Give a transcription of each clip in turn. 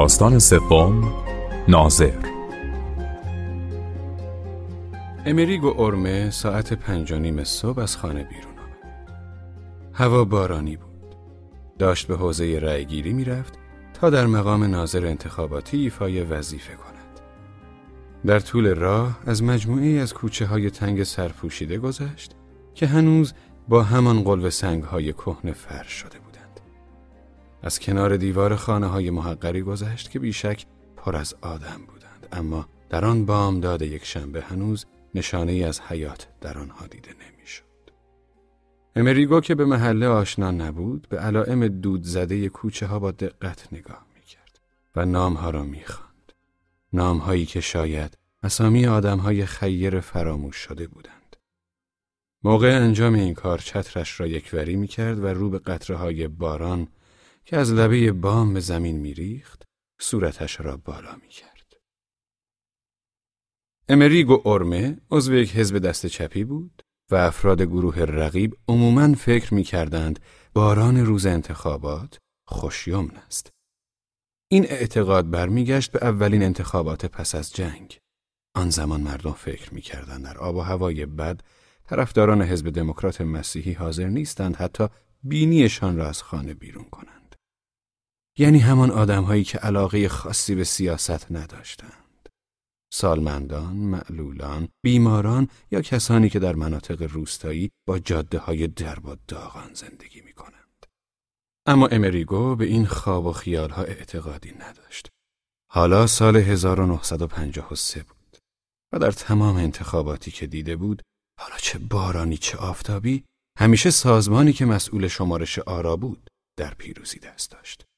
داستان سوم ناظر امریگ و ارمه ساعت پنج و نیم صبح از خانه بیرون آمد. هوا بارانی بود. داشت به حوزه رأیگیری می‌رفت تا در مقام ناظر انتخاباتی ایفای وظیفه کند. در طول راه از مجموعه از کوچه های تنگ سرپوشیده گذشت که هنوز با همان قلب سنگ های کهنه فرش شده. از کنار دیوار خانه های محقری گذشت که بیشک پر از آدم بودند اما در آن بامداد یک شنبه هنوز نشانه ای از حیات در آنها دیده نمی‌شد. امریگو که به محله آشنا نبود به علائم دود زده کوچه ها با دقت نگاه می کرد و نام ها را. نام هایی که شاید اسامی آدم های خیر فراموش شده بودند. موقع انجام این کار چترش را یکوری می کرد و رو به قطره های باران که از لبه بام به زمین می ریخت صورتش را بالا می کرد. امریگو ارمه عضو یک حزب دست چپی بود و افراد گروه رقیب عموماً فکر می کردند باران روز انتخابات خوشیمن است. این اعتقاد برمیگشت به اولین انتخابات پس از جنگ. آن زمان مردم فکر می کردند در آب و هوای بد طرفداران حزب دموکرات مسیحی حاضر نیستند حتی بینیشان را از خانه بیرون کنند. یعنی همان آدمهایی که علاقه خاصی به سیاست نداشتند. سالمندان، معلولان، بیماران یا کسانی که در مناطق روستایی با جاده های درب و داغان زندگی می کنند. اما امریگو به این خواب و خیال ها اعتقادی نداشت. حالا سال 1953 بود و در تمام انتخاباتی که دیده بود حالا چه بارانی چه آفتابی همیشه سازمانی که مسئول شمارش آرا بود در پیروزی دست داشت.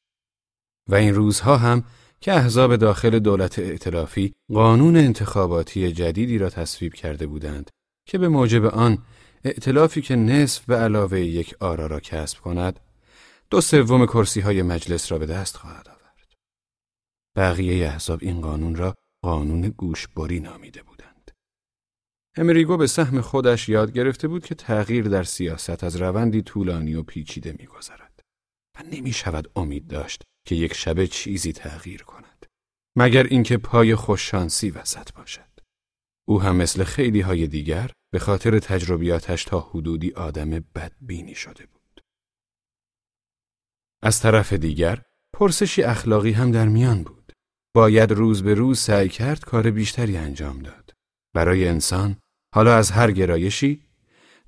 و این روزها هم که احزاب داخل دولت ائتلافی قانون انتخاباتی جدیدی را تصویب کرده بودند که به موجب آن ائتلافی که نصف به علاوه یک آرا را کسب کند دو سوم کرسی های مجلس را به دست خواهد آورد. بقیه احزاب این قانون را قانون گوشبری نامیده بودند. امریگو به سهم خودش یاد گرفته بود که تغییر در سیاست از روندی طولانی و پیچیده میگذرد و نمی شود امید داشت که یک شبه چیزی تغییر کند مگر اینکه پای خوششانسی وسط باشد. او هم مثل خیلی های دیگر به خاطر تجربیاتش تا حدودی آدم بدبینی شده بود. از طرف دیگر پرسشی اخلاقی هم در میان بود. باید روز به روز سعی کرد کار بیشتری انجام داد. برای انسان حالا از هر گرایشی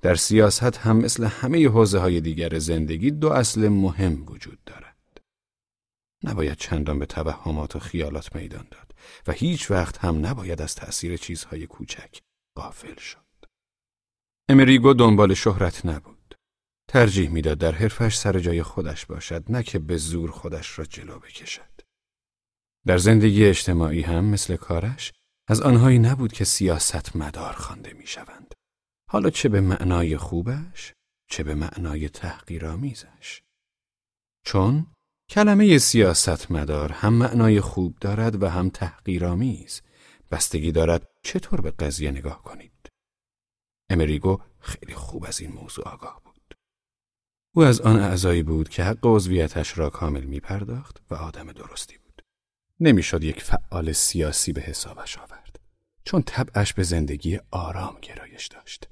در سیاست هم مثل همه حوزه های دیگر زندگی دو اصل مهم وجود دارد. نباید چندان به توهمات و خیالات میدان داد و هیچ وقت هم نباید از تأثیر چیزهای کوچک غافل شد. امریگو دنبال شهرت نبود. ترجیح می‌داد در حرفش سر جای خودش باشد نه که به زور خودش را جلو بکشد. در زندگی اجتماعی هم مثل کارش از آنهایی نبود که سیاست مدار خوانده می‌شوند. حالا چه به معنای خوبش چه به معنای تحقیرآمیزش. چون کلمه سیاست مدار هم معنای خوب دارد و هم تحقیرآمیز. بستگی دارد چطور به قضیه نگاه کنید. امریگو خیلی خوب از این موضوع آگاه بود. او از آن اعضایی بود که حق عضویتش را کامل می پرداخت و آدم درستی بود. نمی‌شد یک فعال سیاسی به حسابش آورد چون طبعش به زندگی آرام گرایش داشت.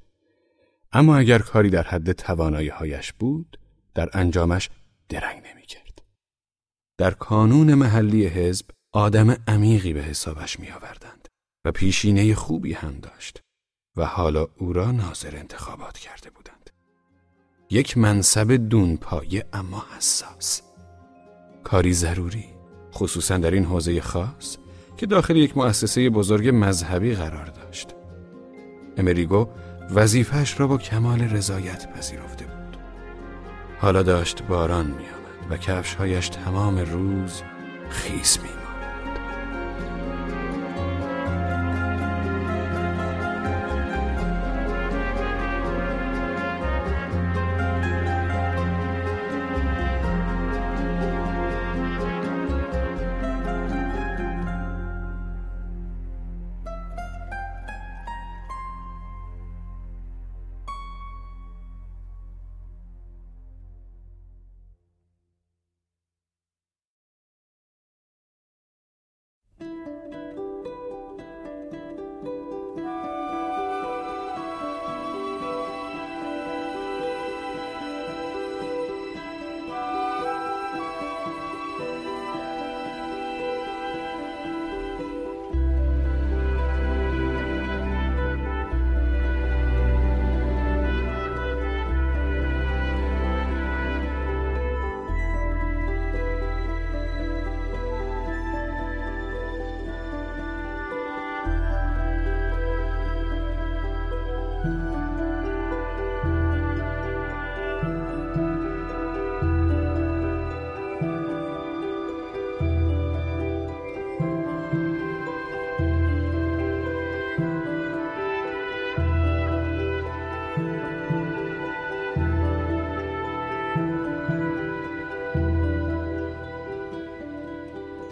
اما اگر کاری در حد توانایی هایش بود در انجامش درنگ نمی‌کرد. در کانون محلی حزب آدم عمیقی به حسابش می آوردند و پیشینه خوبی هم داشت و حالا او را ناظر انتخابات کرده بودند. یک منصب دون پایه اما حساس. کاری ضروری خصوصا در این حوزه خاص که داخل یک مؤسسه بزرگ مذهبی قرار داشت. امریگو وظیفش را با کمال رضایت پذیرفته بود. حالا داشت باران می و کفشهایش تمام روز خیس می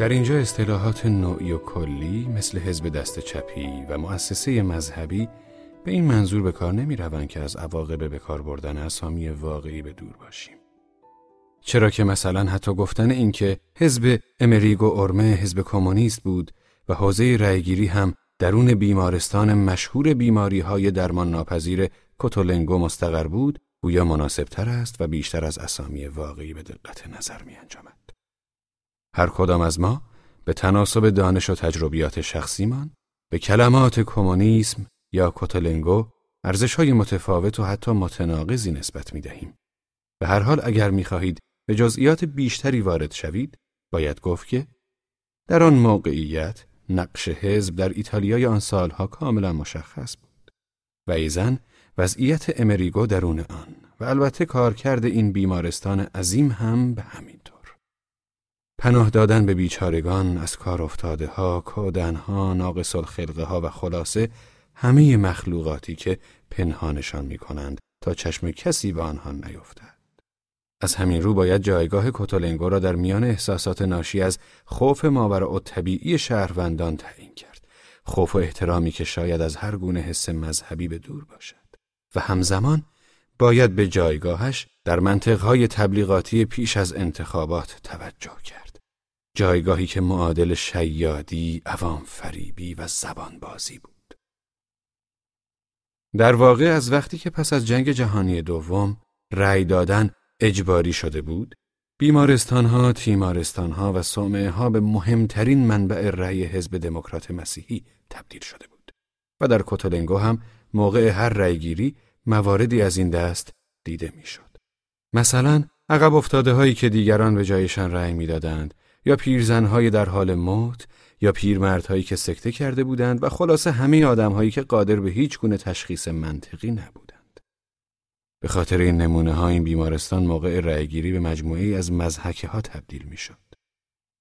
در اینجا اصطلاحات نوعی و کلی مثل حزب دست چپی و مؤسسه مذهبی به این منظور به کار نمی روند که از عواقب به کار بردن اسامی واقعی به دور باشیم. چرا که مثلا حتی گفتن اینکه حزب امریگو اورمه حزب کمونیست بود و حوزه رأیگیری هم درون بیمارستان مشهور بیماری های درمان ناپذیر کوتولنگو مستقر بود گویا مناسب تر است و بیشتر از اسامی واقعی به دقت نظر می انجامد. هر کدام از ما به تناسب دانش و تجربیات شخصیمان به کلمات کمونیسم یا کوتولنگو ارزش های متفاوت و حتی متناقضی نسبت می دهیم. به هر حال اگر می خواهید به جزئیات بیشتری وارد شوید باید گفت که در آن موقعیت نقش حزب در ایتالیای آن سالها کاملا مشخص بود و ایزن وضعیت امریگو درون آن و البته کارکرد این بیمارستان عظیم هم به همین. پناه دادن به بیچارگان از کار افتاده ها، کودن ها، ناقص الخلقه ها و خلاصه همه مخلوقاتی که پنهانشان می کنند تا چشم کسی به آنها نیفتد. از همین رو باید جایگاه کوتولنگو را در میان احساسات ناشی از خوف ماورا طبیعی شهروندان تعیین کرد. خوف و احترامی که شاید از هر گونه حس مذهبی به دور باشد. و همزمان باید به جایگاهش در منطقهای تبلیغاتی پیش از انتخابات توجه کرد. جایگاهی که معادل شیادی، عوام فریبی و زبان بازی بود. در واقع از وقتی که پس از جنگ جهانی دوم رأی دادن اجباری شده بود، بیمارستانها، تیمارستانها و صومعه ها به مهمترین منبع رأی حزب دموکرات مسیحی تبدیل شده بود و در کوتولنگو هم موقع هر رأیگیری مواردی از این دست دیده می‌شد. مثلا عقب افتاده هایی که دیگران به جایشان رأی می‌دادند یا پیرزنهای در حال موت یا پیرمردهایی که سکته کرده بودند و خلاصه همه آدمهایی که قادر به هیچ گونه تشخیص منطقی نبودند. به خاطر این نمونه ها این بیمارستان موقع رأیگیری به مجموعه از مزحکه ها تبدیل می شد.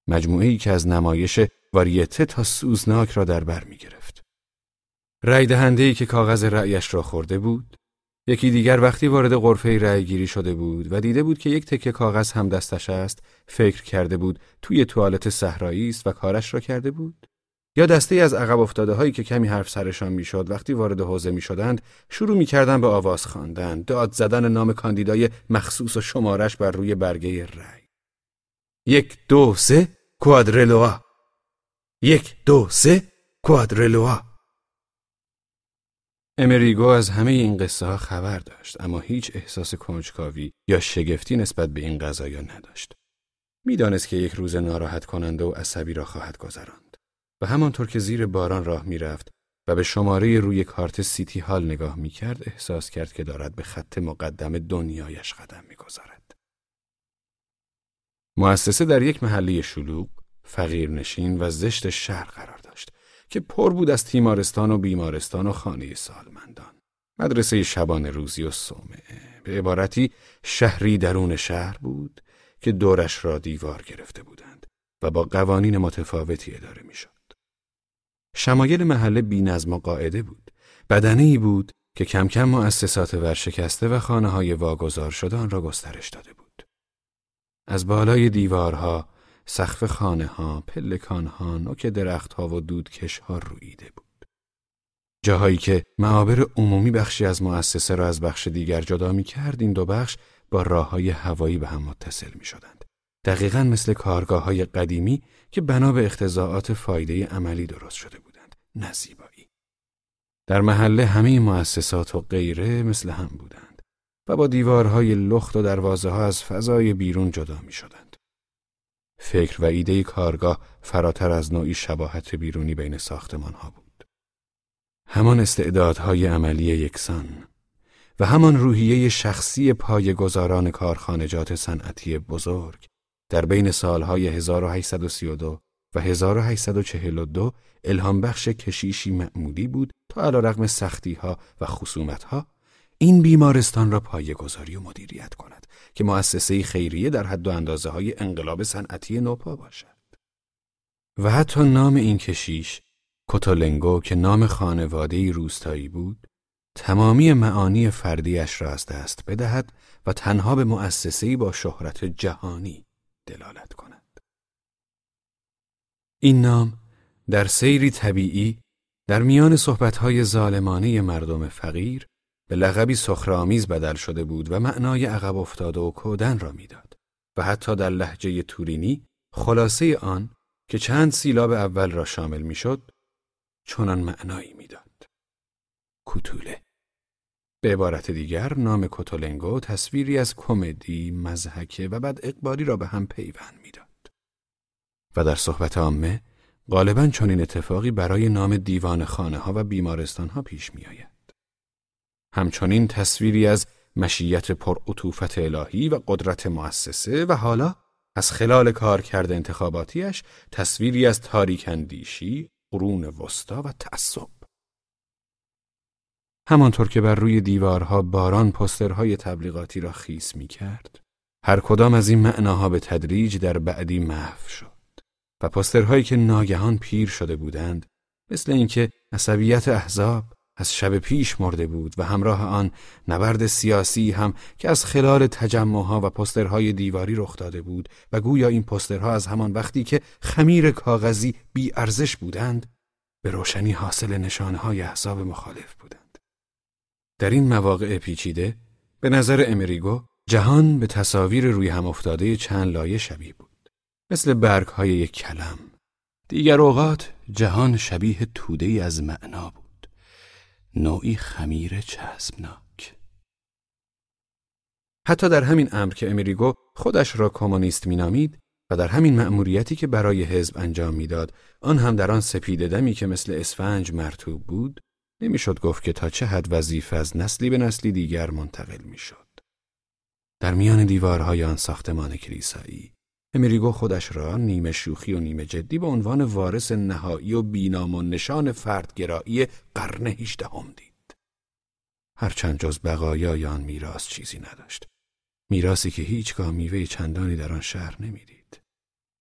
مجموعه ای که از نمایش واریته تا سوزناک را در بر می گرفت. رأی دهنده که کاغذ رأیش را خورده بود یکی دیگر وقتی وارد غرفه رأی گیری شده بود و دیده بود که یک تکه کاغذ هم دستش است فکر کرده بود توی توالت صحرایی است و کارش را کرده بود. یا دسته از عقب افتاده هایی که کمی حرف سرشان می‌شد وقتی وارد حوزه می شدند شروع می کردن به آواز خواندن داد زدن نام کاندیدای مخصوص و شمارش بر روی برگه رأی. یک دو سه کوادرلوا. یک دو سه کوادرلوا. امریگو از همه این قصه ها خبر داشت اما هیچ احساس کنجکاوی یا شگفتی نسبت به این قضایا نداشت. می‌دانست که یک روز ناراحت کننده و عصبی را خواهد گذراند و همانطور که زیر باران راه می‌رفت و به شماره روی کارت سیتی هال نگاه می کرد احساس کرد که دارد به خط مقدم دنیایش قدم می‌گذارد. مؤسسه در یک محله شلوغ، فقیرنشین و زشت شهر قرار که پر بود از تیمارستان و بیمارستان و خانه سالمندان. مدرسه شبان روزی و صومعه به عبارتی شهری درون شهر بود که دورش را دیوار گرفته بودند و با قوانین متفاوتی اداره می‌شد. شمایل محله بی نظم و قاعده بود. بدنه ای بود که کم کم مؤسسات ورشکسته و خانه های واگذار شده آن را گسترش داده بود. از بالای دیوارها سقف خانه ها، پلکان ها، نوک درخت ها و دودکش ها رویده بود. جاهایی که معابر عمومی بخشی از مؤسسه را از بخش دیگر جدا می کرد این دو بخش با راه های هوایی به هم متصل می شدند. دقیقا مثل کارگاه های قدیمی که بنا به اختزاعات فایده عملی درست شده بودند. نزیبایی. در محله همه مؤسسات و غیره مثل هم بودند و با دیوارهای لخت و دروازه ها از فضای بیرون جدا می شدند. فکر و ایده کارگاه فراتر از نوعی شباهت بیرونی بین ساختمان ها بود. همان استعدادهای عملی یکسان و همان روحیه شخصی پایگزاران کارخانجات صنعتی بزرگ در بین سالهای 1832 و 1842 الهام بخش کشیشی معمولی بود تا علا رغم سختی ها و خصومت ها این بیمارستان را پایگذاری و مدیریت کند که مؤسسه خیریه در حد و اندازه های انقلاب صنعتی نوپا باشد. و حتی نام این کشیش کوتولنگو که نام خانواده روستایی بود تمامی معانی فردیش را از دست بدهد و تنها به مؤسسه‌ای با شهرت جهانی دلالت کند. این نام در سیری طبیعی در میان صحبتهای ظالمانه مردم فقیر به لقبی سخرآمیز بدل شده بود و معنای عقب افتاده و کودن را می‌داد و حتی در لحجه تورینی خلاصه آن که چند سیلاب اول را شامل می‌شد چنان معنایی می‌داد. کوتوله. به عبارت دیگر نام کوتولنگو تصویری از کمدی، مزهکه و بعد اقبالی را به هم پیوند می‌داد. و در صحبت عامه غالبا چنین اتفاقی برای نام دیوان خانه ها و بیمارستان ها پیش می آید. همچنین تصویری از مشیت پر عطوفت الهی و قدرت مؤسسه و حالا از خلال کار کرده انتخاباتیش تصویری از تاریک اندیشی، قرون وسطا و تعصب. همانطور که بر روی دیوارها باران پسترهای تبلیغاتی را خیس می کرد، هر کدام از این معناها به تدریج در بعدی محو شد و پسترهایی که ناگهان پیر شده بودند مثل اینکه عصبیت احزاب از شب پیش مرده بود و همراه آن نبرد سیاسی هم که از خلال تجمعها و پسترهای دیواری رخ داده بود و گویا این پسترها از همان وقتی که خمیر کاغذی بی ارزش بودند به روشنی حاصل نشانهای احزاب مخالف بودند. در این مواقع پیچیده به نظر امریگو جهان به تصاویر روی هم افتاده چند لایه شبیه بود. مثل برگ های یک کلم. دیگر اوقات جهان شبیه توده از معنا بود. نوعی خمیر چسبناک. حتی در همین امر که امریگو خودش را کمونیست مینامید و در همین مأموریتی که برای حزب انجام می‌داد آن هم در آن سپید دمی که مثل اسفنج مرتوب بود نمی‌شد گفت که تا چه حد وظیفه از نسلی به نسلی دیگر منتقل می‌شد. در میان دیوارهای آن ساختمان کلیسایی امریگو خودش را نیمه شوخی و نیمه جدی به عنوان وارث نهایی و بینام و نشان فردگرایی قرن هیچدهم دید. هرچند جز بقایای آن میراث چیزی نداشت. میراثی که هیچگاه میوه چندانی در آن شهر نمی‌دید.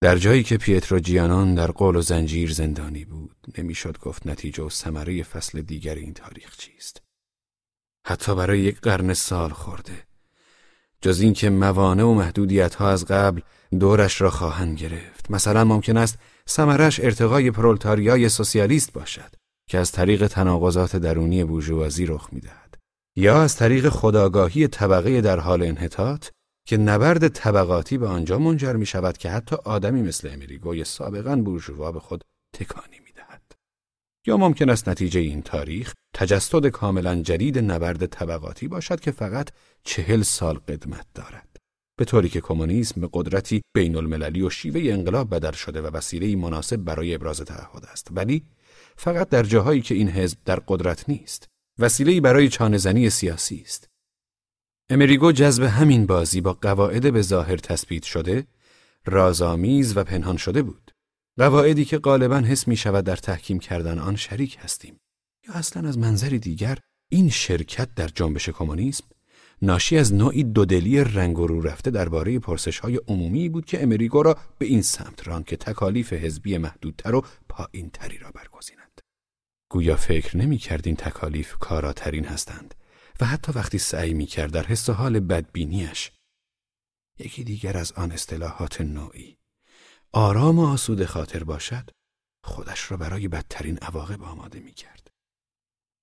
در جایی که پیترو جیانان در قول و زنجیر زندانی بود، نمی‌شد گفت نتیجه و ثمره فصل دیگر این تاریخ چیست. حتی برای یک قرن سال خورده. جز اینکه موانع و محدودیت ها از قبل دورش را خواهند گرفت مثلا ممکن است سمرش ارتقای پرولتاریای سوسیالیست باشد که از طریق تناقضات درونی بورژوازی رخ می‌دهد یا از طریق خداگاهی طبقه در حال انحطاط که نبرد طبقاتی به آنجا منجر می شود که حتی آدمی مثل امریگوی سابقا بورژوا به خود تکانی می دهد. یا ممکن است نتیجه این تاریخ تجسد کاملا جدید نبرد طبقاتی باشد که فقط چهل سال قدمت دارد. به طوری که کمونیسم به قدرتی بین المللی و شیوه انقلاب بدل شده و وسیله مناسب برای ابراز تعهد است. ولی فقط در جاهایی که این حزب در قدرت نیست وسیله برای چانهزنی سیاسی است. امریگو جذب همین بازی با قواعد به ظاهر تثبیت شده رازآمیز و پنهان شده بود. قواعدی که غالبا حس می شود در تحکیم کردن آن شریک هستیم. یا اصلا از منظری دیگر این شرکت در جنبش کمونیسم ناشی از نوعی دودلی رنگ و رو رفته درباره پرسش های عمومی بود که امریگو را به این سمت راند که تکالیف حزبی محدودتر و پایین تری را برگزیند. گویا فکر نمی کرد این تکالیف کاراترین هستند و حتی وقتی سعی می کرد در حس حال بدبینیش یکی دیگر از آن اصطلاحات نوعی آرام و آسوده خاطر باشد خودش را برای بدترین عواقب آماده می کرد.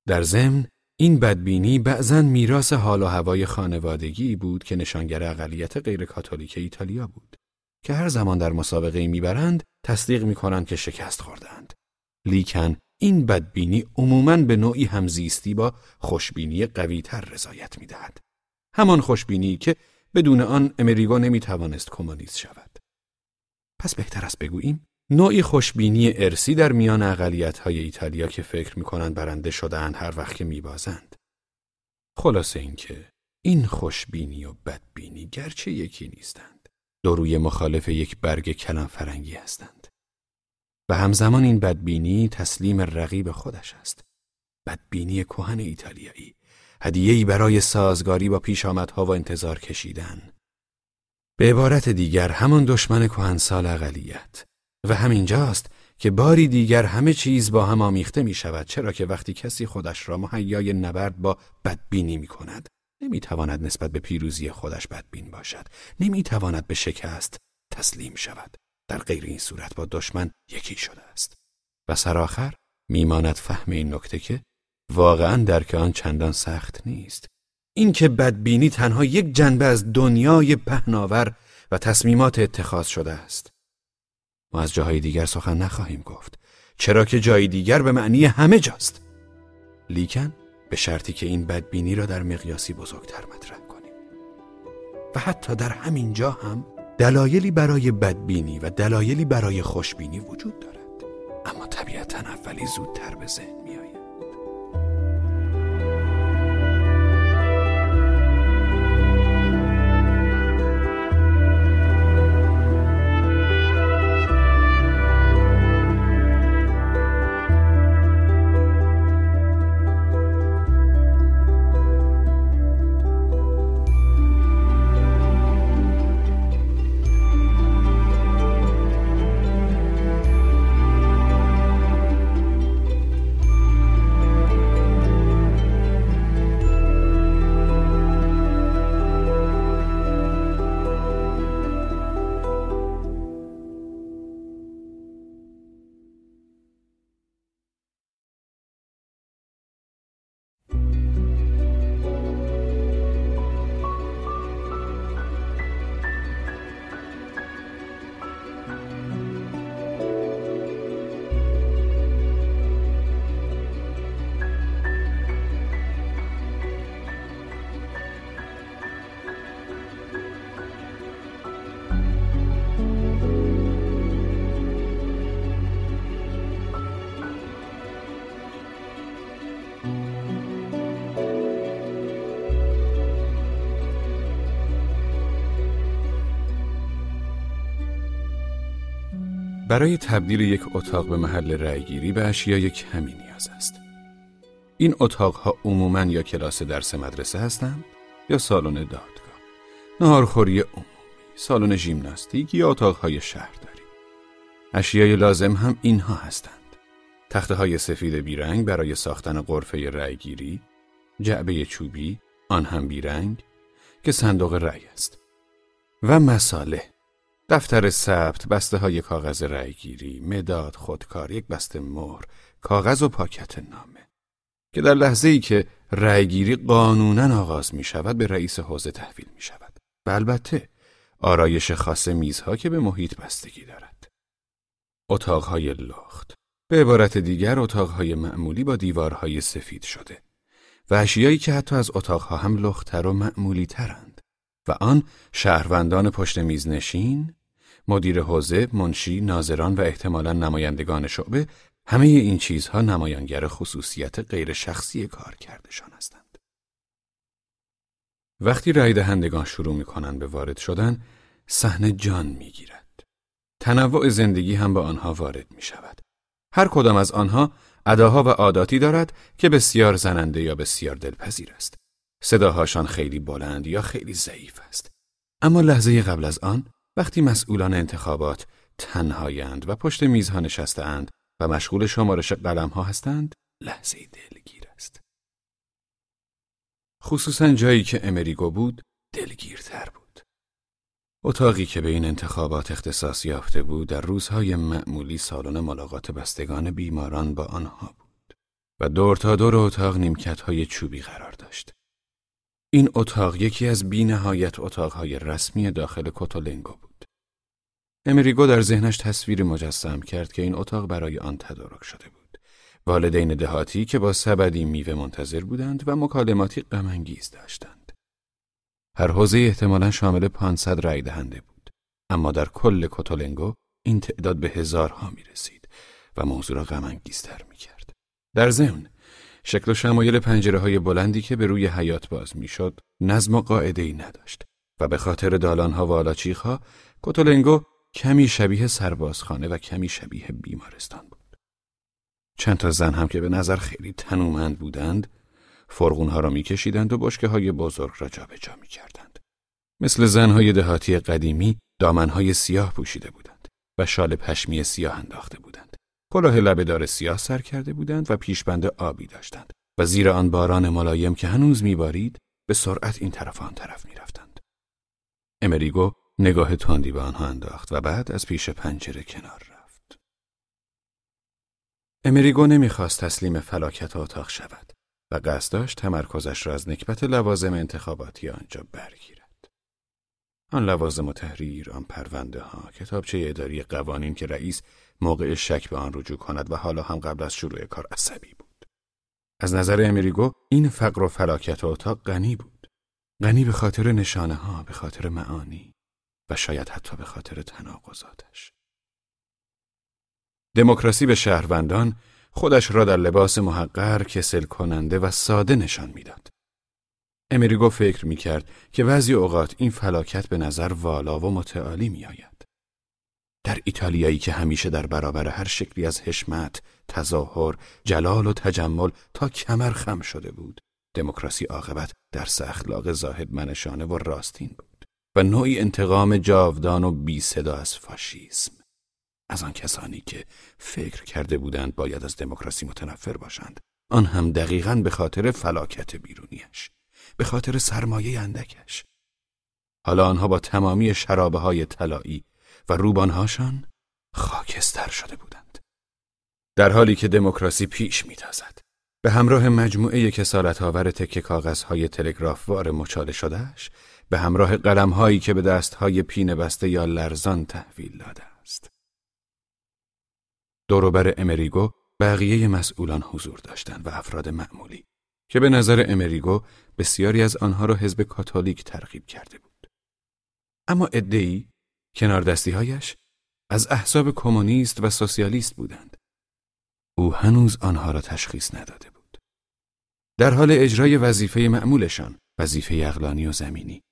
در ضمن این بدبینی بعضا میراث حال و هوای خانوادگی بود که نشانگر اقلیت غیر کاتولیک ایتالیا بود که هر زمان در مسابقه می‌برند تصدیق می‌کنند که شکست خوردند لیکن این بدبینی عموماً به نوعی همزیستی با خوشبینی قویتر رضایت می‌دهد. همان خوشبینی که بدون آن امریگو نمی‌توانست کمونیست شود. پس بهتر است بگوییم نوعی خوشبینی ارسی در میان اقلیت های ایتالیا که فکر می‌کنند برنده شدهاند هر وقت که میبازند. خلاصه اینکه این خوشبینی و بدبینی گرچه یکی نیستند. دو روی مخالف یک برگ کلم فرنگی هستند. و همزمان این بدبینی تسلیم رقیب خودش است. بدبینی کهن ایتالیایی. هدیه‌ای برای سازگاری با پیشامدها و انتظار کشیدن. به عبارت دیگر همان دشمن کهنسال اقلیت و همینجاست که باری دیگر همه چیز با هم آمیخته می شود چرا که وقتی کسی خودش را مهیای نبرد با بدبینی می کند نمی تواند نسبت به پیروزی خودش بدبین باشد نمی تواند به شکست تسلیم شود. در غیر این صورت با دشمن یکی شده است. و سرآخر میماند فهم این نکته که واقعا درک آن چندان سخت نیست. اینکه بدبینی تنها یک جنبه از دنیای پهناور و تصمیمات اتخاذ شده است. ما از جاهای دیگر سخن نخواهیم گفت. چرا که جای دیگر به معنی همه جاست. لیکن به شرطی که این بدبینی را در مقیاسی بزرگتر مطرح کنیم. و حتی در همین جا هم دلایلی برای بدبینی و دلایلی برای خوشبینی وجود دارد. اما طبیعتا اولی زودتر به ذهن برای تبدیل یک اتاق به محل رأیگیری به اشیای کمی نیاز است. این اتاقها عموماً یا کلاس درس مدرسه هستند یا سالن دادگاه، نهارخوری عمومی، سالن ژیمناستیک یا اتاقهای شهرداری. اشیای لازم هم اینها هستند. تخته های سفید بیرنگ برای ساختن قرفه رأیگیری، جعبه چوبی، آن هم بیرنگ که صندوق رأی است و مساله دفتر ثبت، بسته های کاغذ رأیگیری، مداد، خودکار، یک بسته مهر، کاغذ و پاکت نامه. که در لحظه ای که رأیگیری قانونا آغاز می شود به رئیس حوزه تحویل می شود و البته آرایش خاص میزها که به محیط بستگی دارد. اتاقهای لخت. به عبارت دیگر اتاقهای معمولی با دیوارهای سفید شده. و اشیایی که حتی از اتاقها هم لختر و معمولی ترند و آن شهروندان پشت میز نشین مدیر حوزه، منشی، ناظران و احتمالا نمایندگان شعبه همه این چیزها نمایانگر خصوصیت غیر شخصی کار کردشان هستند. وقتی رای دهندگان شروع می کنند به وارد شدن، صحنه جان می گیرد. تنوع زندگی هم به آنها وارد می شود. هر کدام از آنها اداها و عاداتی دارد که بسیار زننده یا بسیار دلپذیر است. صداهاشان خیلی بلند یا خیلی ضعیف است. اما لحظه قبل از آن وقتی مسئولان انتخابات تنهایند و پشت میزها نشستهاند و مشغول شمارش قلم ها هستند لحظه دلگیر است. خصوصا جایی که امریگو بود دلگیرتر بود. اتاقی که به این انتخابات اختصاص یافته بود در روزهای معمولی سالن ملاقات بستگان بیماران با آنها بود و دور تا دور اتاق نیمکت های چوبی قرار داشت. این اتاق یکی از بی نهایت اتاقهای رسمی داخل کوتولنگو بود. امریگو در ذهنش تصویر مجسم کرد که این اتاق برای آن تدارک شده بود. والدین دهاتی که با سبدی میوه منتظر بودند و مکالماتی غمانگیز داشتند. هر حوزه احتمالا شامل 500 رای دهنده بود. اما در کل کوتولنگو این تعداد به هزارها می رسید و موضوع را غمانگیزتر می کرد. در ضمن شکل و شمایل پنجره های بلندی که به روی حیات باز می‌شد نظم و قاعده ای نداشت و به خاطر دالان ها و آلاچیخ ها کوتولنگو کمی شبیه سربازخانه و کمی شبیه بیمارستان بود. چند تا زن هم که به نظر خیلی تنومند بودند، فرغونها را میکشیدند و بشکه های بزرگ را جابجا می کردند. مثل زنهای دهاتی قدیمی دامنهای سیاه پوشیده بودند و شال پشمی سیاه انداخته بودند. کلاه لبهدار سیاه سر کرده بودند و پیشبند آبی داشتند و زیر آن باران ملایم که هنوز میبارید به سرعت این طرف آن طرف می‌رفتند. امریگو نگاه تندی به آنها انداخت و بعد از پیش پنجره کنار رفت. امریگو نمی‌خواست تسلیم فلاکت اتاق شود و قصد داشت تمرکزش را از نکبت لوازم انتخاباتی آنجا برگیرد. آن لوازم و تحریر، آن پرونده ها، کتابچه اداری قوانین که رئیس موقع شک به آن رجوع کند و حالا هم قبل از شروع کار عصبی بود. از نظر امریگو این فقر و فلاکت اتاق غنی بود. غنی به خاطر نشانه ها، به خاطر معانی و شاید حتی به خاطر تناقضاتش. دموکراسی به شهروندان خودش را در لباس محقر، کسل کننده و ساده نشان می‌داد. امریگو فکر می کرد که بعضی اوقات این فلاکت به نظر والا و متعالی می آید. در ایتالیایی که همیشه در برابر هر شکلی از حشمت، تظاهر، جلال و تجمل تا کمر خم شده بود. دموکراسی عاقبت درس اخلاق زاهد منشانه و راستین بود و نوعی انتقام جاودان و بی صدا از فاشیسم. از آن کسانی که فکر کرده بودند باید از دموکراسی متنفر باشند آن هم دقیقا به خاطر فلاکت بیرونیش به خاطر سرمایه اندکش حالا آنها با تمامی شرابه های طلایی و روبانهاشان خاکستر شده بودند در حالی که دموکراسی پیش میتازد به همراه مجموعه کسالت آور تکه کاغذهای تلگرافوار مچاله شدهش به همراه قلمهایی که به دستهای پینه بسته یا لرزان تحویل داده است دوروبر امریگو بقیه مسئولان حضور داشتند و افراد معمولی که به نظر امریگو بسیاری از آنها را حزب کاتولیک ترغیب کرده بود. اما ادهی کنار دستیهایش از احزاب کمونیست و سوسیالیست بودند. او هنوز آنها را تشخیص نداده بود. در حال اجرای وظیفه معمولشان، وظیفه اقلانی و زمینی.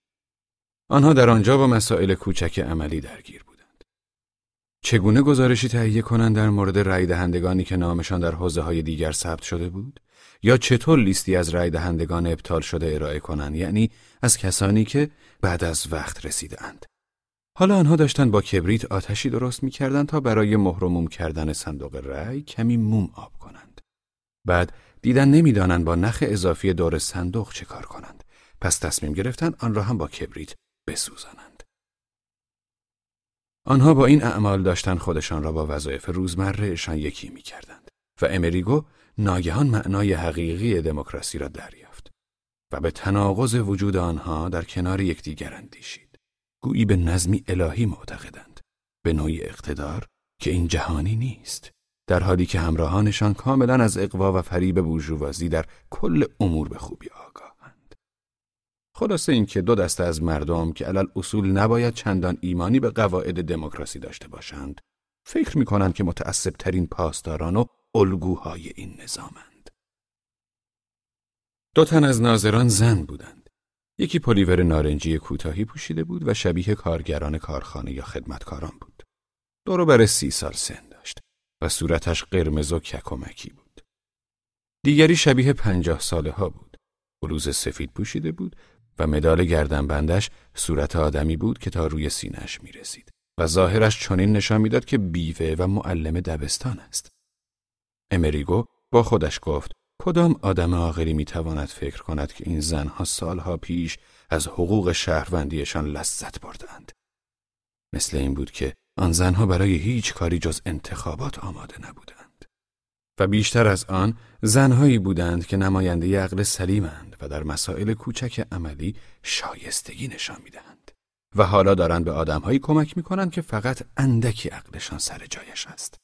آنها در آنجا با مسائل کوچک عملی درگیر بود. چگونه گزارشی تهیه کنند در مورد رای دهندگانی که نامشان در حوزه های دیگر ثبت شده بود؟ یا چطور لیستی از رای دهندگان ابطال شده ارائه کنند؟ یعنی از کسانی که بعد از وقت رسیدند حالا آنها داشتند با کبریت آتشی درست می‌کردند تا برای مهرموم کردن صندوق رای کمی موم آب کنند. بعد دیدن نمی‌دانند با نخ اضافی دور صندوق چه کار کنند. پس تصمیم گرفتند آن را هم با کبریت بسوزانند. آنها با این اعمال داشتن خودشان را با وظایف روزمرهشان یکی می کردند و امریگو ناگهان معنای حقیقی دموکراسی را دریافت و به تناقض وجود آنها در کنار یکدیگر اندیشید. گویی به نظمی الهی معتقدند. به نوعی اقتدار که این جهانی نیست. در حالی که همراهانشان کاملا از اقوا و فریب بورژوازی در کل امور به خوبی آگاه خلاصه اینکه دو دسته از مردم که علل اصول نباید چندان ایمانی به قواعد دموکراسی داشته باشند فکر می کنند که متعصب ترین پاسداران و الگوهای این نظامند. دو تن از ناظران زن بودند. یکی پلیور نارنجی کوتاهی پوشیده بود و شبیه کارگران کارخانه یا خدمتکاران بود. دورو بر سی سال سن داشت و صورتش قرمز و ککمکی بود. دیگری شبیه پنجاه ساله ها بود. بلوز سفید پوشیده بود و مدال گردنبندش صورت آدمی بود که تا روی سینهش می رسید و ظاهرش چنین نشان می‌داد که بیوه و معلم دبستان است. امریگو با خودش گفت کدام آدم عاقلی می‌تواند فکر کند که این زنها سالها پیش از حقوق شهروندیشان لذت بردند. مثل این بود که آن زنها برای هیچ کاری جز انتخابات آماده نبودند. و بیشتر از آن زنهایی بودند که نماینده عقل سلیمند و در مسائل کوچک عملی شایستگی نشان می‌دهند و حالا دارند به آدمهایی کمک می‌کنند که فقط اندکی عقلشان سر جایش است.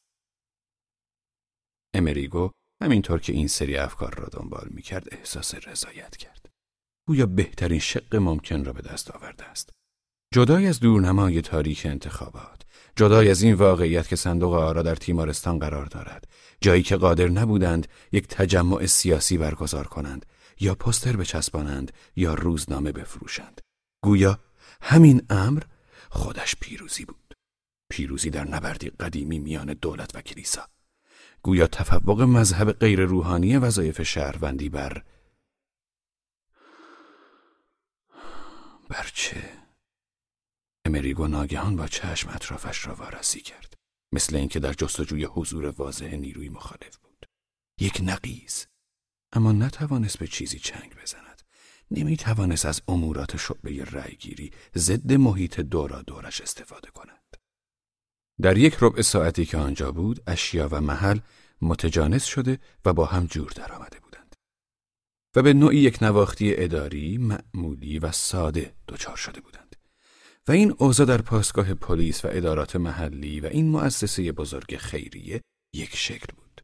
امریگو همینطور که این سری افکار را دنبال می‌کرد احساس رضایت کرد. گویا بهترین شق ممکن را به دست آورده است. جدای از دورنمای تاریخ انتخابات، جدای از این واقعیت که صندوق آرا در تیمارستان قرار دارد، جایی که قادر نبودند یک تجمع سیاسی برگزار کنند یا پستر بچسبانند یا روزنامه بفروشند. گویا همین امر خودش پیروزی بود. پیروزی در نبردی قدیمی میان دولت و کلیسا. گویا تفوق مذهب غیر روحانی وظایف شهروندی بر بر چه؟ امریگو ناگهان با چشم اطرافش را وارسی کرد. مثل اینکه در جستجوی حضور واضح نیروی مخالف بود. یک نقیز اما نتوانست به چیزی چنگ بزند. نمی توانست از امورات شعبه رأیگیری ضد محیط دورا دورش استفاده کند. در یک ربع ساعتی که آنجا بود، اشیا و محل متجانس شده و با هم جور درآمده بودند. و به نوعی یک نواختی اداری، معمولی و ساده دچار شده بودند. و این اوضاع در پاسگاه پلیس و ادارات محلی و این مؤسسه بزرگ خیریه یک شکل بود.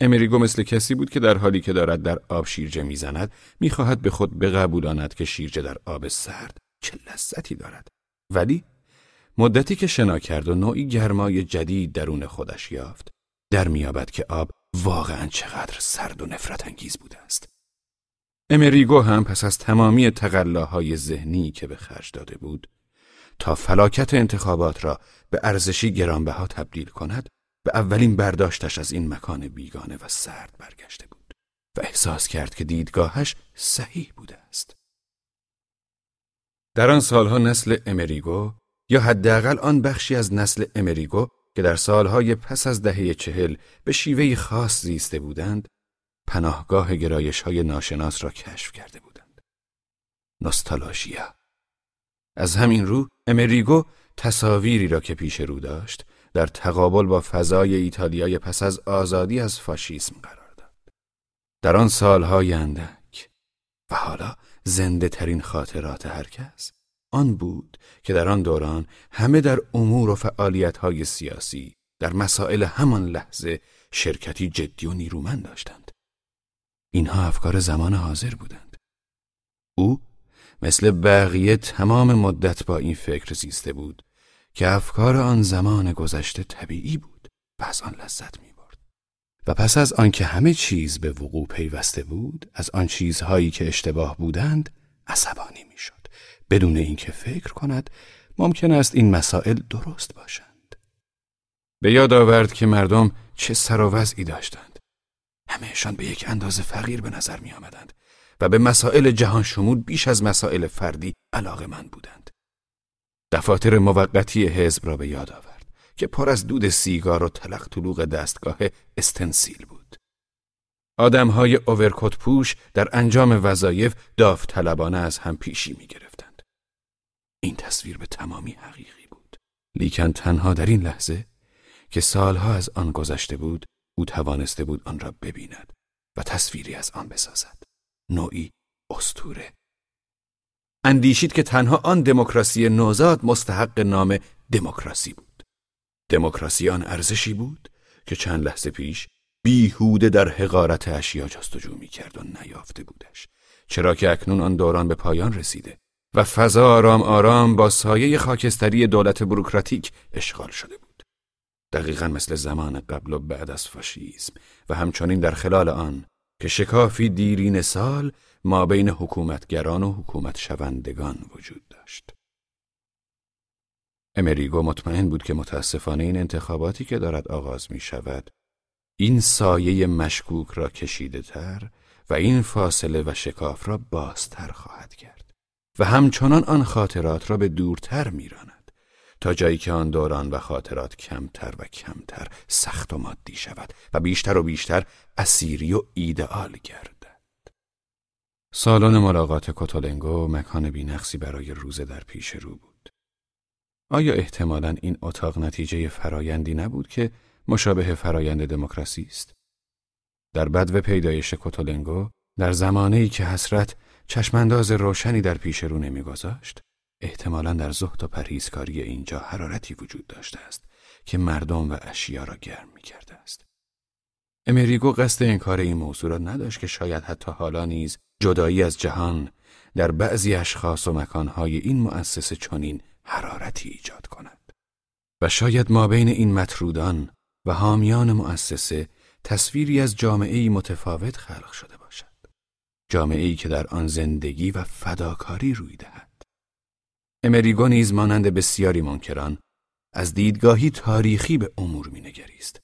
امریگو مثل کسی بود که در حالی که دارد در آب شیرجه می‌زند می‌خواهد به خود بقبولاند که شیرجه در آب سرد چه لذتی دارد ولی مدتی که شنا کرد و نوعی گرمای جدید درون خودش یافت در میابد که آب واقعا چقدر سرد و نفرت انگیز بوده است امریگو هم پس از تمامی تقلاهای ذهنی که به خرج داده بود تا فلاکت انتخابات را به ارزشی گرانبها تبدیل کند به اولین برداشتش از این مکان بیگانه و سرد برگشته بود و احساس کرد که دیدگاهش صحیح بوده است. در آن سالها نسل امریگو یا حداقل آن بخشی از نسل امریگو که در سالهای پس از دهه چهل به شیوهی خاص زیسته بودند، پناهگاه گرایش های ناشناس را کشف کرده بودند. نوستالژیا از همین رو امریگو تصاویری را که پیش رو داشت در تقابل با فضای ایتالیای پس از آزادی از فاشیسم قرار داد. در آن سالهای اندک و حالا زنده ترین خاطرات هر کس آن بود که در آن دوران همه در امور و فعالیت های سیاسی در مسائل همان لحظه شرکتی جدی و نیرومند داشتند. اینها افکار زمان حاضر بودند. او مثل بقیه تمام مدت با این فکر زیسته بود که افکار آن زمان گذشته طبیعی بود و از آن لذت می برد. و پس از آنکه همه چیز به وقوع پیوسته بود از آن چیزهایی که اشتباه بودند عصبانی می‌شد بدون اینکه فکر کند ممکن است این مسائل درست باشند به یاد آورد که مردم چه سر و وضعی داشتند همهشان به یک اندازه فقیر به نظر می آمدند و به مسائل جهان شمول بیش از مسائل فردی علاقه من بودند. دفاتر موقتی حزب را به یاد آورد که پر از دود سیگار و تلق طلوق دستگاه استنسیل بود. آدمهای اوورکوت پوش در انجام وظایف داوطلبانه از هم پیشی می گرفتند. این تصویر به تمامی حقیقی بود. لیکن تنها در این لحظه که سالها از آن گذشته بود او توانسته بود آن را ببیند و تصویری از آن بسازد. نوعی استوره. اندیشید که تنها آن دموکراسی نوزاد مستحق نام دموکراسی بود. دموکراسی آن ارزشی بود که چند لحظه پیش بیهوده در حقارت اشیا جستجو می کرد و نیافته بودش. چرا که اکنون آن دوران به پایان رسیده و فضا آرام آرام با سایه خاکستری دولت بروکراتیک اشغال شده بود. دقیقا مثل زمان قبل و بعد از فاشیسم و همچنین در خلال آن که شکافی دیرین سال ما بین حکومتگران و حکومت شوندگان وجود داشت. امریگو مطمئن بود که متاسفانه این انتخاباتی که دارد آغاز می شود این سایه مشکوک را کشیده تر و این فاصله و شکاف را بازتر خواهد کرد و همچنان آن خاطرات را به دورتر میراند. تا جایی که آن دوران و خاطرات کمتر و کمتر سخت و مادی شود و بیشتر و بیشتر اسیری و ایدئال گردد. سالن ملاقات کتولنگو مکان بینقصی برای روزه در پیش رو بود. آیا احتمالا این اتاق نتیجه فرایندی نبود که مشابه فرایند دموکراسی است؟ در بدو پیدایش کتولنگو در زمانی که حسرت چشمانداز روشنی در پیش رو نمیگذاشت احتمالا در زهد و پرهیزکاری اینجا حرارتی وجود داشته است که مردم و اشیا را گرم می کرده است. امریگو قصد انکار این موضوع را نداشت که شاید حتی حالا نیز جدایی از جهان در بعضی اشخاص و مکانهای این مؤسسه چنین حرارتی ایجاد کند. و شاید ما بین این مطرودان و حامیان مؤسسه تصویری از جامعه متفاوت خلق شده باشد. جامعه که در آن زندگی و فداکاری روی دهد. امریگو نیز مانند بسیاری منکران از دیدگاهی تاریخی به امور مینگریست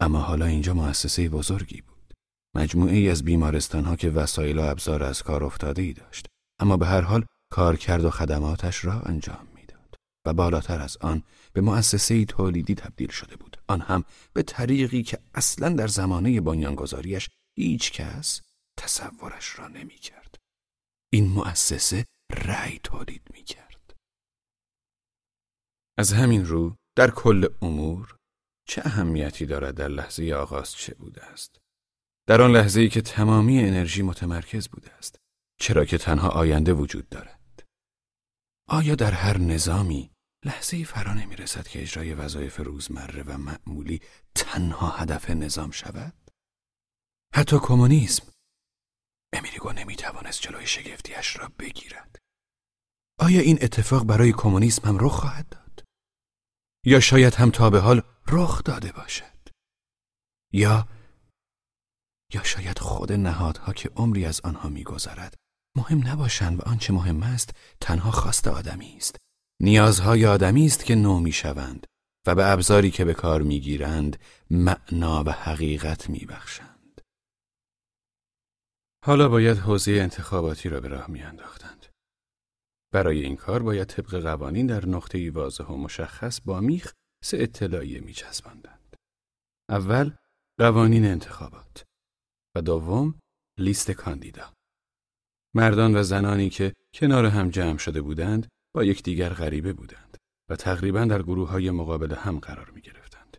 اما حالا اینجا مؤسسه بزرگی بود مجموعه ای از بیمارستانها که وسایل و ابزار از کار افتاده ای داشت اما به هر حال کارکرد و خدماتش را انجام می‌داد و بالاتر از آن به مؤسسه تولیدی تبدیل شده بود آن هم به طریقی که اصلا در زمانه بنیانگذاریش هیچ کس تصورش را نمی کرد. این مؤسسه رأی تولید می کرد. از همین رو در کل امور چه اهمیتی دارد در لحظه آغاز چه بوده است؟ در آن لحظه ای که تمامی انرژی متمرکز بوده است چرا که تنها آینده وجود دارد؟ آیا در هر نظامی لحظه فرا نمی رسد که اجرای وظایف روزمره و معمولی تنها هدف نظام شود؟ حتی کمونیسم امیریگو نمی توانست جلوی شگفتیش را بگیرد. آیا این اتفاق برای کمونیسم هم رخ خواهد داد؟ یا شاید هم تا به حال رخ داده باشد. یا یا شاید خود نهادها که عمری از آنها میگذرد مهم نباشند و آنچه مهم است تنها خواست آدمی است. نیازهای آدمی است که نو می‌شوند و به ابزاری که به کار می‌گیرند معنا و حقیقت میبخشند. حالا باید حوزه انتخاباتی را به راه میانداختند. برای این کار باید طبق قوانین در نقطه واضح و مشخص با میخ سه اطلاعیه میچسباندند اول قوانین انتخابات و دوم لیست کاندیدا. مردان و زنانی که کنار هم جمع شده بودند با یکدیگر غریبه بودند و تقریبا در گروه های مقابل هم قرار می گرفتند.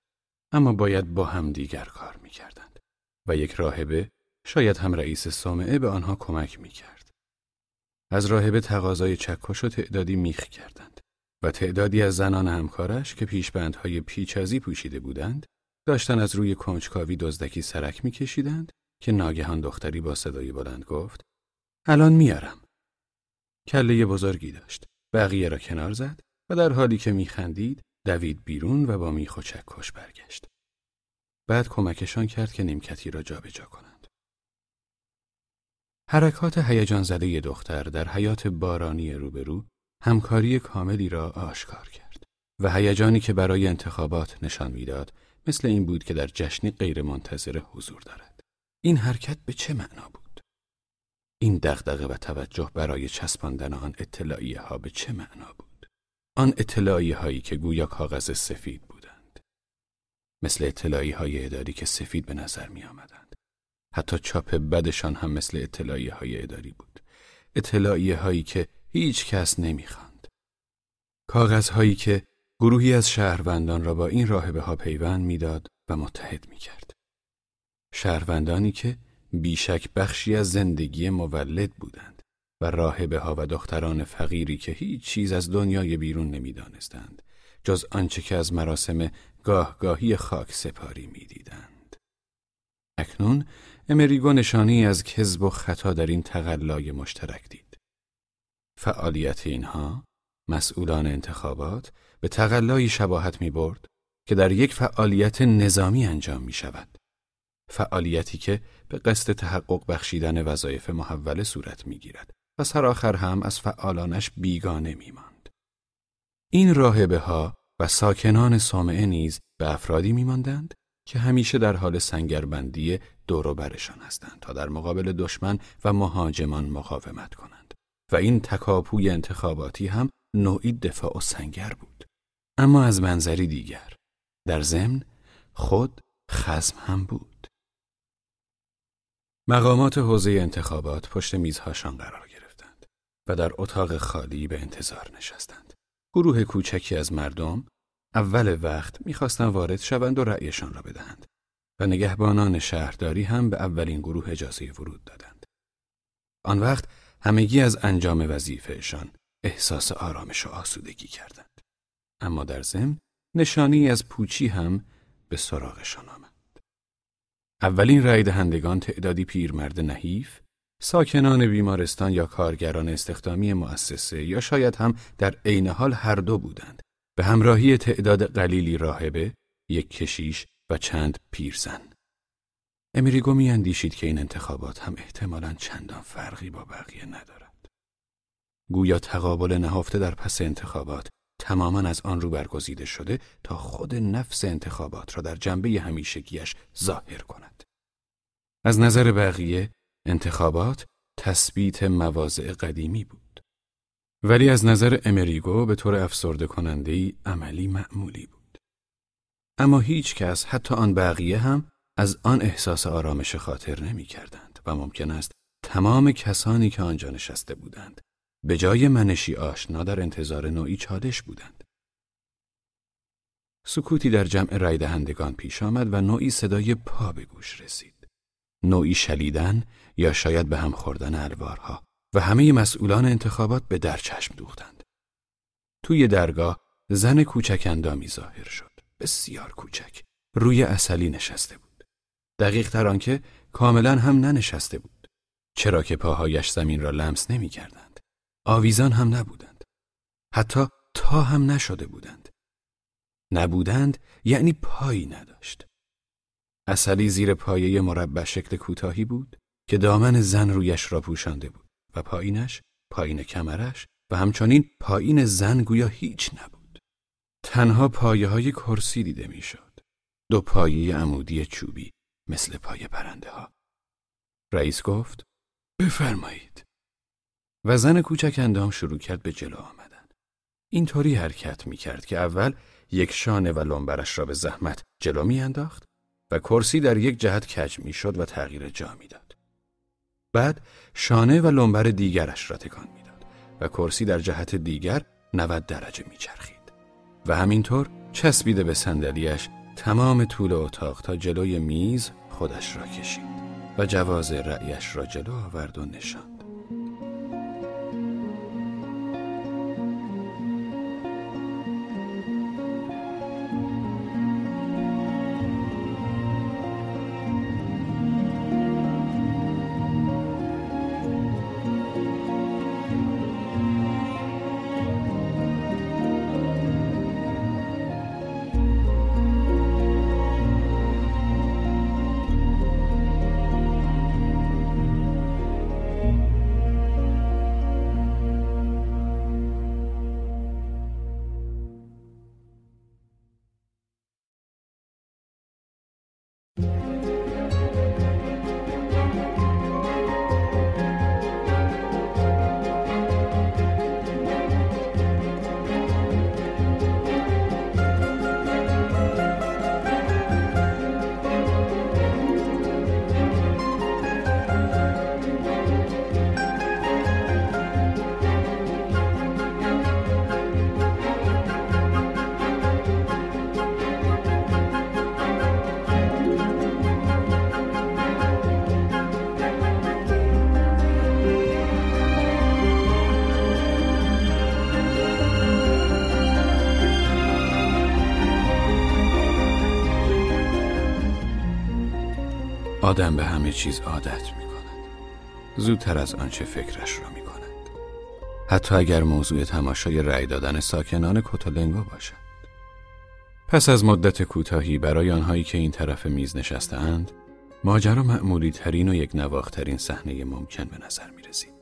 اما باید با هم دیگر کار می کردند و یک راهبه شاید هم رئیس سامعه به آنها کمک می کرد. از راهبه تقاضای چکش و تعدادی میخ کردند و تعدادی از زنان همکارش که پیشبندهای پیچازی پوشیده بودند داشتن از روی کنجکاوی دزدکی سرک میکشیدند که ناگهان دختری با صدای بلند گفت الان میارم. کله بزرگی داشت. بقیه را کنار زد و در حالی که میخندید دوید بیرون و با میخ و چکش برگشت. بعد کمکشان کرد که نیمکتی را جابجا جا کنند. حرکات هیجان زده دختر در حیات بارانی روبرو همکاری کاملی را آشکار کرد و هیجانی که برای انتخابات نشان می‌داد مثل این بود که در جشنی غیرمنتظره حضور دارد. این حرکت به چه معنا بود؟ این دغدغه و توجه برای چسباندن آن اطلاعیه ها به چه معنا بود؟ آن اطلاعیه هایی که گویا کاغذ سفید بودند. مثل اطلاعی های اداری که سفید به نظر می آمدند. حتی چاپ بدشان هم مثل اطلاعیه های اداری بود. اطلاعیه هایی که هیچ کس نمی‌خواند. کاغذ هایی که گروهی از شهروندان را با این راهبه ها پیوند می‌داد و متحد می کرد. شهروندانی که بیشک بخشی از زندگی مولد بودند و راهبه ها و دختران فقیری که هیچ چیز از دنیای بیرون نمی‌دانستند جز آنچه که از مراسم گاهگاهی خاک سپاری می‌دیدند. اکنون امریگو نشانی از کذب و خطا در این تقلای مشترک دید. فعالیت اینها مسئولان انتخابات به تقلایی شباهت می برد که در یک فعالیت نظامی انجام می شود. فعالیتی که به قصد تحقق بخشیدن وظایف محوله صورت می‌گیرد و سرآخر هم از فعالانش بیگانه میماند. این راهبه ها و ساکنان سامعه نیز به افرادی میماندند که همیشه در حال سنگربندی دور برشان هستند تا در مقابل دشمن و مهاجمان مقاومت کنند. و این تکاپوی انتخاباتی هم نوعی دفاع و سنگر بود. اما از منظری دیگر در ضمن خود خزم هم بود. مقامات حوزه انتخابات پشت میزهاشان قرار گرفتند و در اتاق خالی به انتظار نشستند. گروه کوچکی از مردم اول وقت می‌خواستند وارد شوند و رأیشان را بدهند. و نگهبانان شهرداری هم به اولین گروه اجازه ورود دادند. آن وقت همگی از انجام وظیفهشان احساس آرامش و آسودگی کردند. اما در ضمن نشانی از پوچی هم به سراغشان آمد. اولین رای دهندگان تعدادی پیرمرد نحیف، ساکنان بیمارستان یا کارگران استخدامی مؤسسه یا شاید هم در عین حال هر دو بودند به همراهی تعداد قلیلی راهبه، یک کشیش و چند پیرزن. امیریگو می اندیشید که این انتخابات هم احتمالا چندان فرقی با بقیه ندارد. گویا تقابل نهفته در پس انتخابات تماما از آن رو برگزیده شده تا خود نفس انتخابات را در جنبه همیشگیش ظاهر کند. از نظر بقیه انتخابات تثبیت مواضع قدیمی بود. ولی از نظر امریگو به طور افسرده کننده ای عملی معمولی بود. اما هیچ کس حتی آن بقیه هم از آن احساس آرامش خاطر نمی کردند و ممکن است تمام کسانی که آنجا نشسته بودند به جای منشی آشنا در انتظار نوعی چالش بودند. سکوتی در جمع رای دهندگان پیش آمد و نوعی صدای پا به گوش رسید. نوعی شلیدن یا شاید به هم خوردن الوارها و همه مسئولان انتخابات به در چشم دوختند. توی درگاه زن کوچک اندامی ظاهر شد. بسیار کوچک. روی اصلی نشسته بود. دقیق تر آنکه کاملا هم ننشسته بود. چرا که پاهایش زمین را لمس نمی کردند. آویزان هم نبودند. حتی تا هم نشده بودند. نبودند یعنی پایی نداشت. اصلی زیر پایه مربع شکل کوتاهی بود که دامن زن رویش را پوشانده بود و پایینش، پایین کمرش و همچنین پایین زن گویا هیچ نبود. تنها پایه های کرسی دیده می‌شد. دو پایه عمودی چوبی مثل پای پرنده ها. رئیس گفت بفرمایید. و زن کوچک اندام شروع کرد به جلو آمدن. اینطوری حرکت می کرد که اول یک شانه و لنبرش را به زحمت جلو می انداخت و کرسی در یک جهت کج می شد و تغییر جا می داد. بعد شانه و لنبر دیگرش را تکان می داد و کرسی در جهت دیگر 90 درجه می چرخید. و همینطور چسبیده به صندلیاش تمام طول اتاق تا جلوی میز خودش را کشید و جواز رأیش را جلو آورد و نشان. چیز عادت می کند. زودتر از آنچه فکرش را می کند. حتی اگر موضوع تماشای رأی دادن ساکنان کوتولنگو باشد. پس از مدت کوتاهی برای آنهایی که این طرف میز نشستهاند، ماجرا معمولی ترین و یک نواخترین صحنه ممکن به نظر می رسید.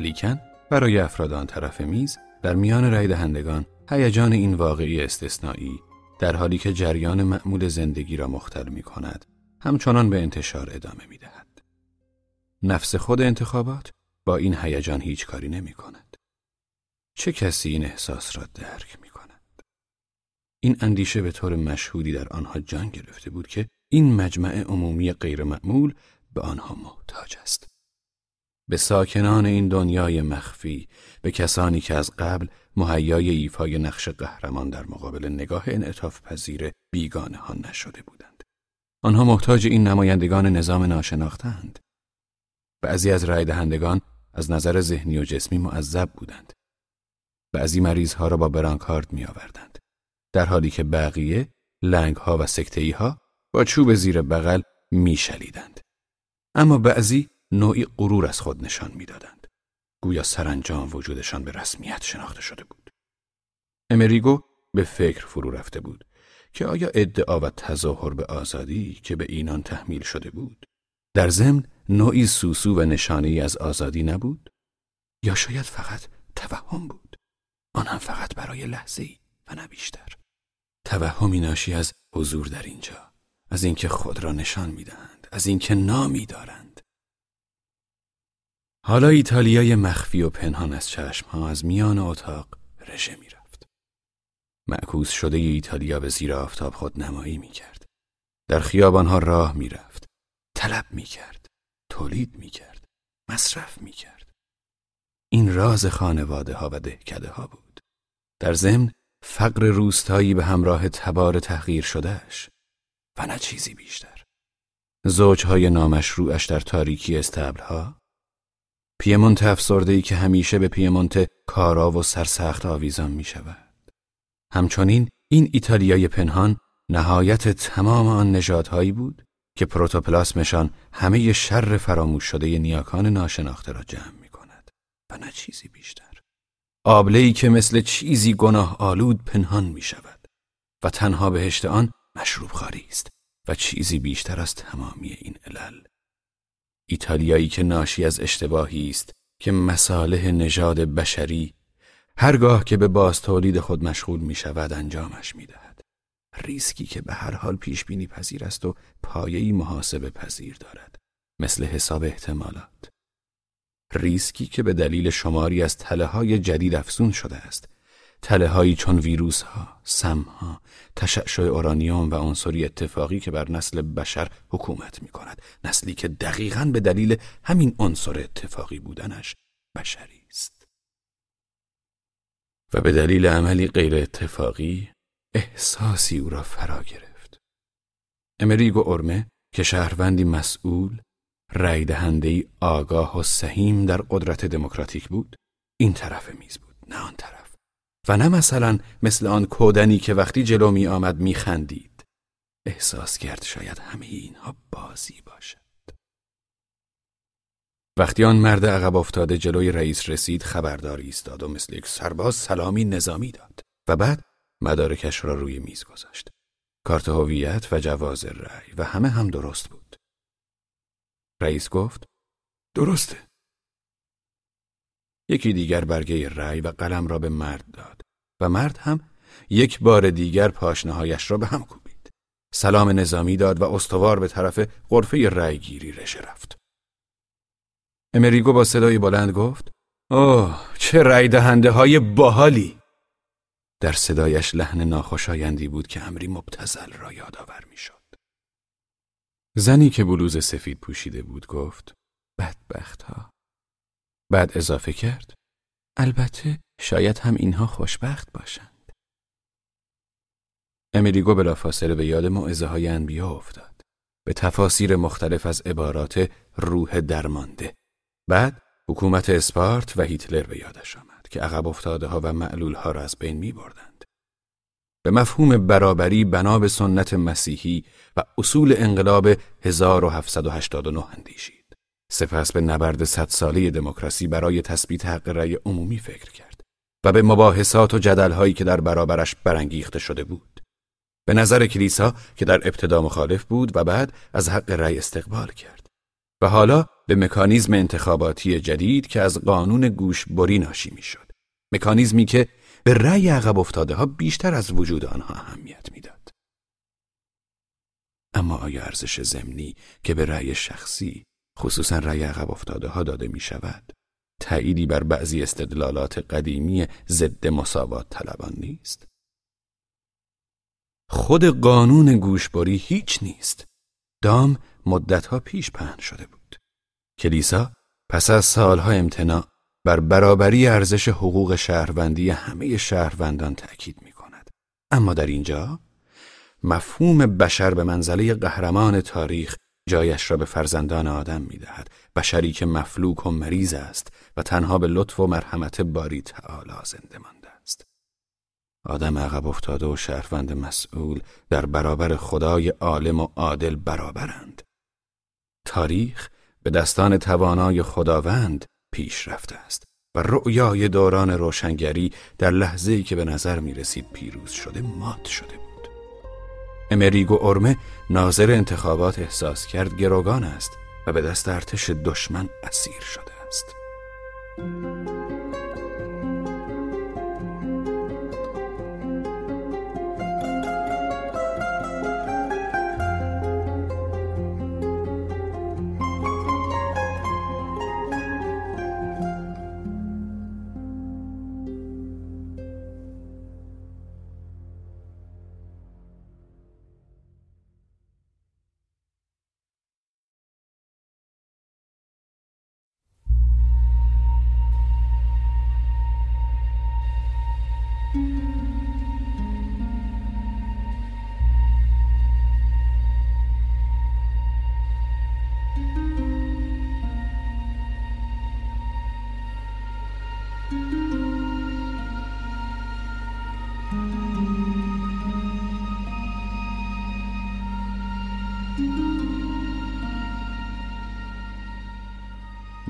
لیکن برای افراد آن طرف میز در میان رای دهندگان هیجان این واقعی استثنایی در حالی که جریان معمول زندگی را مختل می کند همچنان به انتشار ادامه می دهد. نفس خود انتخابات با این هیجان هیچ کاری نمی کند. چه کسی این احساس را درک می کند؟ این اندیشه به طور مشهودی در آنها جان گرفته بود که این مجمع عمومی غیرمعمول به آنها محتاج است. به ساکنان این دنیای مخفی، به کسانی که از قبل مهیای ایفای نقش قهرمان در مقابل نگاه انعطاف پذیر بیگانه ها نشده بودند. آنها محتاج این نمایندگان نظام ناشناختند. بعضی از رای دهندگان از نظر ذهنی و جسمی معذب بودند. بعضی مریضها را با برانکارد می آوردند. در حالی که بقیه لنگ ها و سکتهی ها با چوب زیر بغل می شلیدند. اما بعضی نوعی غرور از خود نشان می‌دادند. گویا سرانجام وجودشان به رسمیت شناخته شده بود. امریگو به فکر فرو رفته بود که آیا ادعا و تظاهر به آزادی که به اینان تحمیل شده بود در ضمن نوعی سوسو و نشانه از آزادی نبود؟ یا شاید فقط توهم بود؟ آن هم فقط برای لحظه ای و نه بیشتر. توهمی ناشی از حضور در اینجا از اینکه خود را نشان می‌دهند از اینکه نامی دارند. حالا ایتالیای مخفی و پنهان از چشمها از میان اتاق رژه می‌رفت. معکوس شده ایتالیا به زیر آفتاب خود نمایی می کرد. در خیابانها راه می رفت. طلب می کرد. تولید می کرد. مصرف می کرد. این راز خانواده ها و دهکده ها بود. در ضمن فقر روستایی به همراه تبار تغییر شدهش و نه چیزی بیشتر. زوجهای نامشروعش در تاریکی استبلها پیمونت افسردهی که همیشه به پیمونت کارا و سرسخت آویزان می شود. همچنین این ایتالیای پنهان نهایت تمام آن نژادهایی بود که پروتوپلاسمشان همه شر فراموش شده نیاکان ناشناخته را جمع می کند و نه چیزی بیشتر. آبلهی که مثل چیزی گناه آلود پنهان می شود و تنها بهشت آن مشروب خاری است و چیزی بیشتر از تمامی این علل. ایتالیایی که ناشی از اشتباهی است که مصالح نژاد بشری هرگاه که به باز تولید خود مشغول می شود انجامش می دهد. ریسکی که به هر حال پیش بینی پذیر است و پایه‌ای محاسبه پذیر دارد. مثل حساب احتمالات. ریسکی که به دلیل شماری از تله های جدید افزون شده است. تله هایی چون ویروس ها، سم ها، تشعشع اورانیوم و عنصری اتفاقی که بر نسل بشر حکومت می کند نسلی که دقیقا به دلیل همین عنصر اتفاقی بودنش بشری. و به دلیل عملی غیر اتفاقی احساسی او را فرا گرفت. امریگو ارمه که شهروندی مسئول، رای آگاه و سهیم در قدرت دموکراتیک بود، این طرف میز بود، نه آن طرف. و نه مثلا مثل آن کودنی که وقتی جلو می آمد می خندید. احساس کرد شاید همه اینها بازی باشد. وقتی آن مرد عقب افتاده جلوی رئیس رسید خبرداری ایستاد و مثل یک سرباز سلامی نظامی داد و بعد مدارکش را روی میز گذاشت. کارت هویت و جواز رأی و همه هم درست بود. رئیس گفت درسته. یکی دیگر برگه رأی و قلم را به مرد داد و مرد هم یک بار دیگر پاشنهایش را به هم کوبید. سلام نظامی داد و استوار به طرف غرفه رأی گیری رشه رفت. امریگو با صدای بلند گفت اوه چه رأی دهنده های باحالی در صدایش لحن ناخوشایندی بود که امری مبتزل را یادآور می‌شد. زنی که بلوز سفید پوشیده بود گفت بدبخت ها. بعد اضافه کرد البته شاید هم اینها خوشبخت باشند. امیریگو بلافاصله به یاد معزه های انبیا افتاد. به تفاسیر مختلف از عبارات روح درمانده. بعد حکومت اسپارت و هیتلر به یادش آمد. که عقب افتاده ها و معلول ها را از بین می بردند. به مفهوم برابری بنا به سنت مسیحی و اصول انقلاب 1789 اندیشید. سپس به نبرد صد ساله دموکراسی برای تثبیت حق رأی عمومی فکر کرد و به مباحثات و جدلهایی که در برابرش برانگیخته شده بود. به نظر کلیسا که در ابتدا مخالف بود و بعد از حق رأی استقبال کرد. و حالا به مکانیزم انتخاباتی جدید که از قانون گوش بری ناشی می‌شد. مکانیزمی که به رأی عقب افتاده ها بیشتر از وجود آنها اهمیت می‌داد. اما آیا ارزش زمینی که به رأی شخصی خصوصا رأی عقب افتاده ها داده می شود تأییدی بر بعضی استدلالات قدیمی ضد مساوات طلبان نیست؟ خود قانون گوشبری هیچ نیست. دام مدتها پیش پهن شده بود. کلیسا پس از سالها امتناع بر برابری ارزش حقوق شهروندی همه شهروندان تأکید می کند. اما در اینجا مفهوم بشر به منزله قهرمان تاریخ جایش را به فرزندان آدم می دهد. بشری که مفلوک و مریض است و تنها به لطف و مرحمت باری تعالی زنده مانده. آدم عقب افتاده و شهروند مسئول در برابر خدای عالم و عادل برابرند. تاریخ به دستان توانای خداوند پیش رفته است و رؤیای دوران روشنگری در لحظه‌ای که به نظر می رسید پیروز شده مات شده بود. امریگو ارمه ناظر انتخابات احساس کرد گروگان است و به دست ارتش دشمن اسیر شده است.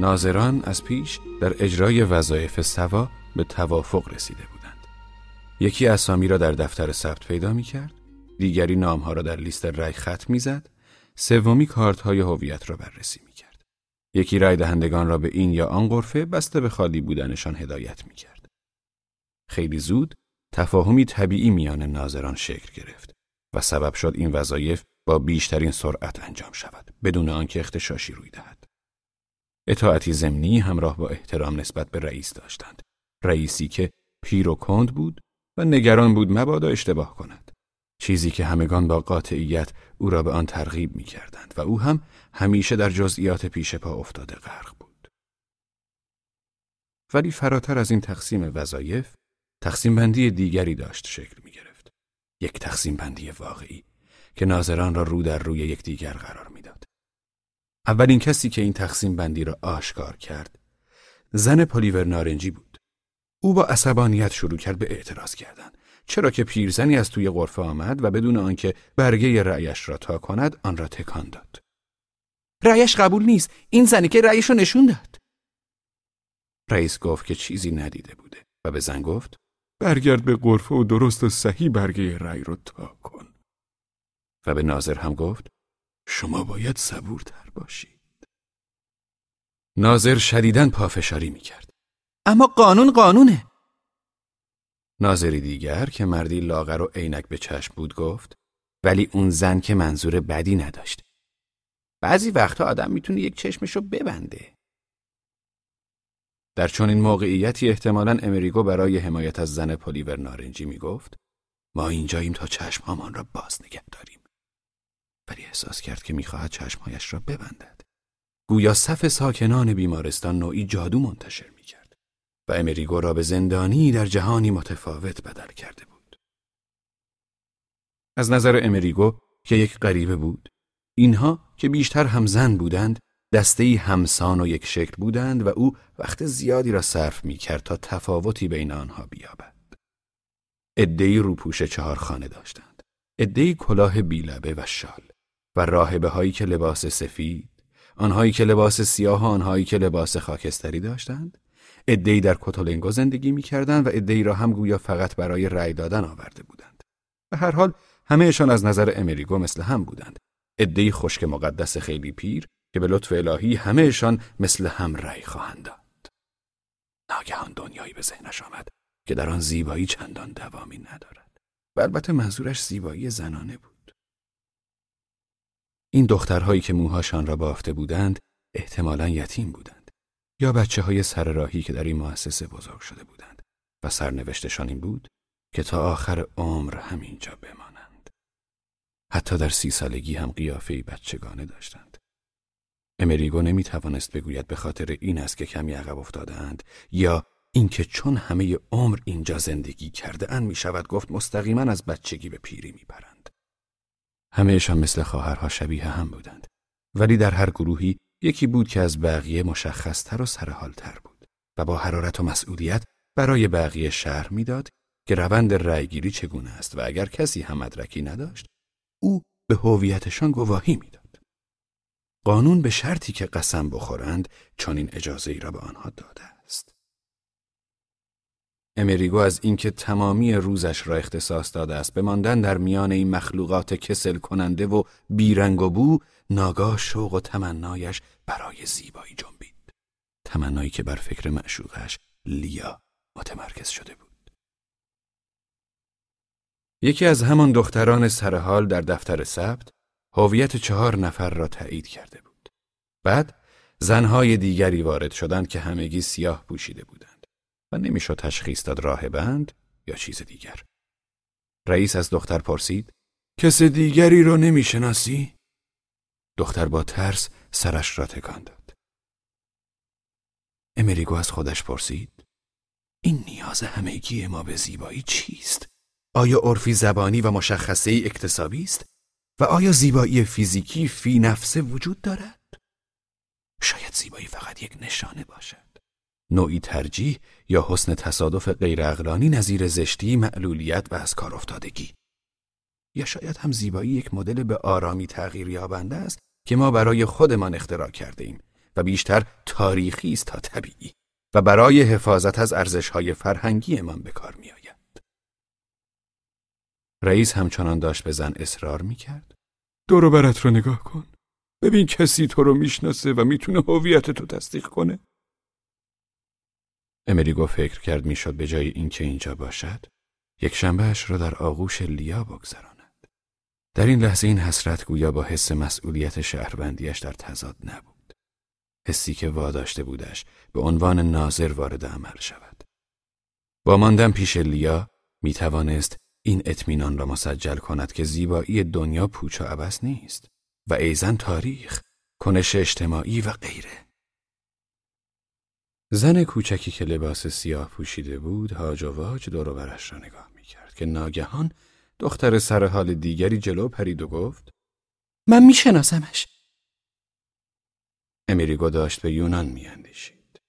ناظران از پیش در اجرای وظایف سوا به توافق رسیده بودند. یکی اسامی را در دفتر ثبت پیدا می کرد، دیگری نامها را در لیست رای خط می زد، سومی کارت های هویت را بررسی می کرد. یکی رای دهندگان را به این یا آن غرفه بسته به خالی بودنشان هدایت می کرد. خیلی زود تفاهمی طبیعی میان ناظران شکل گرفت و سبب شد این وظایف با بیشترین سرعت انجام شود بدون آنکه اختشاشی روی دهد. اطاعتی زمینی همراه با احترام نسبت به رئیس داشتند. رئیسی که پیر و کند بود و نگران بود مبادا اشتباه کند. چیزی که همگان با قاطعیت او را به آن ترغیب می کردند و او هم همیشه در جزئیات پیش پا افتاده غرق بود. ولی فراتر از این تقسیم وظایف، تقسیم بندی دیگری داشت شکل می گرفت. یک تقسیم بندی واقعی که ناظران را رو در روی یکدیگر قرار می‌داد. اولین کسی که این تقسیم بندی را آشکار کرد زن پلیور نارنجی بود. او با عصبانیت شروع کرد به اعتراض کردن. چرا که پیرزنی از توی غرفه آمد و بدون آنکه برگه رأیش را تا کند آن را تکان داد. رأیش قبول نیست. این زنی که رأیش را نشون داد. رئیس گفت که چیزی ندیده بوده و به زن گفت برگرد به غرفه و درست و صحیح برگه رأی رو تا کن. و به ناظر هم گفت شما باید صبورتر باشید. ناظر شدیداً پافشاری می کرد. اما قانون قانونه. ناظری دیگر که مردی لاغر و عینک به چشم بود گفت ولی اون زن که منظور بدی نداشت. بعضی وقتا آدم می‌تونه یک چشمشو ببنده. در چنین موقعیتی احتمالاً امریگو برای حمایت از زن پلیور نارنجی می‌گفت ما اینجاییم تا چشمهامان را باز نگه داریم. ولی احساس کرد که می‌خواهد چشمهایش را ببندد. گویا صف ساکنان بیمارستان نوعی جادو منتشر می‌کرد و امریگو را به زندانی در جهانی متفاوت بدل کرده بود. از نظر امریگو که یک غریبه بود، اینها که بیشتر هم زن بودند، دستهی همسان و یک شکل بودند و او وقت زیادی را صرف می کرد تا تفاوتی بین آنها بیابد. ادهی روپوش چهار خانه داشتند. ادهی کلاه بیلبه و شال. و راهبه هایی که لباس سفید، آنهایی که لباس سیاه و آنهایی که لباس خاکستری داشتند، ادهی در کتولنگو زندگی می‌کردند و ادهی را هم گویا فقط برای رأی دادن آورده بودند. به هر حال همهشان از نظر امریگو مثل هم بودند. ادهی خشک مقدس خیلی پیر که به لطف الهی همهشان مثل هم رأی خواهند داد. ناگهان دنیایی به ذهنش آمد که در آن زیبایی چندان دوامی ندارد. و البته منظورش زیبایی زنانه بود. این دخترهایی که موهاشان را بافته بودند احتمالا یتیم بودند یا بچه های سر راهی که در این مؤسسه بزرگ شده بودند و سرنوشتشان این بود که تا آخر عمر همینجا بمانند. حتی در سی سالگی هم قیافه بچگانه داشتند. امریگو نمی توانست بگوید به خاطر این است که کمی عقب افتادهاند یا اینکه چون همه عمر اینجا زندگی کرده ان می شود گفت مستقیما از بچگی به پیری می پرند. همهشان مثل خواهرها شبیه هم بودند. ولی در هر گروهی یکی بود که از بقیه مشخصتر و سرحالتر بود و با حرارت و مسئولیت برای بقیه شهر می‌داد که روند رأیگیری چگونه است و اگر کسی هم مدرکی نداشت او به هویتشان گواهی می‌داد. قانون به شرطی که قسم بخورند چنین اجازه ای را به آنها داده. امریگو از اینکه تمامی روزش را اختصاص داده است به ماندن در میان این مخلوقات کسل کننده و بیرنگ و بو ناگاه شوق و تمنایش برای زیبایی جنبید. تمنایی که بر فکر معشوقش لیا متمرکز شده بود. یکی از همان دختران سرحال در دفتر ثبت هویت چهار نفر را تایید کرده بود. بعد زنهای دیگری وارد شدند که همگی سیاه پوشیده بودند. و نمی‌شد تشخیص داد راهبند یا چیز دیگر. رئیس از دختر پرسید کس دیگری رو نمی‌شناسی؟ دختر با ترس سرش را تکان داد. امریگو از خودش پرسید این نیاز همگی ما به زیبایی چیست؟ آیا عرفی زبانی و مشخصه اکتسابی است؟ و آیا زیبایی فیزیکی فی نفسه وجود دارد؟ شاید زیبایی فقط یک نشانه باشد. نوعی ترجیح یا حسن تصادف غیراقلانی نظیر زشتی، معلولیت و از کار افتادگی. یا شاید هم زیبایی یک مدل به آرامی تغییر یابنده است که ما برای خودمان اختراع کرده ایم و بیشتر تاریخی است تا طبیعی و برای حفاظت از ارزشهای فرهنگیمان به کار می آید. رئیس همچنان داشت به زن اصرار می کرد. دورو برت رو نگاه کن. ببین کسی تو رو می‌شناسه و می‌تونه هویت تو تصدیق کنه. امریگو فکر کرد می‌شد به جای اینکه اینجا باشد یک شنبهش را در آغوش لیا بگذراند. در این لحظه این حسرت گویا با حس مسئولیت شهروندیش در تضاد نبود. حسی که واداشته بودش به عنوان ناظر وارد عمل شود. با ماندن پیش لیا می توانست این اطمینان را مسجل کند که زیبایی دنیا پوچ و عبس نیست و ایزن تاریخ، کنش اجتماعی و غیره. زن کوچکی که لباس سیاه پوشیده بود هاج و واج دور را نگاه می کرد که ناگهان دختر سر حال دیگری جلو پرید و گفت من میشناسمش. امیریگو داشت به یونان میاندیشید.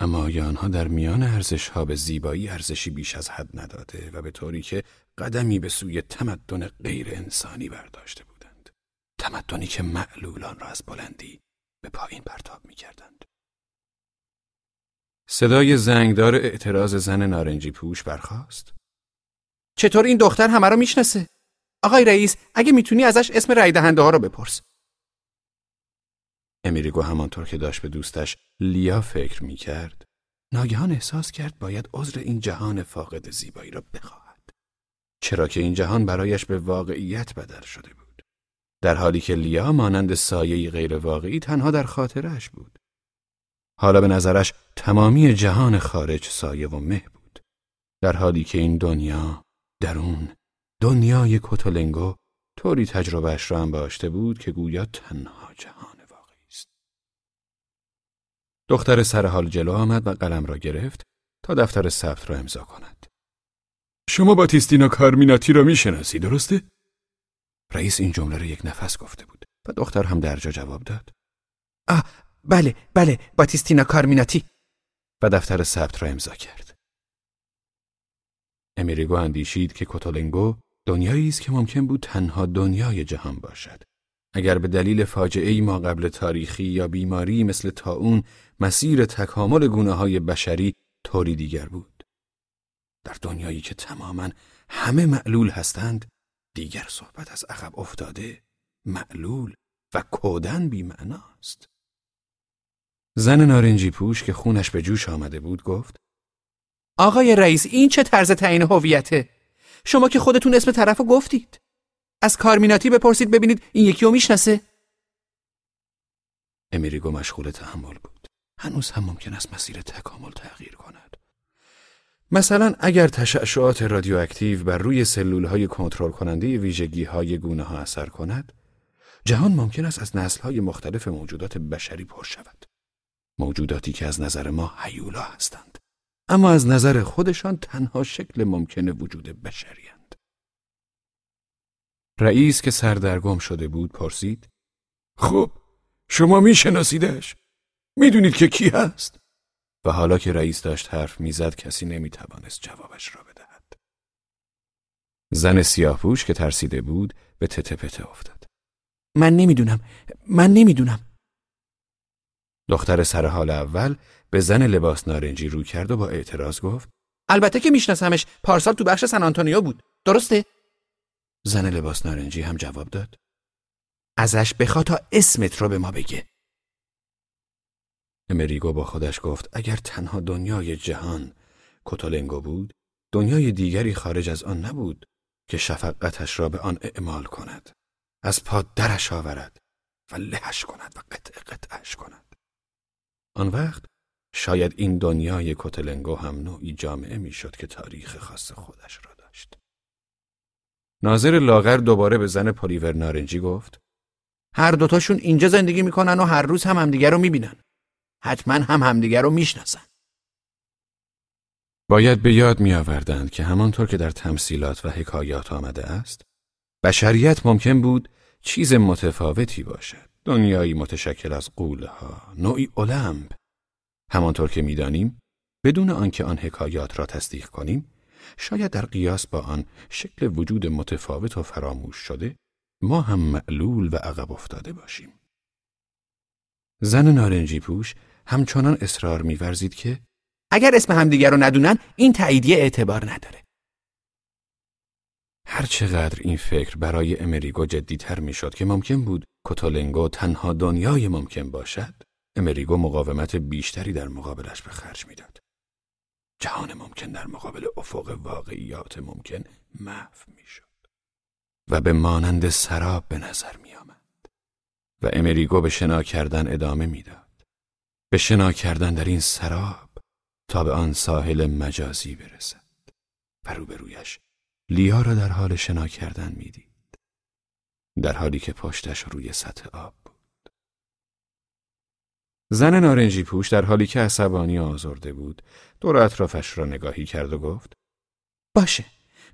اما آیا آنها در میان ارزش ها به زیبایی ارزشی بیش از حد نداده و به طوری که قدمی به سوی تمدن غیر انسانی برداشته بودند. تمدنی که معلولان را از بلندی به پایین پرتاب می کردند. صدای زنگدار اعتراض زن نارنجی پوش برخاست. چطور این دختر همه را می‌شناسه؟ آقای رئیس اگه می‌تونی ازش اسم رای دهنده ها رو بپرس. امیریگو همانطور که داشت به دوستش لیا فکر می کرد ناگهان احساس کرد باید عذر این جهان فاقد زیبایی را بخواهد چرا که این جهان برایش به واقعیت بدل شده بود در حالی که لیا مانند سایه‌ای غیر واقعی تنها در خاطرش بود حالا به نظرش تمامی جهان خارج سایه و مه بود. در حالی که این دنیا درون دنیای کتولنگو طوری تجربهش را انباشته بود که گویا تنها جهان واقعی است. دختر سرحال جلو آمد و قلم را گرفت تا دفتر ثبت را امضا کند. شما باتیستینا کارمیناتی را می‌شناسی درسته؟ رئیس این جمله را یک نفس گفته بود و دختر هم درجا جواب داد. آه بله بله باتیستینا کارمیناتی. و دفتر ثبت را امضا کرد. امیریگو اندیشید که کوتولنگو دنیایی است که ممکن بود تنها دنیای جهان باشد. اگر به دلیل فاجعه ای ما قبل تاریخی یا بیماری مثل تاون مسیر تکامل گونه های بشری طوری دیگر بود. در دنیایی که تماما همه معلول هستند دیگر صحبت از عقب افتاده معلول و کودن بیمعناست. زن نارنجی پوش که خونش به جوش آمده بود گفت آقای رئیس این چه طرز تعیین هویته؟ شما که خودتون اسم طرف گفتید. از کارمیناتی بپرسید ببینید این یکی رو می‌شناسه. امیریگو مشغول تحمل بود. هنوز هم ممکن است مسیر تکامل تغییر کند. مثلا اگر تشعشعات رادیواکتیو بر روی سلول های کنترل کننده ویژگی های گونه ها اثر کند جهان ممکن است از نسل های مختلف موجودات بشری پر شود. موجوداتی که از نظر ما حیولا هستند. اما از نظر خودشان تنها شکل ممکن وجود بشری هند. رئیس که سردرگم شده بود پرسید خب شما میشناسیدش؟ می‌دونید که کی هست؟ و حالا که رئیس داشت حرف می‌زد کسی نمی‌توانست جوابش را بدهد. زن سیاهپوش که ترسیده بود به تته پته افتاد. من نمی‌دونم من نمی‌دونم. دختر سر حال اول به زن لباس نارنجی رو کرد و با اعتراض گفت البته که میشناسمش پارسال تو بخش سن آنتونیو بود. درسته؟ زن لباس نارنجی هم جواب داد. ازش بخوا تا اسمت رو به ما بگه. امریگو با خودش گفت اگر تنها دنیای جهان کتولنگو بود دنیای دیگری خارج از آن نبود که شفقتش را به آن اعمال کند. از پا درش آورد و لهش کند و قطع قطعش کند. آن وقت شاید این دنیای کتلنگو هم نوعی جامعه می‌شد که تاریخ خاص خودش را داشت. ناظر لاغر دوباره به زن پلیور نارنجی گفت هر دوتاشون اینجا زندگی می‌کنن و هر روز هم همدیگر رو می‌بینن. حتما هم همدیگر رو می‌شناسن. باید به یاد میآوردند که همانطور که در تمثیلات و حکایات آمده است، بشریت ممکن بود چیز متفاوتی باشد. دنیایی متشکل از قولها. نوعی المپ همانطور که می‌دانیم بدون آنکه آن حکایات را تصدیق کنیم شاید در قیاس با آن شکل وجود متفاوت و فراموش شده ما هم معلول و عقب افتاده باشیم. زن نارنجی پوش همچنان اصرار میورزید که اگر اسم همدیگر رو ندونن این تاییدیه اعتبار نداره. هرچقدر این فکر برای امریگو جدیتر می‌شد که ممکن بود کتولنگو تنها دنیای ممکن باشد امریگو مقاومت بیشتری در مقابلش به خرج می‌داد جهان ممکن در مقابل افق واقعیات ممکن محو می‌شد و به مانند سراب به نظر می آمد. و امریگو به شنا کردن ادامه می‌داد. به شنا کردن در این سراب تا به آن ساحل مجازی برسد و روبرویش لیا را در حال شنا کردن می‌دید. در حالی که پشتش روی سطح آب بود. زن نارنجی پوش در حالی که عصبانی آزرده بود دور اطرافش را نگاهی کرد و گفت باشه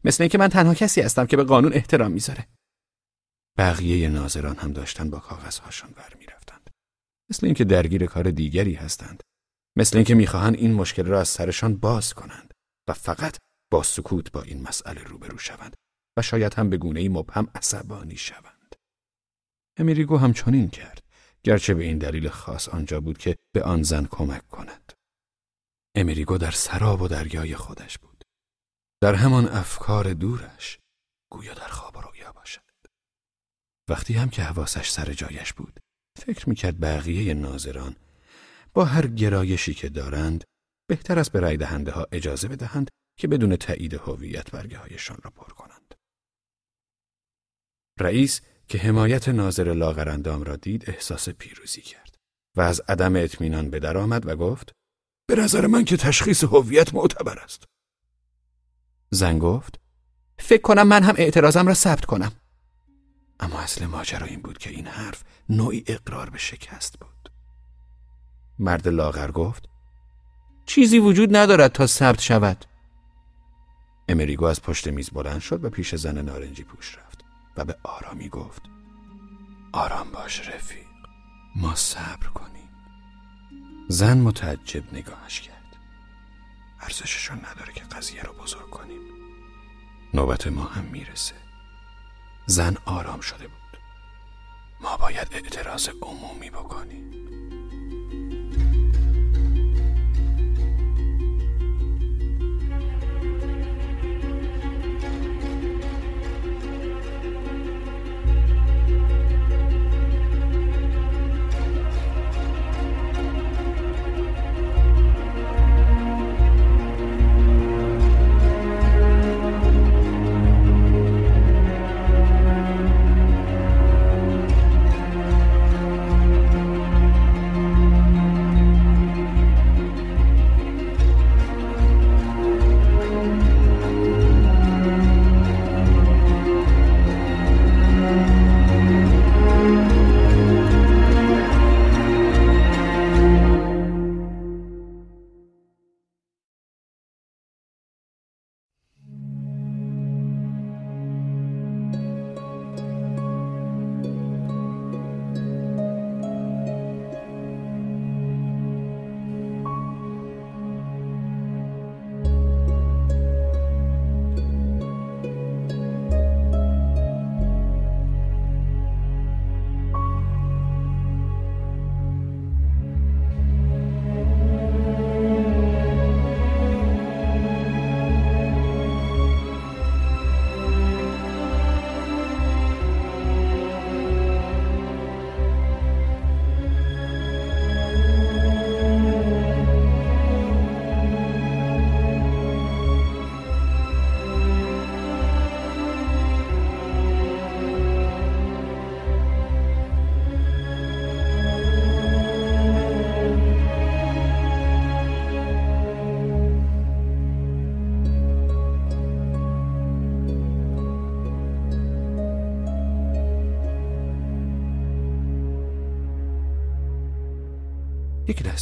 مثل اینکه من تنها کسی هستم که به قانون احترام می‌ذاره. بقیه ناظران هم داشتن با کاغذهاشان ور می‌رفتند مثل اینکه درگیر کار دیگری هستند. مثل اینکه می‌خواهند این مشکل را از سرشان باز کنند و فقط با سکوت با این مسئله روبرو شوند. و شاید هم به گونه مبهم عصبانی شوند. امیریگو هم چنین کرد گرچه به این دلیل خاص آنجا بود که به آن زن کمک کند. امریگو در سراب و دریای خودش بود. در همان افکار دورش گویا در خواب و رویا باشد. وقتی هم که حواسش سر جایش بود فکر می‌کرد بقیه ناظران با هر گرایشی که دارند بهتر است به رای دهنده ها اجازه بدهند که بدون تایید هویت برگه هایشان را پر کنند. رئیس که حمایت ناظر لاغرندام را دید احساس پیروزی کرد و از عدم اطمینان به در آمد و گفت به نظر من که تشخیص هویت معتبر است. زن گفت فکر کنم من هم اعتراضم را ثبت کنم. اما اصل ماجرا این بود که این حرف نوعی اقرار به شکست بود. مرد لاغر گفت چیزی وجود ندارد تا ثبت شود. امریگو از پشت میز بلند شد و پیش زن نارنجی پوش رفت و به آرامی گفت آرام باش رفیق ما صبر کنیم. زن متعجب نگاهش کرد. ارزششون نداره که قضیه رو بزرگ کنیم. نوبت ما هم می‌رسه. زن آرام شده بود. ما باید اعتراض عمومی بکنیم.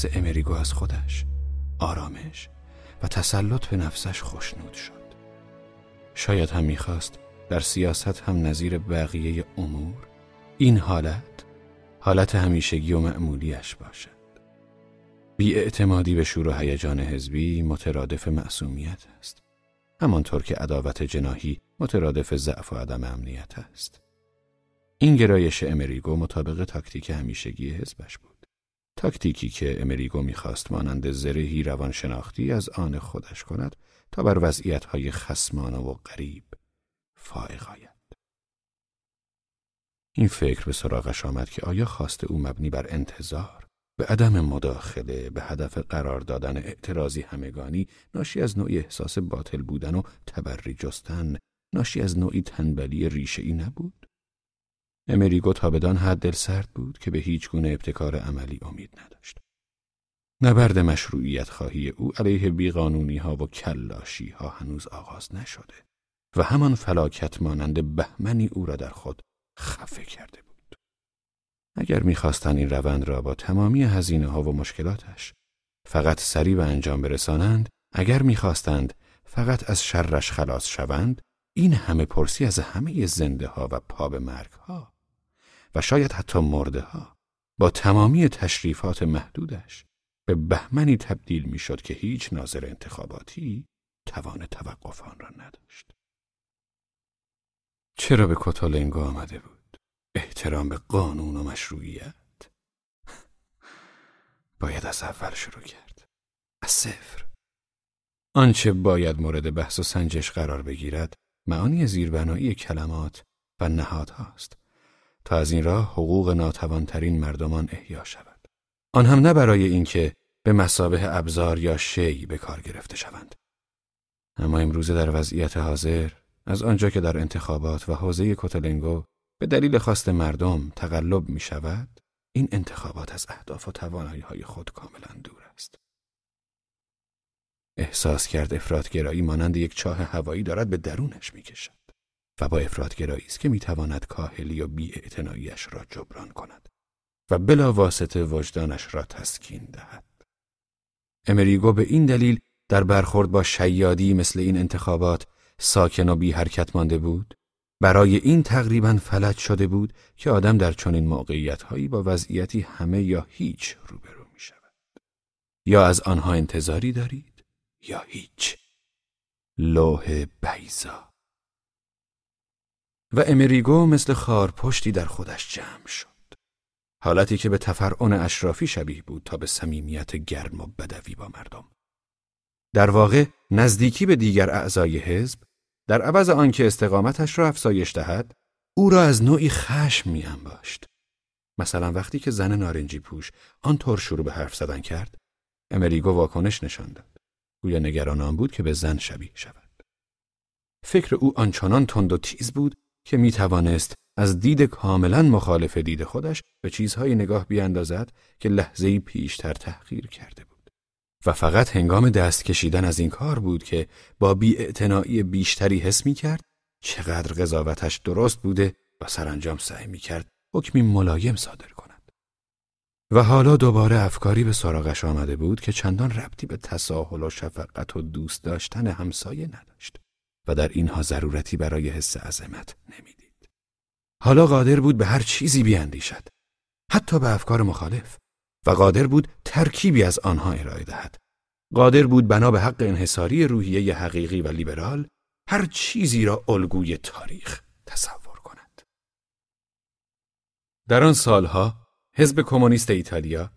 لحظه امریگو از خودش آرامش و تسلط به نفسش خوشنود شد شاید هم می‌خواست در سیاست هم نظیر بقیه امور این حالت حالت همیشگی و معمولیش باشد. بیاعتمادی به شور و هیجان حزبی مترادف معصومیت است. همانطور که عداوت جناهی مترادف ضعف و عدم امنیت است. این گرایش امریگو مطابق تاکتیک همیشگی حزبش بود. تاکتیکی که امریگو می‌خواست مانند زرهی روانشناختی از آن خودش کند تا بر وضعیتهای خسمانه و غریب فائق آید. این فکر به سراغش آمد که آیا خواست او مبنی بر انتظار به عدم مداخله به هدف قرار دادن اعتراضی همگانی ناشی از نوعی احساس باطل بودن و تبری جستن ناشی از نوعی تنبلی ریشه ای نبود امریگو تا بدان حد دل سرد بود که به هیچ گونه ابتکار عملی امید نداشت نبرد مشروعیت خواهی او علیه بیقانونی ها و کلاشی ها هنوز آغاز نشده و همان فلاکت مانند بهمنی او را در خود خفه کرده بود. اگر می‌خواستند این روند را با تمامی هزینه ها و مشکلاتش فقط سریع به انجام برسانند، اگر می‌خواستند فقط از شرش خلاص شوند، این همه پرسی از همه زنده ها و پا به مرگ ها شاید حتی مرده ها با تمامی تشریفات محدودش به بهمنی تبدیل می‌شد که هیچ ناظر انتخاباتی توان توقف آن را نداشت. چرا به کتالنگو آمده بود؟ احترام به قانون و مشروعیت؟ باید از اول شروع کرد. از صفر. آنچه باید مورد بحث و سنجش قرار بگیرد معانی زیربنایی کلمات و نهادهاست تا از این راه حقوق ناتوانترین مردمان احیا شود. آن هم نه برای اینکه به مسابه ابزار یا شی به کار گرفته شوند. اما امروزه در وضعیت حاضر از آنجا که در انتخابات و حوزه کتلنگو به دلیل خواست مردم تقلب می شود، این انتخابات از اهداف و توانایی های خود کاملا دور است. احساس کرد افرادگرایی مانند یک چاه هوایی دارد به درونش می کشد و با افرادگرایی است که می تواند کاهلی و بی را جبران کند و بلا واسطه وجدانش را تسکین دهد. امریگو به این دلیل در برخورد با شیادی مثل این انتخابات ساکن و بی حرکت مانده بود؟ برای این تقریبا فلج شده بود که آدم در چنین موقعیت هایی با وضعیتی همه یا هیچ روبرو می شود یا از آنها انتظاری دارید یا هیچ؟ لوح بیزا و امریگو مثل خار پشتی در خودش جمع شد. حالتی که به تفرعن اشرافی شبیه بود تا به صمیمیت گرم و بدوی با مردم. در واقع نزدیکی به دیگر اعضای حزب در عوض آنکه استقامتش را افزایش دهد او را از نوعی خشم می انباشت. مثلا وقتی که زن نارنجی پوش آنطور شروع به حرف زدن کرد امریگو واکنش نشان داد. گویا نگران آن بود که به زن شبیه شود. فکر او آنچنان تند و تیز بود که می توانست از دید کاملا مخالف دید خودش به چیزهای نگاه بیاندازد که لحظه‌ای پیشتر تحقیر کرده بود و فقط هنگام دست کشیدن از این کار بود که با بی بیشتری حس می کرد چقدر قضاوتش درست بوده و سرانجام سعی می کرد حکمی ملایم صادر کند. و حالا دوباره افکاری به سراغش آمده بود که چندان ربطی به تساهل و شفقت و دوست داشتن همسایه نداشت و در اینها ضرورتی برای حس عظمت نمی‌دید. حالا قادر بود به هر چیزی بیاندیشد حتی به افکار مخالف و قادر بود ترکیبی از آنها ارائه دهد. قادر بود بنا به حق انحصاری روحیه حقیقی و لیبرال هر چیزی را الگوی تاریخ تصور کند. در آن سالها حزب کمونیست ایتالیا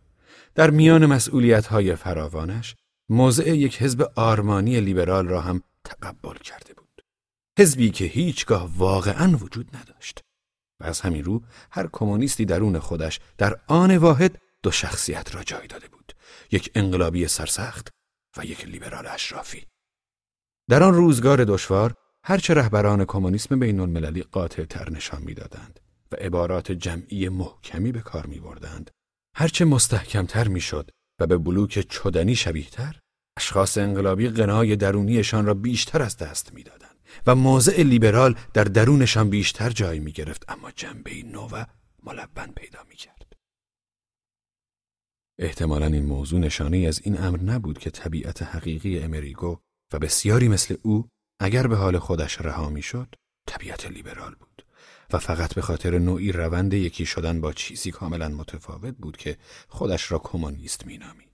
در میان مسئولیت‌های فراوانش موضع یک حزب آرمانی لیبرال را هم تقبل کرده بود. حزبی که هیچگاه واقعا وجود نداشت. و از همین رو هر کمونیستی درون خودش در آن واحد دو شخصیت را جای داده بود یک انقلابی سرسخت و یک لیبرال اشرافی در آن روزگار دشوار هرچه رهبران کمونیسم بین المللی قاطع تر نشان می‌دادند و عبارات جمعی محکمی به کار می بردند. هرچه مستحکمتر می‌شد و به بلوک چدنی شبیهتر اشخاص انقلابی غنای درونیشان را بیشتر از دست می‌دادند و موضع لیبرال در درونشان بیشتر جای می گرفت اما جنبه نو و ملبن پیدا می کرد. احتمالا این موضوع نشانه از این امر نبود که طبیعت حقیقی امریگو و بسیاری مثل او اگر به حال خودش رها می‌شد طبیعت لیبرال بود و فقط به خاطر نوعی روند یکی شدن با چیزی کاملا متفاوت بود که خودش را کمونیست مینامید.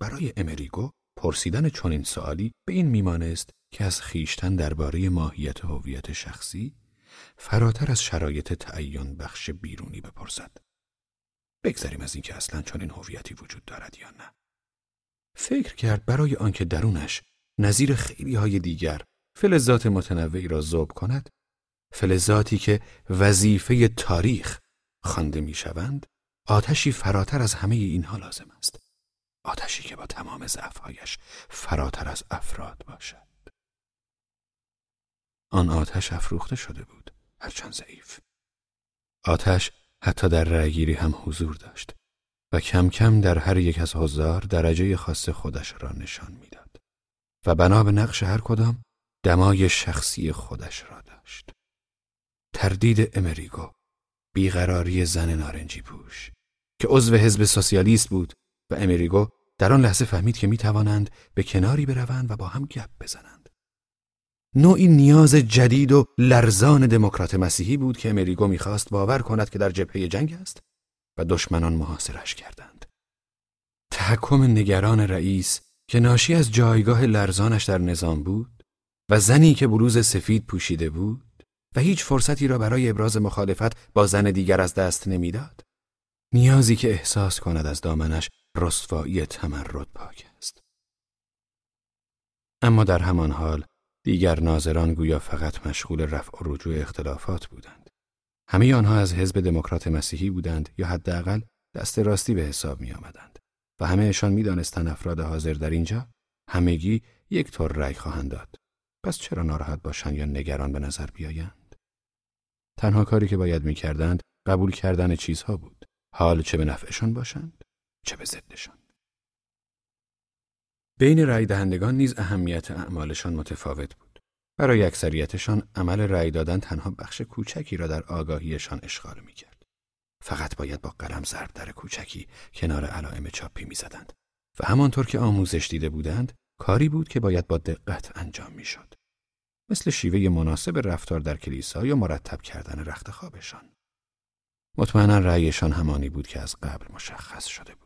برای امریگو پرسیدن چنین سوالی به این میمانست که از خیشتن درباره ماهیت هویت شخصی فراتر از شرایط تعین بخش بیرونی بپرسد. بگذریم از اینکه اصلا چنین هویتی وجود دارد یا نه. فکر کرد برای آنکه درونش نظیر خیلی های دیگر فلزات متنوعی را ذوب کند فلزاتی که وظیفه تاریخ خوانده می‌شوند آتشی فراتر از همه اینها لازم است آتشی که با تمام ضعفهایش فراتر از افراد باشد آن آتش افروخته شده بود. هرچند ضعیف. آتش حتی در رأیگیری هم حضور داشت و کم کم در هر یک از حضار درجه خاص خودش را نشان می‌داد. و بنا به نقش هر کدام دمای شخصی خودش را داشت. تردید امریگو بیقراری زن نارنجی پوش که عضو حزب سوسیالیست بود و امریگو در آن لحظه فهمید که می توانند به کناری بروند و با هم گپ بزنند. نوعی نیاز جدید و لرزان دموکرات مسیحی بود که امریگو می‌خواست باور کند که در جبهه جنگ است و دشمنان محاصرش کردند. تحکم نگران رئیس که ناشی از جایگاه لرزانش در نظام بود و زنی که بلوز سفید پوشیده بود و هیچ فرصتی را برای ابراز مخالفت با زن دیگر از دست نمی‌داد. نیازی که احساس کند از دامنش رسوایی تمرد پاک است. اما در همان حال دیگر ناظران گویا فقط مشغول رفع و رجوع اختلافات بودند. همه آنها از حزب دموکرات مسیحی بودند یا حداقل دست راستی به حساب می آمدند و همهشان می دانستند افراد حاضر در اینجا همگی یک طور رأی خواهند داد. پس چرا ناراحت باشند یا نگران به نظر بیایند؟ تنها کاری که باید می کردند قبول کردن چیزها بود. حال چه به نفعشان باشند چه به ضدشان. بین رأی دهندگان نیز اهمیت اعمالشان متفاوت بود. برای اکثریتشان عمل رأی دادن تنها بخش کوچکی را در آگاهیشان اشغال می کرد. فقط باید با قلم ضرب در کوچکی کنار علائم چاپی می زدند. و همانطور که آموزش دیده بودند کاری بود که باید با دقت انجام می شد. مثل شیوه مناسب رفتار در کلیسا یا مرتب کردن رخت خوابشان. مطمئنا رأیشان همانی بود که از قبل مشخص شده بود.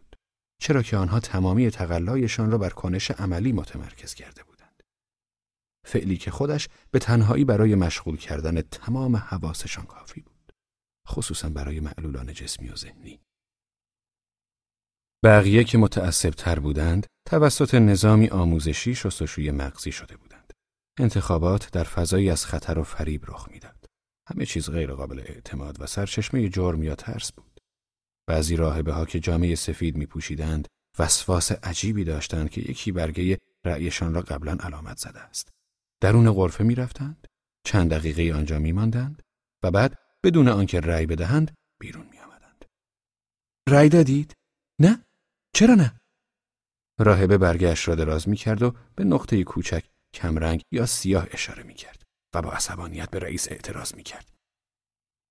چرا که آنها تمامی تقلایشان را بر کنش عملی متمرکز کرده بودند. فعلی که خودش به تنهایی برای مشغول کردن تمام حواسشان کافی بود. خصوصا برای معلولان جسمی و ذهنی. بقیه که متعصب تر بودند توسط نظامی آموزشی شستشوی مغزی شده بودند. انتخابات در فضایی از خطر و فریب رخ می‌داد. همه چیز غیر قابل اعتماد و سرچشمه جرم یا ترس بود. بعضی راهبه ها که جامعه سفید می پوشیدند وسواس عجیبی داشتند که یکی برگه رأیشان را قبلا علامت زده است. درون غرفه می رفتند، چند دقیقه آنجا می ماندند و بعد بدون آنکه رأی بدهند بیرون می آمدند. رأی دادید؟ نه؟ چرا نه؟ راهبه برگشت را دراز می کرد و به نقطه کوچک کمرنگ یا سیاه اشاره می کرد و با عصبانیت به رئیس اعتراض می کرد.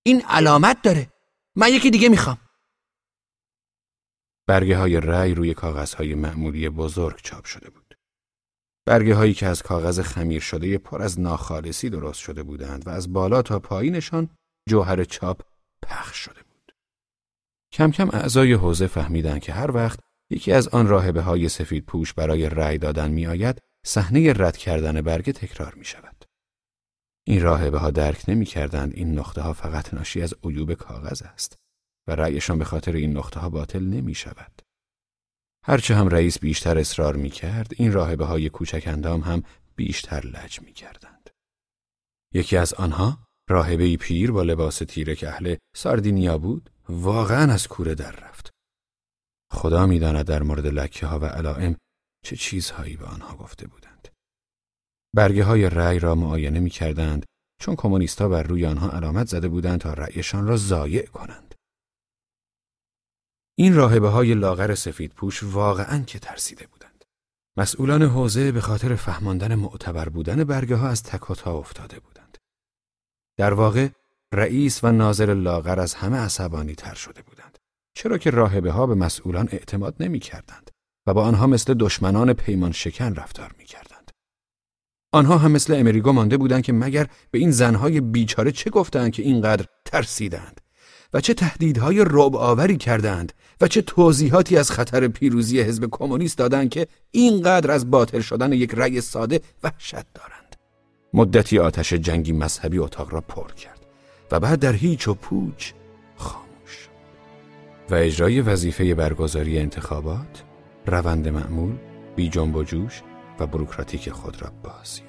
این علامت داره. من یکی دیگه می‌خوام. برگه های رأی روی کاغذ های معمولی بزرگ چاپ شده بود. برگه هایی که از کاغذ خمیر شده پر از ناخالصی درست شده بودند و از بالا تا پایینشان جوهر چاپ پخش شده بود. کم کم اعضای حوزه فهمیدند که هر وقت یکی از آن راهبه های سفید پوش برای رأی دادن می آید صحنه رد کردن برگه تکرار می شود. این راهبه ها درک نمی کردند این نقطه ها فقط ناشی از عیوب کاغذ است و رأیشان به خاطر این نقطه ها باطل نمی شود. هرچه هم رئیس بیشتر اصرار می کرد این راهبه های کوچک اندام هم بیشتر لج می کردند. یکی از آنها راهبه پیر با لباس تیره که اهل ساردینیا بود واقعا از کوره در رفت. خدا می‌داند در مورد لکه ها و علائم چه چیزهایی به آنها گفته بودند. برگه های رأی را معاینه می کردند چون کمونیستا بر روی آنها علامت زده بودند تا رأیشان را ضایع کنند. این راهبه های لاغر سفید پوش واقعا که ترسیده بودند. مسئولان حوزه به خاطر فهماندن معتبر بودن برگه ها از تکاتا افتاده بودند. در واقع رئیس و ناظر لاغر از همه عصبانی تر شده بودند. چرا که راهبه ها به مسئولان اعتماد نمی کردند و با آنها مثل دشمنان پیمان شکن رفتار می کردند. آنها هم مثل امریگو مانده بودند که مگر به این زنهای بیچاره چه گفتند که اینقدر ترسیدند و چه تهدیدهای رعب آوری کردند و چه توضیحاتی از خطر پیروزی حزب کمونیست دادند که اینقدر از باطل شدن یک رأی ساده وحشت دارند. مدتی آتش جنگی مذهبی اتاق را پر کرد و بعد در هیچ و پوچ خاموش و اجرای وظیفه برگزاری انتخابات روند معمول بی جنب و جوش و بروکراتیک خود را بازی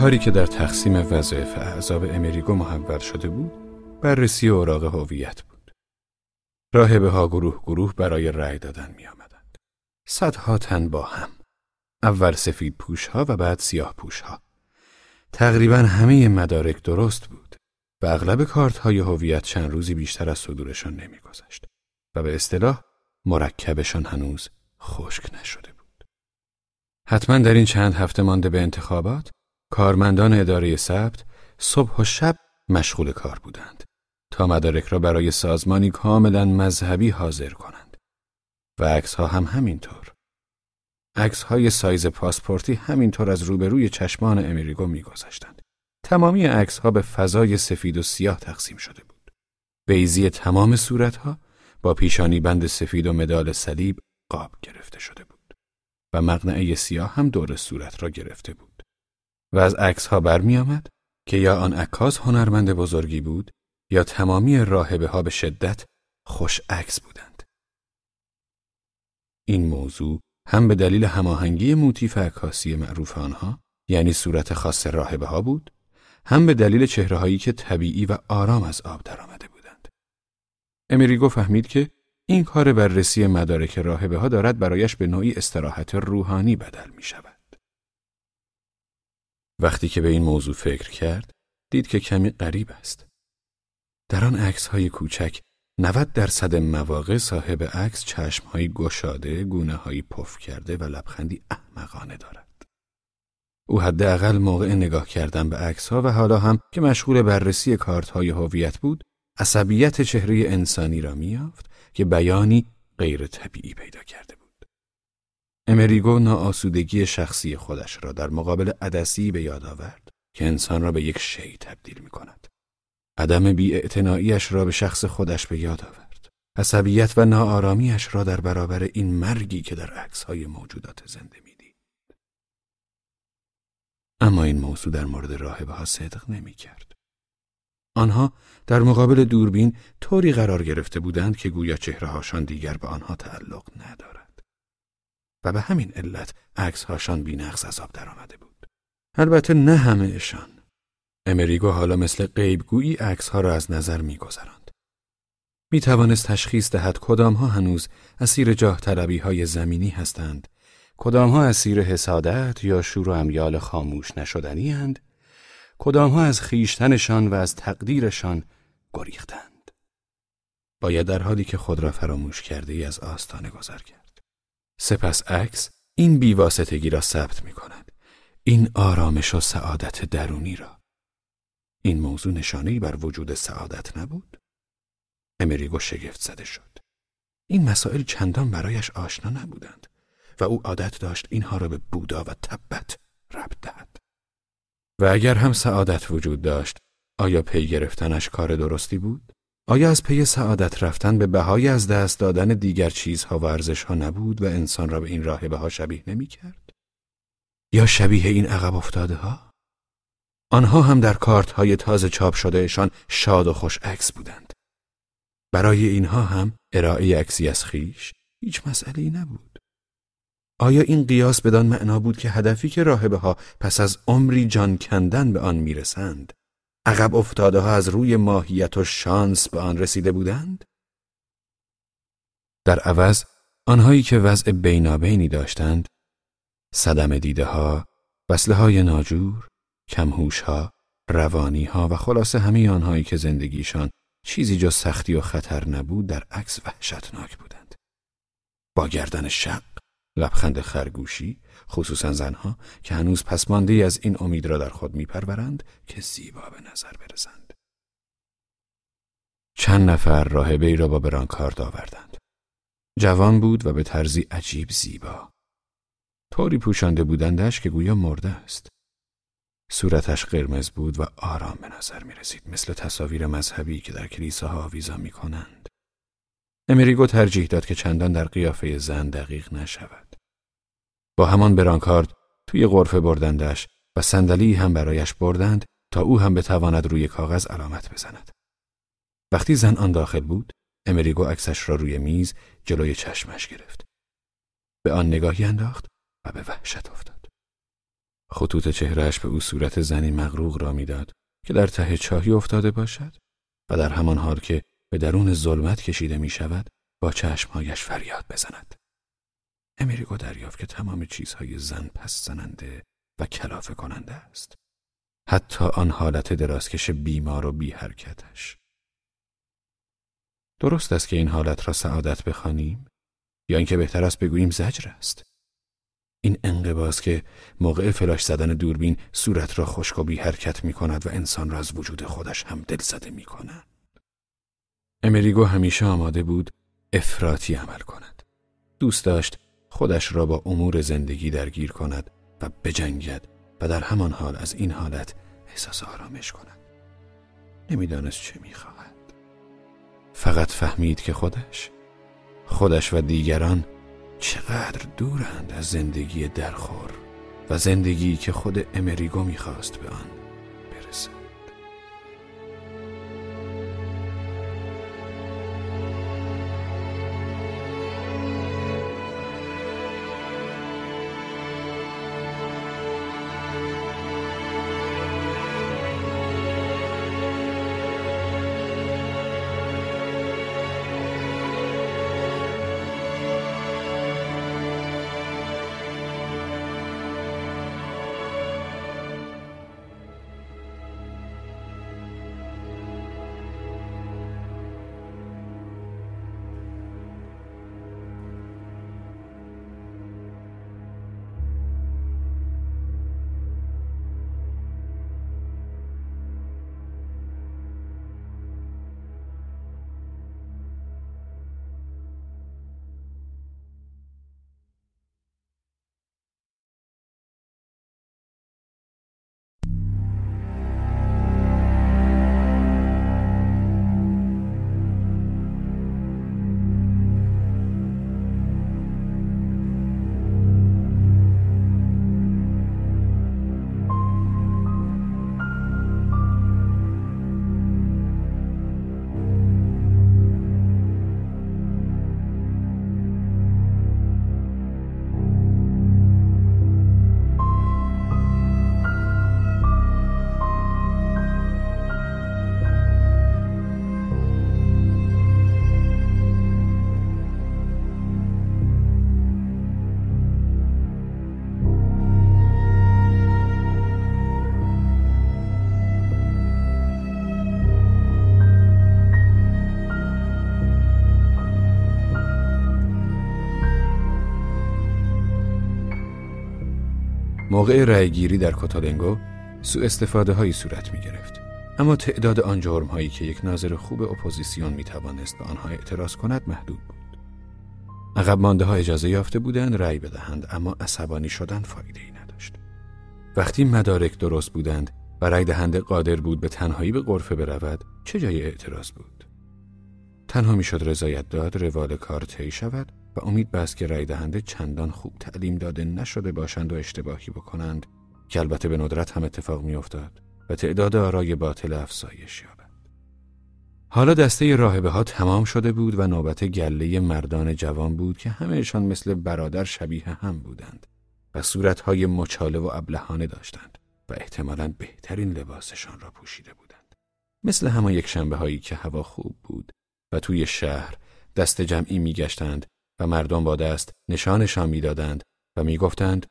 کاری که در تقسیم وظایف اعضاب امریگو محول شده بود بررسی اوراق هویت بود راهبه ها گروه گروه برای رأی دادن می آمدند. صدها تن با هم اول سفید پوش ها و بعد سیاه پوش ها تقریبا همه مدارک درست بود و اغلب کارت های هویت چند روزی بیشتر از صدورشان نمیگذشت و به اصطلاح مرکبشان هنوز خشک نشده بود. حتما در این چند هفته مانده به انتخابات کارمندان اداره ثبت صبح و شب مشغول کار بودند تا مدارک را برای سازمانی کاملا مذهبی حاضر کنند و عکس ها هم همینطور. عکس های سایز پاسپورتی همینطور از روبروی چشمان امریگو میگذشتند. تمامی عکس ها به فضای سفید و سیاه تقسیم شده بود. بیزی تمام صورت ها با پیشانی بند سفید و مدال صلیب قاب گرفته شده بود و مقنعه سیاه هم دور صورت را گرفته بود. و از عکس ها برمی آمد که یا آن عکاس هنرمند بزرگی بود یا تمامی راهبه ها به شدت خوش عکس بودند. این موضوع هم به دلیل هماهنگی موتیف عکاسی معروف آنها یعنی صورت خاص راهبه ها بود هم به دلیل چهره هایی که طبیعی و آرام از آب درآمده بودند. امریگو فهمید که این کار بررسی مدارک راهبه ها دارد برایش به نوعی استراحت روحانی بدل می شود. وقتی که به این موضوع فکر کرد، دید که کمی غریب است. در آن عکس های کوچک 90 درصد مواقع صاحب عکس چشم های گشاده، گونه های پف کرده و لبخندی احمقانه دارد. او حداقل موقع نگاه کردن به عکس ها و حالا هم که مشغول بررسی کارت های هویت بود، عصبیت چهره انسانی را میافت که بیانی غیر طبیعی پیدا کرده امریگو ناآسودگی شخصی خودش را در مقابل عدسی به یاد آورد که انسان را به یک شی تبدیل می کند. عدم بیاعتناییش را به شخص خودش به یاد آورد. عصبیت و ناآرامیش را در برابر این مرگی که در های موجودات زنده می‌دید. اما این موضوع در مورد راهبه ها صدق نمی کرد. آنها در مقابل دوربین طوری قرار گرفته بودند که گویا چهرههاشان دیگر به آنها تعلق ندارد. و به همین علت عکس هاشان بینقص آب درآمده بود. البته نه همهشان. امریگو حالا مثل غیبگویی عکس ها را از نظر میگذراند. می توانست تشخیص دهد کدام ها هنوز اسیر جاه طلبی های زمینی هستند، کدام ها اسیر حسادت یا شور و امیال خاموش نشدنی هند، کدام ها از خیشتنشان و از تقدیرشان گریختند. باید در حالی که خود را فراموش کرده ای از آستانه گذر کرد. سپس عکس این بیواسطگی را ثبت می کند. این آرامش و سعادت درونی را. این موضوع نشانه‌ای بر وجود سعادت نبود؟ امریگو شگفت زده شد. این مسائل چندان برایش آشنا نبودند و او عادت داشت اینها را به بودا و تبت ربط دهد. و اگر هم سعادت وجود داشت، آیا پی گرفتنش کار درستی بود؟ آیا از پی سعادت رفتن به بهای از دست دادن دیگر چیزها و ارزشها نبود و انسان را به این راهبه ها شبیه نمی کرد؟ یا شبیه این عقب افتاده ها؟ آنها هم در کارت های تازه چاپ شدهشان شاد و خوش عکس بودند. برای اینها هم ارائه عکسی از خیش هیچ مسئله نبود. آیا این قیاس بدان معنا بود که هدفی که راهبه ها پس از عمری جان کندن به آن می‌رسند عقب افتاده ها از روی ماهیت و شانس به آن رسیده بودند؟ در عوض آنهایی که وضع بینابینی داشتند صدم دیده ها، وصله های ناجور، کمهوش ها، روانی ها و خلاصه همه آنهایی که زندگیشان چیزی جز سختی و خطر نبود در عکس وحشتناک بودند. با گردن شق، لبخند خرگوشی، خصوصا زنها که هنوز پسمانده از این امید را در خود میپرورند که زیبا به نظر برسند. چند نفر راهبه ای را با برانکارد آوردند. جوان بود و به طرزی عجیب زیبا. طوری پوشانده بودندش که گویا مرده است. صورتش قرمز بود و آرام به نظر می رسید مثل تصاویر مذهبی که در کلیساها آویزان می کنند. امریگو ترجیح داد که چندان در قیافه زن دقیق نشود. با همان برانکارد توی غرفه بردندش و صندلی هم برایش بردند تا او هم بتواند روی کاغذ علامت بزند. وقتی زن آن داخل بود، امریگو عکسش را روی میز جلوی چشمش گرفت. به آن نگاهی انداخت و به وحشت افتاد. خطوط چهرهش به او صورت زنی مغروق را می‌داد که در ته چاهی افتاده باشد و در همان حال که به درون ظلمت کشیده می شود با چشمهایش فریاد بزند. امریگو دریافت که تمام چیزهای زن پس زننده و کلافه کننده است. حتی آن حالت درازکش بیمار و بی حرکتش. درست است که این حالت را سعادت بخوانیم یا اینکه بهتر است بگوییم زجر است. این انقباز که موقع فلاش زدن دوربین صورت را خشک و بی حرکت می کند و انسان را از وجود خودش هم دل زده می کند. امریگو همیشه آماده بود افراطی عمل کند. دوست داشت خودش را با امور زندگی درگیر کند و بجنگد و در همان حال از این حالت احساس آرامش کند. نمی‌دانست چه می‌خواهد. فقط فهمید که خودش خودش و دیگران چقدر دورند از زندگی درخور و زندگی که خود امریگو می‌خواست به آن موقع رأیگیری در کاتالنگو سوء استفاده هایی صورت می گرفت. اما تعداد آن جرم هایی که یک ناظر خوب اپوزیسیون می توانست به آنها اعتراض کند محدود بود. عقب مانده ها اجازه یافته بودند رأی بدهند اما عصبانی شدن فایده ای نداشت. وقتی مدارک درست بودند و رأی دهنده قادر بود به تنهایی به غرفه برود چه جای اعتراض بود؟ تنها می‌شد رضایت داد روال کار طی شود و امید بست که رای دهنده چندان خوب تعلیم داده نشده باشند و اشتباهی بکنند که البته به ندرت هم اتفاق میافتاد و تعداد آرای باطل افزایش یابد. حالا دسته راهبه ها تمام شده بود و نوبت گله مردان جوان بود که همهشان مثل برادر شبیه هم بودند و صورتهای مچاله و ابلهانه داشتند و احتمالا بهترین لباسشان را پوشیده بودند. مثل همان یک شنبه هایی که هوا خوب بود و توی شهر دست جمعی میگشتند و مردم با دست نشانشان می‌دادند و می‌گفتند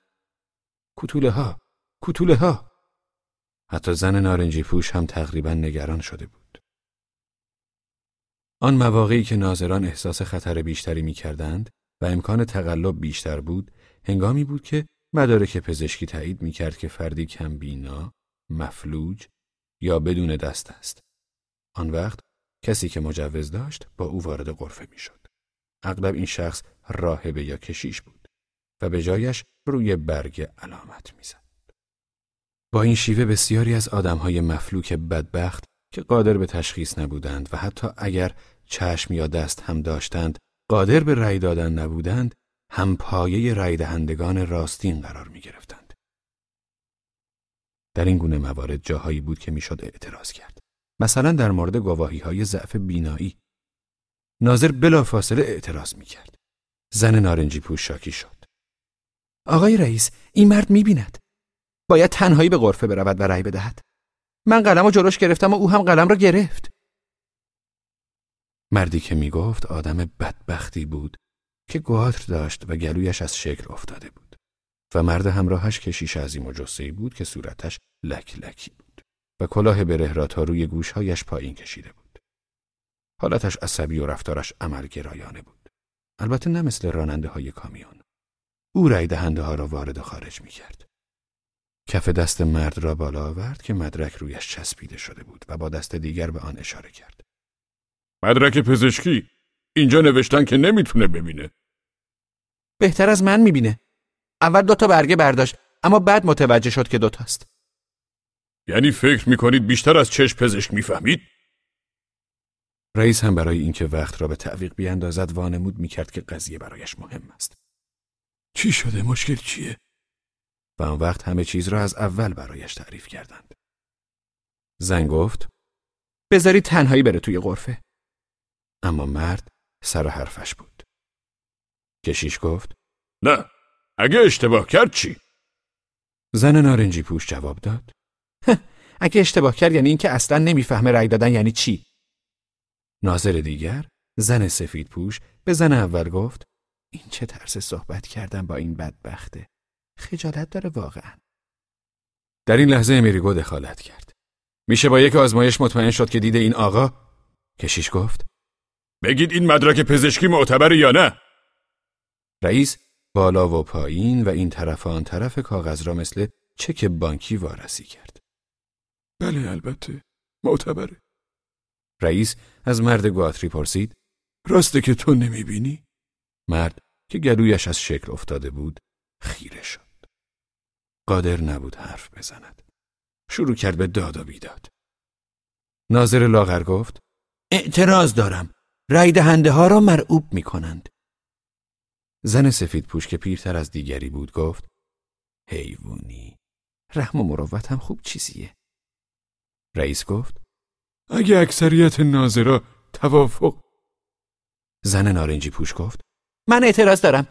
کوتوله ها کوتوله ها حتی زن نارنجی پوش هم تقریبا نگران شده بود آن مواقعی که ناظران احساس خطر بیشتری می کردند و امکان تقلب بیشتر بود هنگامی بود که مدارک پزشکی تایید می کرد که فردی کم بینا، مفلوج یا بدون دست است. آن وقت کسی که مجوز داشت با او وارد غرفه می شد. اغلب این شخص راهبه یا کشیش بود و به جایش روی برگ علامت می‌زد. با این شیوه بسیاری از آدمهای مفلوک بدبخت که قادر به تشخیص نبودند و حتی اگر چشم یا دست هم داشتند قادر به رأی دادن نبودند هم پایه رأی دهندگان راستین قرار می گرفتند. در این گونه موارد جاهایی بود که می‌شد اعتراض کرد. مثلا در مورد گواهی های ضعف بینایی ناظر بلافاصله اعتراض می کرد. زن نارنجی پوش شاکی شد. آقای رئیس این مرد می بیند. باید تنهایی به غرفه برود و رأی بدهد. من قلم رو جلوش گرفتم و او هم قلم را گرفت. مردی که می گفت آدم بدبختی بود که گواتر داشت و گلویش از شکل افتاده بود و مرد همراهش کشیش عظیم و جسهی بود که صورتش لک لکی بود و کلاه بره را تا روی گوشهایش پایین کشیده بود. حالتش عصبی و رفتارش عملگرایانه بود. البته نه مثل راننده های کامیون. او رای دهنده ها را وارد و خارج می کرد. کف دست مرد را بالا آورد که مدرک رویش چسبیده شده بود و با دست دیگر به آن اشاره کرد. مدرک پزشکی اینجا نوشتن که نمی‌تونه ببینه. بهتر از من می‌بینه. اول دوتا برگه برداشت اما بعد متوجه شد که دوتاست. یعنی فکر می‌کنید بیشتر از چشم پزشک می‌فهمید؟ رئیس هم برای اینکه وقت را به تعویق بیاندازد وانمود می‌کرد که قضیه برایش مهم است. چی شده؟ مشکل چیه؟ و آن وقت همه چیز را از اول برایش تعریف کردند. زن گفت بذاری تنهایی بره توی غرفه. اما مرد سر حرفش بود. کشیش گفت نه اگه اشتباه کرد چی؟ زن نارنجی پوش جواب داد اگه اشتباه کرد یعنی اینکه اصلا نمی‌فهمه رأی دادن یعنی چی ناظر دیگر؟ زن سفید پوش؟ به زن اول گفت این چه طرز صحبت کردن با این بدبخته؟ خجالت داره واقعا. در این لحظه امیریگو دخالت کرد. میشه با یک آزمایش مطمئن شد که دیده این آقا؟ کشیش گفت بگید این مدرک پزشکی معتبر یا نه؟ رئیس بالا و پایین و این طرف آن طرف کاغذ را مثل چک بانکی وارسی کرد. بله البته. معتبره. رئیس از مرد گواتری پرسید راسته که تو نمی‌بینی؟ مرد که گلویش از شکل افتاده بود خیره شد. قادر نبود حرف بزند. شروع کرد به داد و بیداد. ناظر لاغر گفت اعتراض دارم. رای دهنده ها را مرعوب می کنند زن سفید پوش که پیرتر از دیگری بود گفت حیوانی. رحم و مروت هم خوب چیزیه. رئیس گفت اگه اکثریت ناظرا توافق زن نارنجی پوش گفت من اعتراض دارم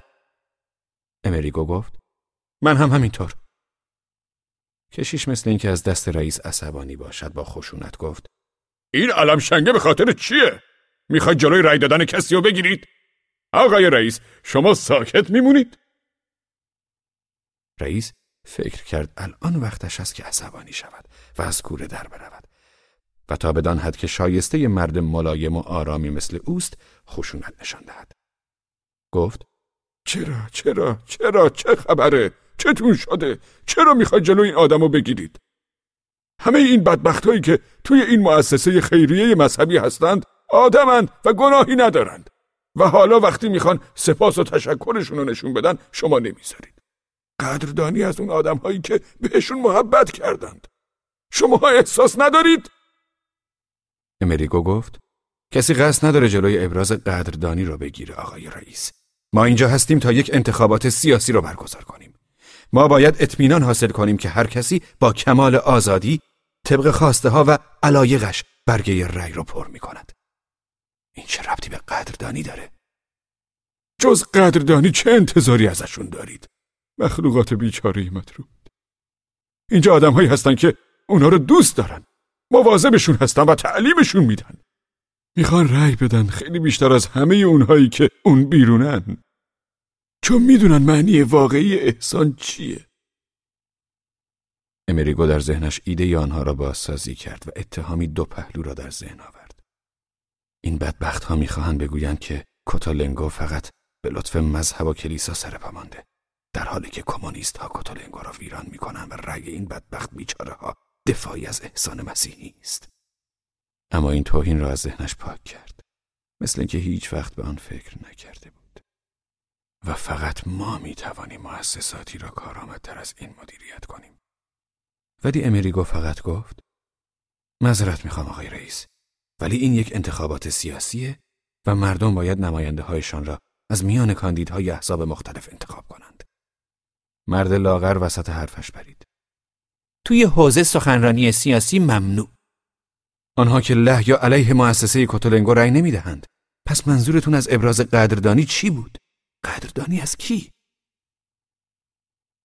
امریگو گفت من هم همینطور کشیش مثل اینکه از دست رئیس عصبانی باشد با خشونت گفت این علم شنگه به خاطر چیه؟ می‌خواید جلوی رای دادن کسی رو بگیرید؟ آقای رئیس شما ساکت میمونید؟ رئیس فکر کرد الان وقتش است که عصبانی شود و از کوره در برود و تا بدان حد که شایسته مرد ملایم و آرامی مثل اوست خشونت نشان دهد. گفت چرا چرا چرا چه خبره؟ چتون شده؟ چرا می‌خواید جلو این آدمو بگیرید؟ همه این بدبخت هایی که توی این مؤسسه خیریه مذهبی هستند آدمند و گناهی ندارند. و حالا وقتی می‌خوان سپاس و تشکرشون رو نشون بدن شما نمی‌ذارید. قدردانی از اون آدم هایی که بهشون محبت کردند. شما احساس ندارید؟ امریگو گفت کسی قصد نداره جلوی ابراز قدردانی رو بگیره آقای رئیس ما اینجا هستیم تا یک انتخابات سیاسی رو برگزار کنیم ما باید اطمینان حاصل کنیم که هر کسی با کمال آزادی طبق خواسته ها و علایقش برگه رأی رو پر می کند. این چه ربطی به قدردانی داره؟ جز قدردانی چه انتظاری ازشون دارید؟ مخلوقات بیچاره مطرود. اینجا آدم هایی هستن که اونا رو دوست دارن. مواظبشون هستن و تعلیمشون میدن. می‌خوان رأی بدن خیلی بیشتر از همه اونهایی که اون بیرونن. چون می‌دونن معنی واقعی احسان چیه. امریگو در ذهنش ایده آنها را بازسازی کرد و اتهامی دو پهلو را در ذهن آورد. این بدبخت ها می‌خواهند بگویند که کوتالنگو فقط به لطف مذهب و کلیسا سرپا مانده در حالی که کمونیست ها کوتالنگو را ویران می‌کنند و رأی این بدبخت بیچاره ها دفاعی از احسان مسیحی است. اما این توهین را از ذهنش پاک کرد مثل اینکه هیچ وقت به آن فکر نکرده بود و فقط ما می توانیم مؤسساتی را کارآمدتر از این مدیریت کنیم ولی امریگو فقط گفت معذرت می‌خوام آقای رئیس ولی این یک انتخابات سیاسیه و مردم باید نماینده هایشان را از میان کاندیدهای احزاب مختلف انتخاب کنند. مرد لاغر وسط حرفش برید. توی حوزه سخنرانی سیاسی ممنوع. آنها که له یا علیه مؤسسه کتولنگو رأی نمی‌دهند. پس منظورتون از ابراز قدردانی چی بود؟ قدردانی از کی؟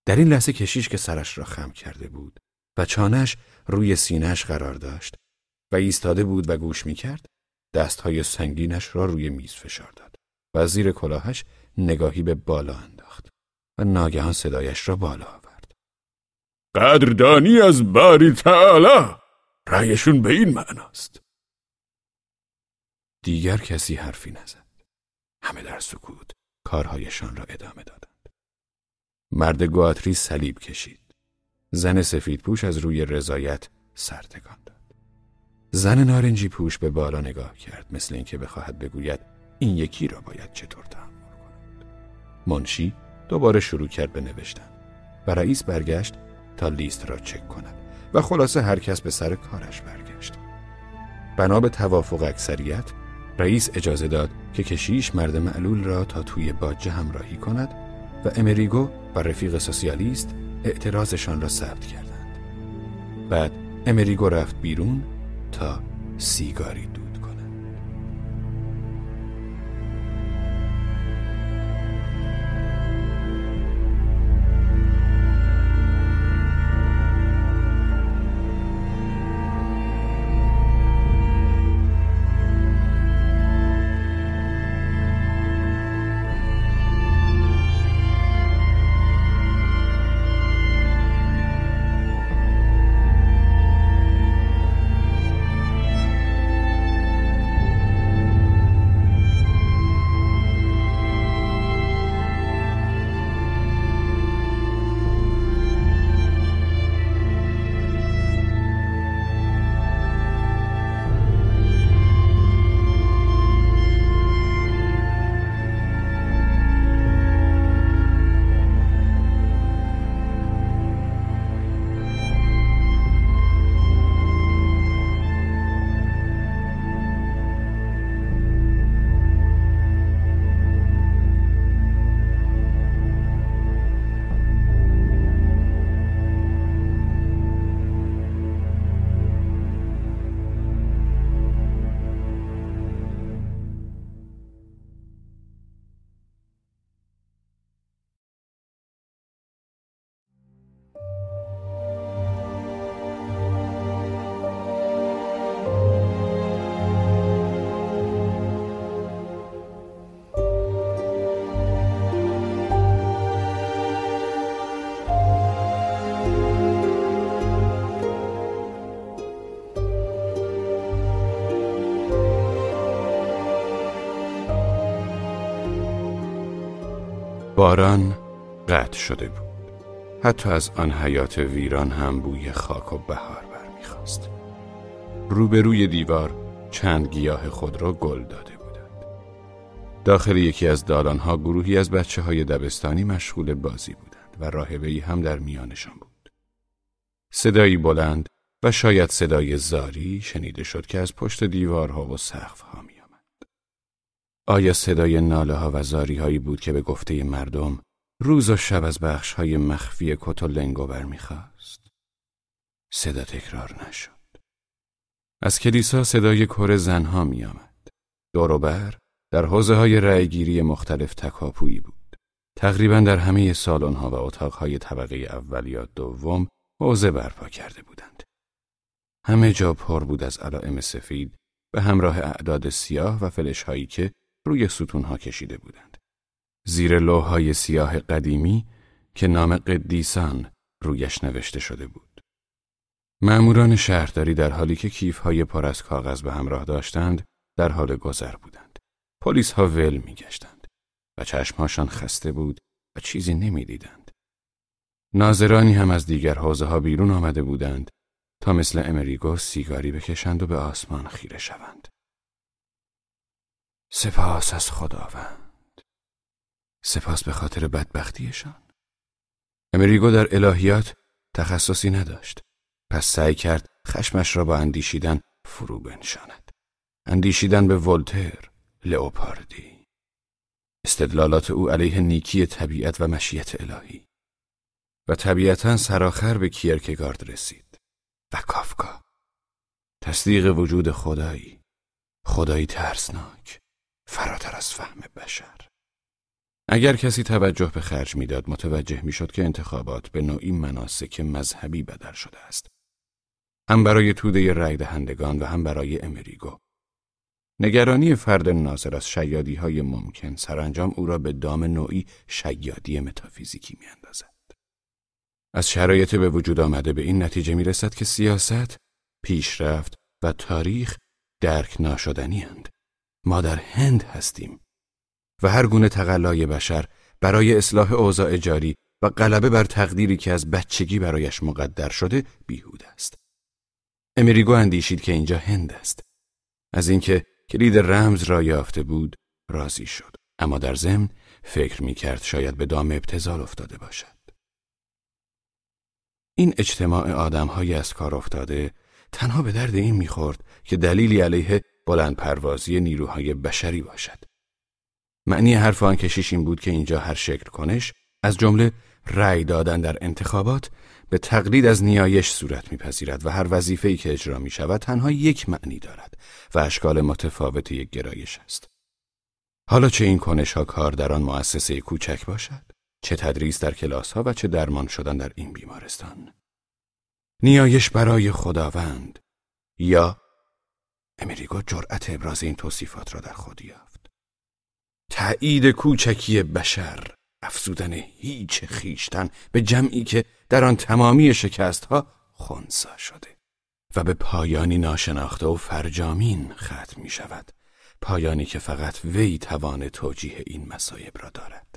در این لحظه کشیش که سرش را خم کرده بود و چانش روی سینهش قرار داشت و ایستاده بود و گوش می کرد دستهای سنگینش را روی میز فشار داد و زیر کلاهش نگاهی به بالا انداخت و ناگهان صدایش را بالا قدردانی از باری تعالی. رأیشون به این معناست. دیگر کسی حرفی نزد. همه در سکوت کارهایشان را ادامه دادند. مرد گواتری صلیب کشید. زن سفید پوش از روی رضایت سر تکان داد. زن نارنجی پوش به بالا نگاه کرد مثل اینکه بخواهد بگوید این یکی را باید چطور تحمل کند. منشی دوباره شروع کرد به نوشتن و رئیس برگشت تا لیست را چک کند و خلاصه هر کس به سر کارش برگشت. بنا به توافق اکثریت رئیس اجازه داد که کشیش مرد معلول را تا توی باجه همراهی کند و امریگو و رفیق سوسیالیست اعتراضشان را ثبت کردند. بعد امریگو رفت بیرون تا سیگاری دود. قطع شده بود. حتی از آن حیات ویران هم بوی خاک و بهار برمیخواست روبروی دیوار چند گیاه خود را گل داده بودند. داخل یکی از دالانها گروهی از بچه های دبستانی مشغول بازی بودند و راهبهی هم در میانشان بود. صدایی بلند و شاید صدای زاری شنیده شد که از پشت دیوارها و سقفها می آمد. آیا صدای ناله ها و زاری هایی بود که به گفته مردم روز و شب از بخش های مخفی کت و برمیخواست؟ صدا تکرار نشد. از کلیسا صدای کور زنها می آمد. دوروبر در حوزه های رأیگیری مختلف تکاپویی بود. تقریبا در همه سالن ها و اتاق های طبقه اول یا دوم حوزه برپا کرده بودند. همه جا پر بود از علائم سفید به همراه اعداد سیاه و فلش هایی که روی ستون ها کشیده بودند. زیر لوهای سیاه قدیمی که نام قدیسان رویش نوشته شده بود. معموران شهرداری در حالی که کیفهای پر از کاغذ به همراه داشتند در حال گذر بودند. پلیس ها ول می گشتند و چشمهاشان خسته بود و چیزی نمی‌دیدند. ناظرانی هم از دیگر حوزه ها بیرون آمده بودند تا مثل امریگو سیگاری بکشند و به آسمان خیره شوند. سپاس از خداوند. سپاس به خاطر بدبختیشان. امریگو در الهیات تخصصی نداشت. پس سعی کرد خشمش را با اندیشیدن فرو بنشاند. اندیشیدن به ولتر، لئوپاردی. استدلالات او علیه نیکی طبیعت و مشیت الهی. و طبیعتا سراخر به کیرکگارد رسید. و کافکا. تصدیق وجود خدایی. خدایی ترسناک. فراتر از فهم بشر. اگر کسی توجه به خرج می‌داد متوجه می‌شد که انتخابات به نوعی مناسک مذهبی بدل شده است هم برای توده رای دهندگان و هم برای امریگو. نگرانی فرد ناظر از شیادی های ممکن سرانجام او را به دام نوعی شیادی متافیزیکی می اندازد. از شرایط به وجود آمده به این نتیجه می رسد که سیاست، پیشرفت و تاریخ درک ناشدنی هند. ما در هند هستیم و هر گونه تقلای بشر برای اصلاح اوضاع جاری و غلبه بر تقدیری که از بچگی برایش مقدر شده بیهود است. امریگو اندیشید که اینجا هند است. از اینکه کلید رمز را یافته بود راضی شد. اما در ضمن فکر می کرد شاید به دام ابتزال افتاده باشد. این اجتماع آدم های از کار افتاده تنها به درد این می‌خورد که دلیلی علیه بلند پروازی نیروهای بشری باشد. معنی حرف آن کشیش این بود که اینجا هر شکل کنش از جمله رأی دادن در انتخابات به تقلید از نیایش صورت میپذیرد و هر وظیفه‌ای که اجرا می شود تنها یک معنی دارد و اشکال متفاوت یک گرایش است. حالا چه این کنش ها کار در آن مؤسسه کوچک باشد؟ چه تدریس در کلاس ها و چه درمان شدن در این بیمارستان؟ نیایش برای خداوند یا امریگو جرأت ابراز این توصیفات را در خود. تایید کوچکی بشر افزودن هیچ خیشتن به جمعی که در آن تمامی شکست ها خونسا شده و به پایانی ناشناخته و فرجامین ختم می شود پایانی که فقط وی توان توجیه این مسایب را دارد.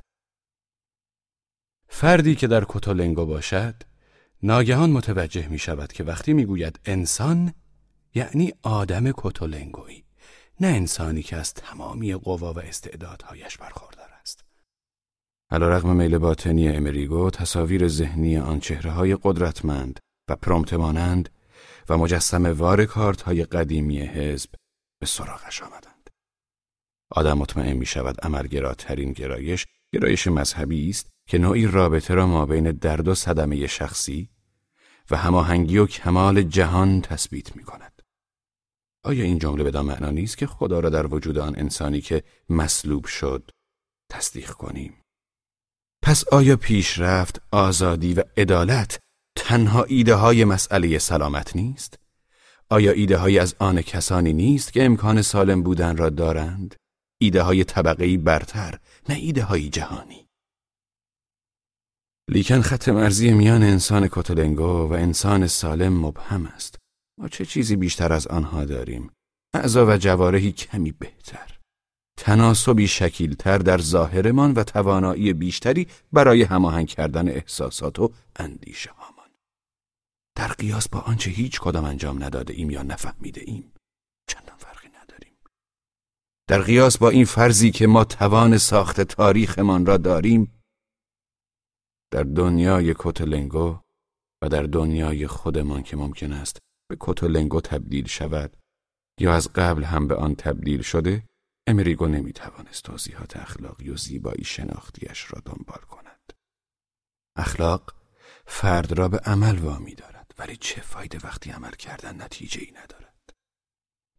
فردی که در کتولنگو باشد ناگهان متوجه می شود که وقتی می گوید انسان یعنی آدم کتولنگوی نه انسانی که از تمامی قوا و استعدادهایش برخوردار است علا رقم میل باطنی امریگو تصاویر ذهنی آن چهره های قدرتمند و پرومت مانند و مجسم وار کارت های قدیمی حزب به سراغش آمدند. آدم مطمئن می شود عملگراترین گرایش گرایش مذهبی است که نوعی رابطه را ما بین درد و صدمه شخصی و هماهنگی و کمال جهان تثبیت می کند. آیا این جمله بدان معنا نیست که خدا را در وجود آن انسانی که مصلوب شد تصدیق کنیم؟ پس آیا پیشرفت، آزادی و عدالت تنها ایده های مسئله سلامت نیست؟ آیا ایده های از آن کسانی نیست که امکان سالم بودن را دارند؟ ایده های طبقه برتر، نه ایده های جهانی. لیکن خط مرزی میان انسان کتلنگو و انسان سالم مبهم است. ما چه چیزی بیشتر از آنها داریم؟ اعضا و جوارحی کمی بهتر. تناسبی شکیلتر در ظاهرمان و توانایی بیشتری برای هماهنگ کردن احساسات و اندیشه هامان. در قیاس با آنچه هیچ کدام انجام نداده ایم یا نفهمیده ایم چندان فرقی نداریم. در قیاس با این فرضی که ما توان ساخت تاریخمان را داریم در دنیای کوتلنگو و در دنیای خودمان که ممکن است به کوتولنگو تبدیل شود یا از قبل هم به آن تبدیل شده امریگو نمی توانست توضیحات اخلاقی و زیبایی شناختیش را دنبال کند. اخلاق فرد را به عمل وامی دارد ولی چه فایده وقتی عمل کردن نتیجه ای ندارد.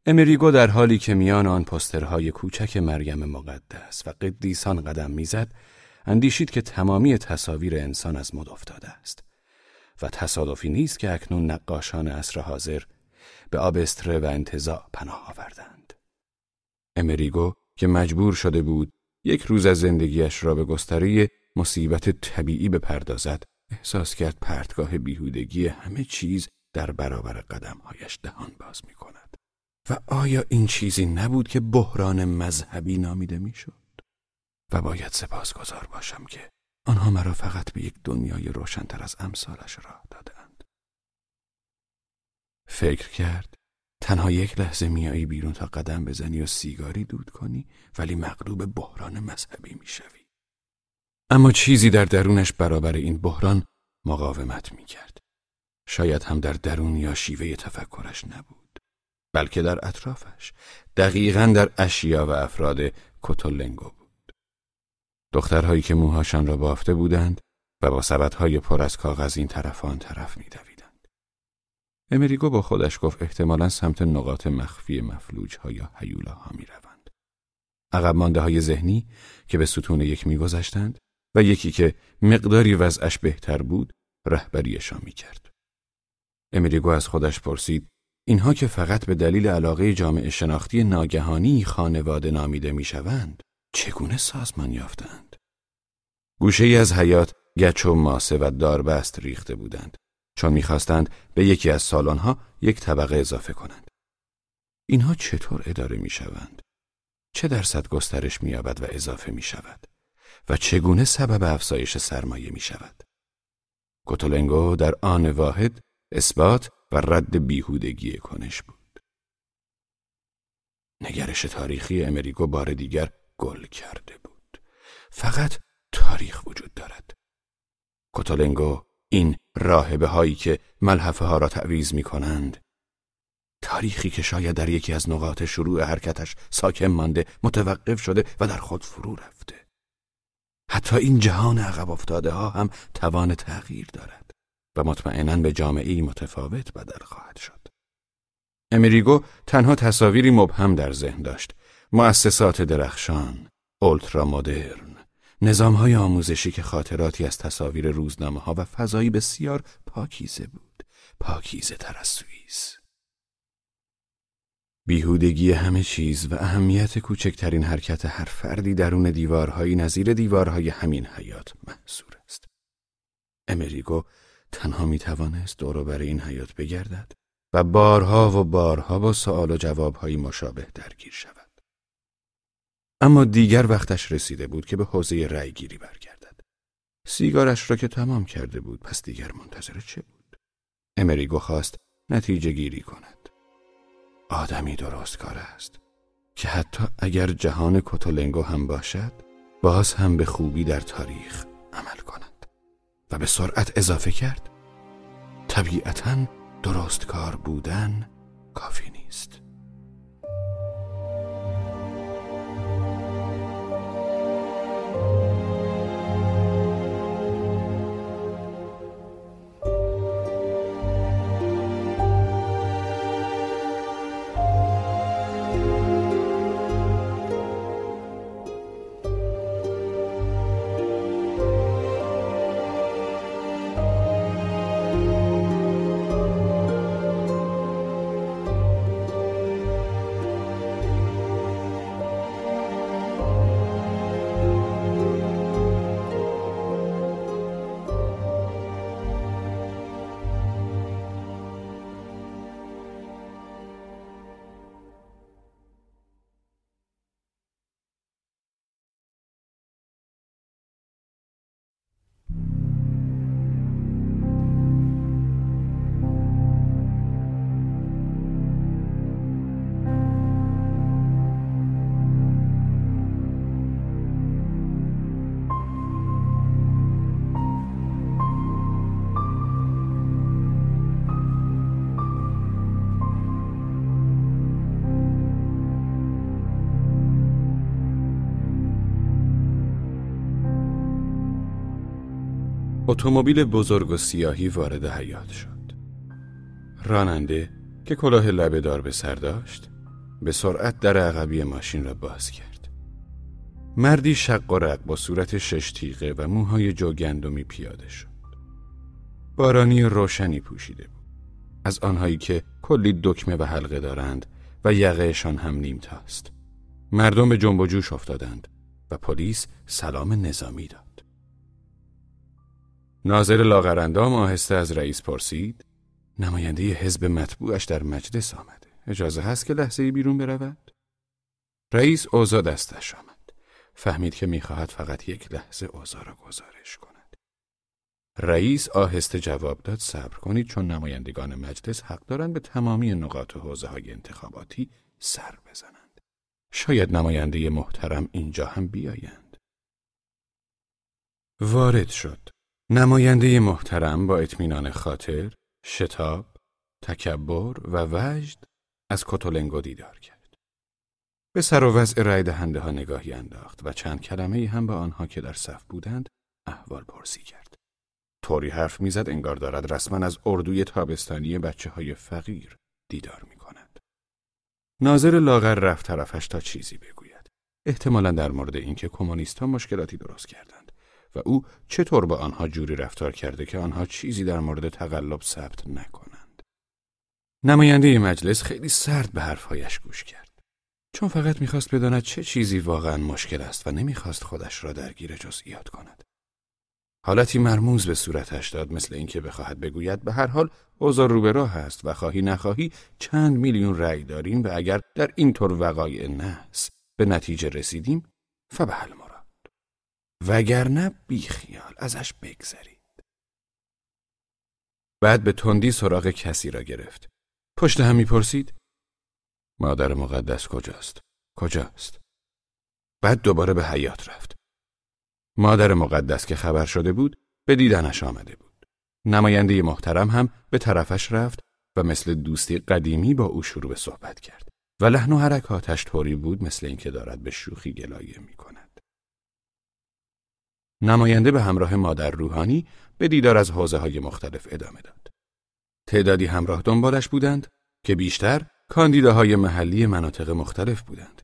امریگو در حالی که میان آن پسترهای کوچک مریم مقدس و قدیسان قدم می‌زد اندیشید که تمامی تصاویر انسان از مد افتاده است و تصادفی نیست که اکنون نقاشان عصر حاضر به آبستره و انتظاع پناه آوردند. امریگو که مجبور شده بود یک روز از زندگیش را به گستره مصیبت طبیعی بپردازد احساس کرد پرتگاه بیهودگی همه چیز در برابر قدمهایش دهان باز می کند. و آیا این چیزی نبود که بحران مذهبی نامیده می‌شد؟ و باید سپاسگزار باشم که آنها مرا فقط به یک دنیای روشنتر از امثالش راه دادند. فکر کرد تنها یک لحظه میایی بیرون تا قدم بزنی و سیگاری دود کنی ولی مغلوب بحران مذهبی می‌شوی. اما چیزی در درونش برابر این بحران مقاومت می‌کرد. شاید هم در درون یا شیوه تفکرش نبود. بلکه در اطرافش دقیقا در اشیا و افراد کتولنگو. دخترهایی که موهاشان را بافته بودند و با سبدهای پر از کاغذ این طرف آن طرف میدویدند. امریگو با خودش گفت احتمالا سمت نقاط مخفی مفلوج ها یا حیوله ها می روند. عقب مانده های ذهنی که به ستون یک میگذشتند و یکی که مقداری وضعش بهتر بود رهبریشان می کرد. امریگو از خودش پرسید اینها که فقط به دلیل علاقه جامعه شناختی ناگهانی خانواده نامیده می شوند چگونه سازمان یافتند؟ گوشه ای از حیات گچ و ماسه و داربست ریخته بودند چون می‌خواستند به یکی از سالن‌ها یک طبقه اضافه کنند. اینها چطور اداره می‌شوند؟ چه درصد گسترش مییابد و اضافه می شود؟ و چگونه سبب افزایش سرمایه می شود؟ کوتولنگو در آن واحد اثبات و رد بیهودگی کنش بود. نگرش تاریخی امریکو بار دیگر گل کرده بود. فقط تاریخ وجود دارد. کوتولنگو این راهبه هایی که ملحفه ها را تعویز می کنند تاریخی که شاید در یکی از نقاط شروع حرکتش ساکن مانده متوقف شده و در خود فرو رفته حتی این جهان عقب افتاده ها هم توان تغییر دارد و مطمئنا به جامعه متفاوت بدل خواهد شد امریگو تنها تصاویری مبهم در ذهن داشت مؤسسات درخشان اولترا مدرن نظام های آموزشی که خاطراتی از تصاویر روزنامه ها و فضایی بسیار پاکیزه بود پاکیزه تر از سوئیس بیهودگی همه چیز و اهمیت کوچکترین حرکت هر فردی درون دیوارهایی نظیر دیوارهای همین حیات محصور است. امریگو تنها می توانست دورو برای این حیات بگردد و بارها و بارها با سوال و جوابهایی مشابه درگیر شود. اما دیگر وقتش رسیده بود که به حوزه رأیگیری برگردد. سیگارش را که تمام کرده بود پس دیگر منتظر چه بود؟ امریگو خواست نتیجه گیری کند. آدمی درست کار است که حتی اگر جهان کتولنگو هم باشد باز هم به خوبی در تاریخ عمل کند و به سرعت اضافه کرد طبیعتا درست کار بودن کافی نیست اتومبیل بزرگ و سیاهی وارد حیات شد. راننده که کلاه لبه دار به سر داشت به سرعت در عقبی ماشین را باز کرد. مردی شق و رق با صورت شش تیغه و موهای جو گندمی پیاده شد. بارانی روشنی پوشیده بود. از آنهایی که کلی دکمه و حلقه دارند و یقهشان هم نیمتاست. مردم به جنب و جوش افتادند و پلیس سلام نظامی داد. ناظر لاغرندام آهسته از رئیس پرسید نماینده حزب مطبوعش در مجلس آمده. اجازه هست که لحظه بیرون برود؟ رئیس اوضاع دستش آمد. فهمید که می‌خواهد فقط یک لحظه اوضاع را گزارش کند. رئیس آهسته جواب داد صبر کنید چون نمایندگان مجلس حق دارند به تمامی نقاط و حوزه های انتخاباتی سر بزنند. شاید نماینده محترم اینجا هم بیایند. وارد شد. نماینده محترم با اطمینان خاطر، شتاب، تکبر و وجد از کتولنگو دیدار کرد. به سر و وضع رای دهنده ها نگاهی انداخت و چند کلمه هم به آنها که در صف بودند احوال پرسی کرد. طوری حرف می‌زد انگار دارد رسما از اردوی تابستانی بچه های فقیر دیدار می کند. ناظر لاغر رفت طرفش تا چیزی بگوید. احتمالا در مورد اینکه کمونیست ها مشکلاتی درست کردند و او چطور با آنها جوری رفتار کرده که آنها چیزی در مورد تقلب ثبت نکنند. نماینده مجلس خیلی سرد به حرفهایش گوش کرد. چون فقط می‌خواست بداند چه چیزی واقعا مشکل است و نمی‌خواست خودش را درگیر جزئیات کند. حالتی مرموز به صورتش داد مثل اینکه بخواهد بگوید به هر حال اوضاع رو به راه است و خواهی نخواهی چند میلیون رأی داریم و اگر در این طور وقایع نحس به نتیجه رسیدیم مراد وگرنه بیخیال ازش بگذرید. بعد به تندی سراغ کسی را گرفت. پشت هم می‌پرسید مادر مقدس کجاست؟ کجاست؟ بعد دوباره به حیات رفت. مادر مقدس که خبر شده بود به دیدنش آمده بود. نماینده محترم هم به طرفش رفت و مثل دوستی قدیمی با او شروع به صحبت کرد. و لحن و حرکاتش طوری بود مثل اینکه دارد به شوخی گلایه می. نماینده به همراه مادر روحانی به دیدار از حوزه های مختلف ادامه داد. تعدادی همراه دنبالش بودند که بیشتر کاندیداهای محلی مناطق مختلف بودند.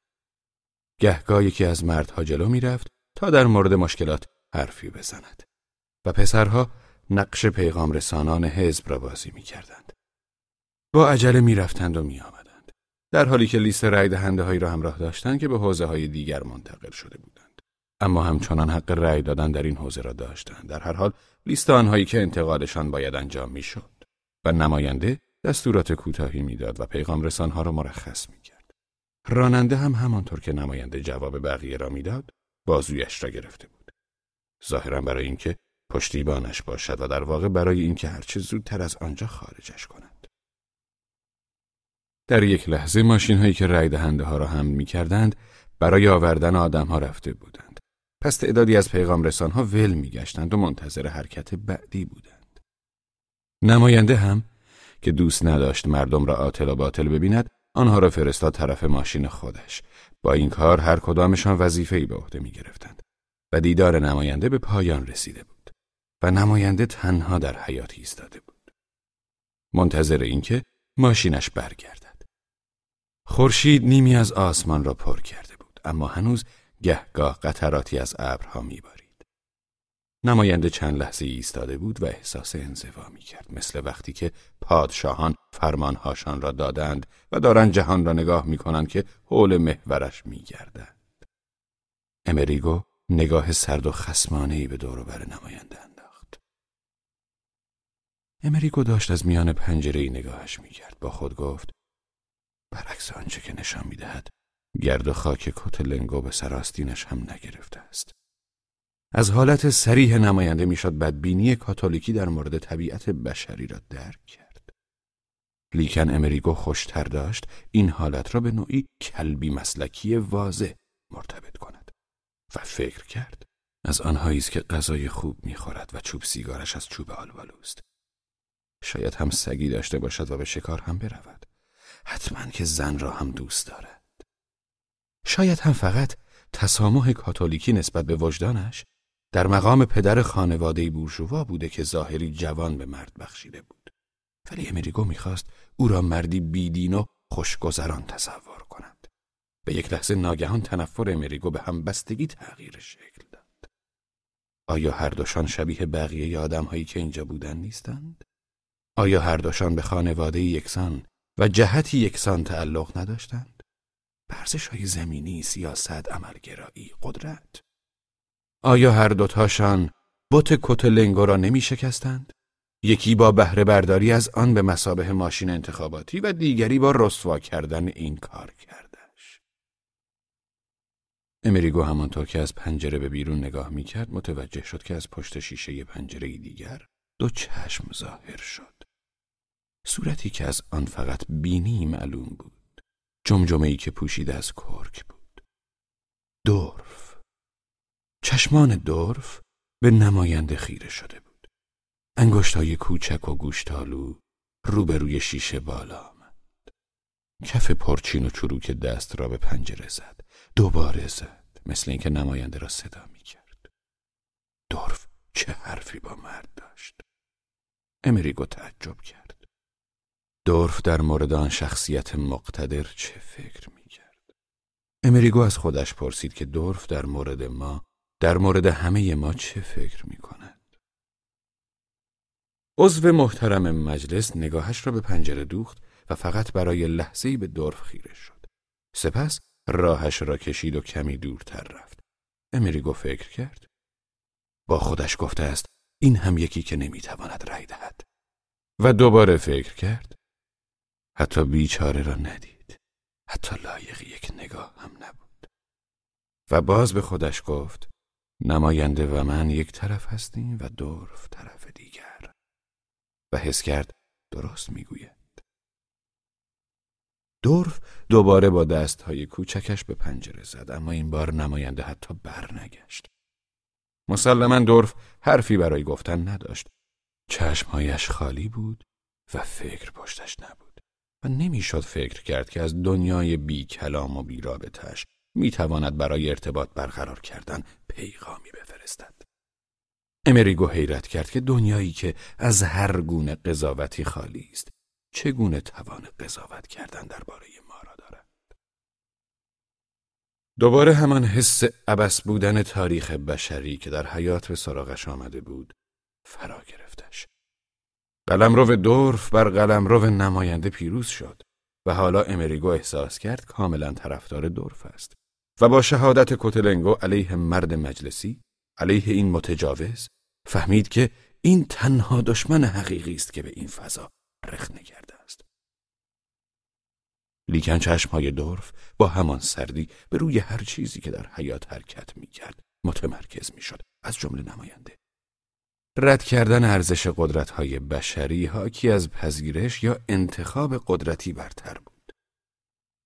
گهگاه یکی از مردها جلو می رفت تا در مورد مشکلات حرفی بزند و پسرها نقش پیغام رسانان حزب را بازی می کردند. با عجله می رفتند و می آمدند. در حالی که لیست رای دهنده هایی را همراه داشتند که به حوزه های دیگر منتقل شده بودند. اما همچنان حق رای دادن در این حوزه را داشتند. در هر حال لیست آنهایی که انتقالشان باید انجام می شد. و نماینده دستورات کوتاهی می‌داد و پیغام رسانها را مرخص می کرد. راننده هم همانطور که نماینده جواب بقیه را می‌داد بازویش را گرفته بود. ظاهرا برای اینکه پشتیبانش باشد و در واقع برای اینکه هرچه زودتر از آنجا خارجش کند. در یک لحظه ماشین هایی که رای دهنده ها را حمل می کردند برای آوردن آدم ها رفته بودند. پس تعدادی از پیغام رسان ها ول می گشتند و منتظر حرکت بعدی بودند. نماینده هم که دوست نداشت مردم را آتل و باطل ببیند آنها را فرستاد طرف ماشین خودش. با این کار هر کدامشان وظیفه‌ای به عهده می گرفتند و دیدار نماینده به پایان رسیده بود و نماینده تنها در حیات ایستاده بود. منتظر اینکه ماشینش برگردد. خورشید نیمی از آسمان را پر کرده بود اما هنوز گهگاه قطراتی از ابرها میبارید نماینده چند لحظه ایستاده بود و احساس انزوا می کرد مثل وقتی که پادشاهان فرمانهاشان را دادند و دارند جهان را نگاه می کنند که حول محورش می گردند. امریگو نگاه سرد و خسمانه به دور بر نماینده انداخت. امریگو داشت از میان پنجره ای نگاهش می کرد. با خود گفت برعکس آنچه که نشان می دهد گرد و خاک کت لنگو به سراستینش هم نگرفته است. از حالت سریح نماینده می‌شد بدبینی کاتولیکی در مورد طبیعت بشری را درک کرد. لیکن امریگو خوشتر داشت این حالت را به نوعی کلبی مسلکی واضح مرتبط کند و فکر کرد از آنهایی است که غذای خوب می‌خورد و چوب سیگارش از چوب آلبالوست. شاید هم سگی داشته باشد و به شکار هم برود. حتما که زن را هم دوست دارد. شاید هم فقط تسامح کاتولیکی نسبت به وجدانش در مقام پدر خانواده بورژوا بوده که ظاهری جوان به مرد بخشیده بود. ولی امریگو می‌خواست او را مردی بیدین و خوشگذران تصور کند. به یک لحظه ناگهان تنفر امریگو به هم بستگی تغییر شکل داد. آیا هر دوشان شبیه بقیه آدم هایی که اینجا بودن نیستند؟ آیا هر دوشان به خانواده یکسان و جهتی یکسان تعلق نداشتند؟ برزش های زمینی، سیاست، عملگرایی، قدرت آیا هر دوتاشان بوت کتلنگو را نمی شکستند؟ یکی با بهره برداری از آن به مسابه ماشین انتخاباتی و دیگری با رسوا کردن این کار کردش. امریگو همانطور که از پنجره به بیرون نگاه می کرد متوجه شد که از پشت شیشه پنجره دیگر دو چشم ظاهر شد. صورتی که از آن فقط بینی معلوم بود. جمجمه ای که پوشیده از کرک بود. دورف. چشمان دورف به نماینده خیره شده بود. انگشتای کوچک و گوشتالو روبروی شیشه بالا آمد. کف پرچین و چروک دست را به پنجره زد. دوباره زد. مثل اینکه نماینده را صدا می کرد. دورف چه حرفی با مرد داشت. امریگو تعجب کرد. دورف در مورد آن شخصیت مقتدر چه فکر می کرد؟ امریگو از خودش پرسید که دورف در مورد ما در مورد همه ما چه فکر می کند؟ عضو محترم مجلس نگاهش را به پنجره دوخت و فقط برای لحظه‌ای به دورف خیره شد. سپس راهش را کشید و کمی دورتر رفت. امریگو فکر کرد. با خودش گفته است این هم یکی که نمی‌تواند رأی دهد. و دوباره فکر کرد. حتی بیچاره را ندید. حتی لایق یک نگاه هم نبود. و باز به خودش گفت نماینده و من یک طرف هستیم و دورف طرف دیگر. و حس کرد درست می‌گوید. دورف دوباره با دستهای کوچکش به پنجره زد اما این بار نماینده حتی برنگشت. مسلما دورف حرفی برای گفتن نداشت. چشمهایش خالی بود و فکر پشتش نبود. و نمی‌شد فکر کرد که از دنیای بی کلام و بی رابطش می تواند برای ارتباط برقرار کردن پیغامی بفرستد. امریگو حیرت کرد که دنیایی که از هر گونه قضاوتی خالی است چگونه توان قضاوت کردن درباره ما را دارد دوباره همان حس عبس بودن تاریخ بشری که در حیات به سراغش آمده بود فرا گرفتش قلمرو دورف بر قلمرو نماینده پیروز شد و حالا امریگو احساس کرد کاملا طرفدار دورف است و با شهادت کوتلنگو علیه مرد مجلسی علیه این متجاوز فهمید که این تنها دشمن حقیقی است که به این فضا رخنه کرده است. لیکن چشمهای دورف با همان سردی به روی هر چیزی که در حیات حرکت می کرد متمرکز می شد از جمله نماینده. رد کردن ارزش قدرت‌های بشری حاکی از پذیرش یا انتخاب قدرتی برتر بود.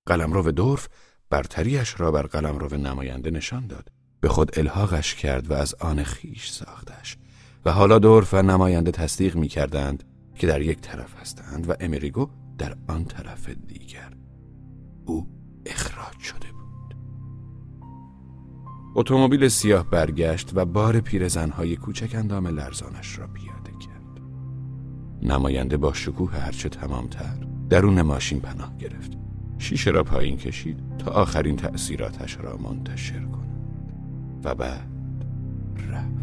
قلمرو دورف برتریش را بر قلمرو نماینده نشان داد. به خود الحاقش کرد و از آن خیش ساختش و حالا دورف و نماینده تصدیق می کردند که در یک طرف هستند و امریگو در آن طرف دیگر. او اخراج شده. اتومبیل سیاه برگشت و بار پیرزنهای کوچک اندام لرزانش را پیاده کرد. نماینده با شکوه هرچه تمامتر درون ماشین پناه گرفت. شیشه را پایین کشید تا آخرین تأثیراتش را منتشر کند و بعد رفت.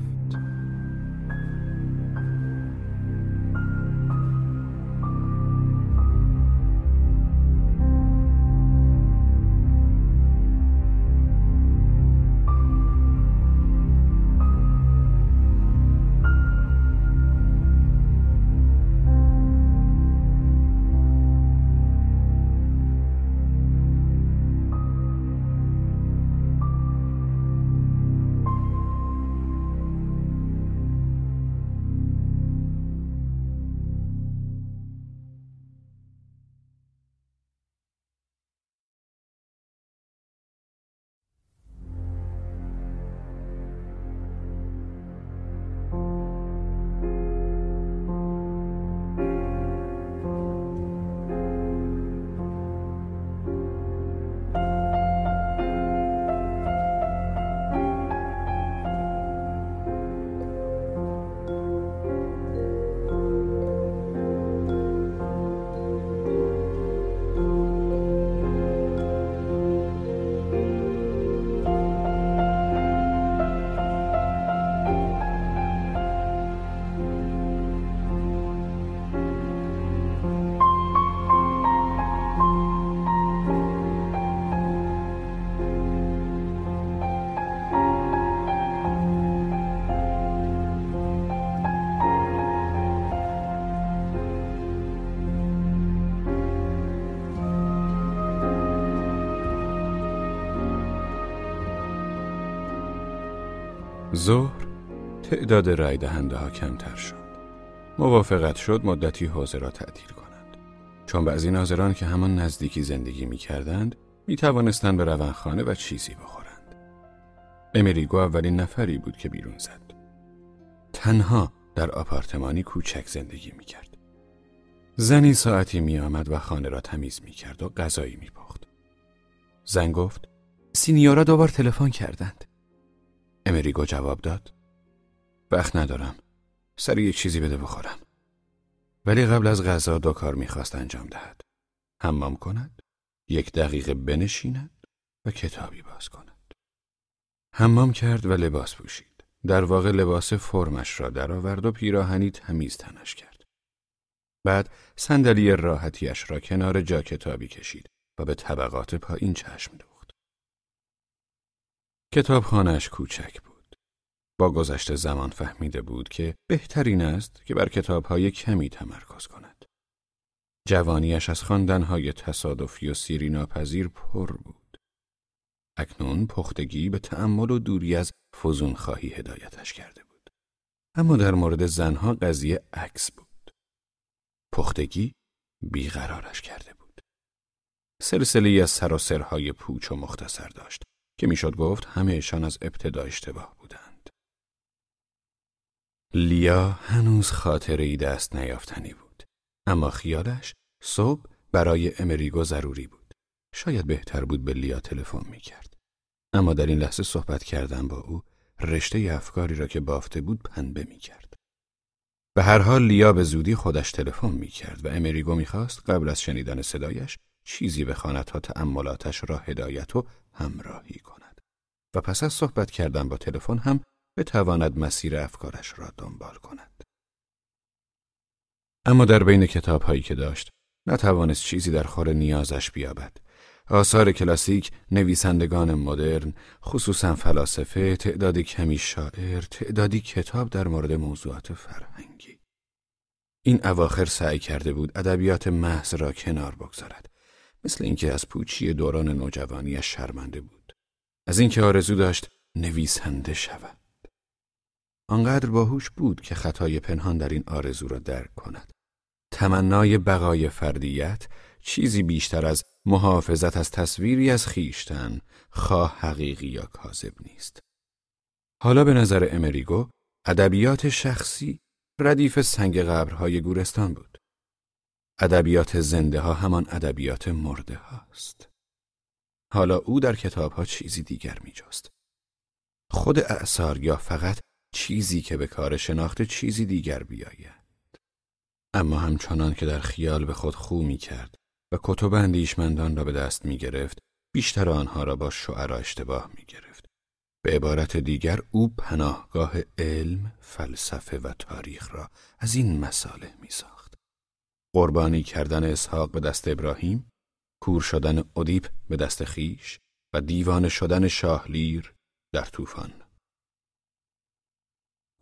تعداد رای دهنده ها کمتر شد. موافقت شد مدتی حوزه را تعطیل کنند. چون بعضی ناظران که همان نزدیکی زندگی می کردند می توانستند به خانه و چیزی بخورند. امریگو اولین نفری بود که بیرون زد. تنها در آپارتمانی کوچک زندگی می کرد. زنی ساعتی می آمد و خانه را تمیز می کرد و غذایی می پخت. زن گفت سینیورا دوبار تلفن کردند. امریگو جواب داد وقت ندارم. سر یک چیزی بده بخورم. ولی قبل از غذا دو کار می‌خواست انجام دهد. حمام کند یک دقیقه بنشیند و کتابی باز کند. حمام کرد و لباس پوشید. در واقع لباس فرمش را درآورد و پیراهنی تمیز تنش کرد. بعد صندلی راحتیش را کنار جا کتابی کشید و به طبقات پایین چشم دوخت. کتابخانهاش کوچک بود. با گذشت زمان فهمیده بود که بهترین است که بر کتابهای کمی تمرکز کند. جوانیش از خواندنهای تصادفی و سیری ناپذیر پر بود. اکنون پختگی به تأمل و دوری از فزون خواهی هدایتش کرده بود. اما در مورد زنها قضیه عکس بود. پختگی بیقرارش کرده بود. سلسله از سراسرهای پوچ و مختصر داشت که می‌شد گفت همهشان از ابتدا اشتباه بودند. لیا هنوز خاطره دست نیافتنی بود. اما خیالش صبح برای امریگو ضروری بود. شاید بهتر بود به لیا تلفن می کرد. اما در این لحظه صحبت کردن با او رشته افکاری را که بافته بود پنبه می کرد. به هر حال لیا به زودی خودش تلفن می کرد و امریگو می خواست قبل از شنیدن صدایش چیزی به تا تأملاتش را هدایت و همراهی کند. و پس از صحبت کردن با تلفن هم بتواند مسیر افکارش را دنبال کند. اما در بین کتاب هایی که داشت نتوانست چیزی در خور نیازش بیابد. آثار کلاسیک، نویسندگان مدرن، خصوصا فلاسفه، تعدادی کمی شاعر، تعدادی کتاب در مورد موضوعات فرهنگی. این اواخر سعی کرده بود ادبیات محض را کنار بگذارد. مثل اینکه از پوچی دوران نوجوانیش شرمنده بود. از اینکه آرزو داشت نویسنده شود. آنقدر باهوش بود که خطای پنهان در این آرزو را درک کند. تمنای بقای فردیت چیزی بیشتر از محافظت از تصویری از خیشتن خواه حقیقی یا کاذب نیست. حالا به نظر امریگو ادبیات شخصی ردیف سنگ قبرهای گورستان بود. ادبیات زنده ها همان ادبیات مرده هاست. حالا او در کتاب ها چیزی دیگر می جست. خود اعثار یا فقط چیزی که به کار شناخت چیزی دیگر بیاید. اما همچنان که در خیال به خود خو می کرد و کتب اندیشمندان را به دست می گرفت، بیشتر آنها را با شعرا اشتباه می گرفت. به عبارت دیگر او پناهگاه علم، فلسفه و تاریخ را از این مساله می ساخت. قربانی کردن اسحاق به دست ابراهیم، کور شدن ادیپ به دست خیش و دیوانه شدن شاهلیر در طوفان.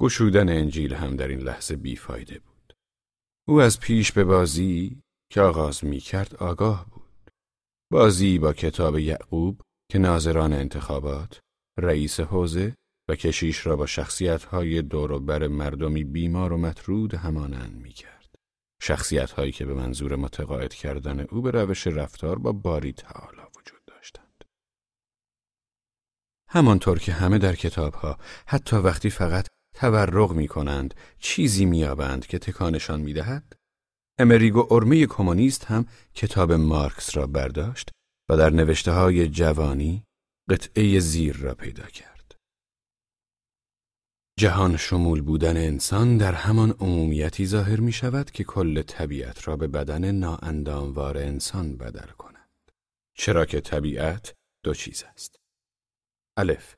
گشودن انجیل هم در این لحظه بیفایده بود. او از پیش به بازی که آغاز می کرد آگاه بود. بازی با کتاب یعقوب که ناظران انتخابات، رئیس حوزه و کشیش را با شخصیت‌های دور و بر مردمی بیمار و مطرود همانند می کرد. شخصیت‌هایی که به منظور متقاعد کردن او به روش رفتار با باری تعالی وجود داشتند. همانطور که همه در کتابها حتی وقتی فقط تورق می کنند چیزی میابند که تکانشان می‌دهد؟ امریگو ارمه کمونیست هم کتاب مارکس را برداشت و در نوشته های جوانی قطعه زیر را پیدا کرد. جهان شمول بودن انسان در همان عمومیتی ظاهر می شود که کل طبیعت را به بدن ناانداموار انسان بدل کند. چرا که طبیعت دو چیز است. الف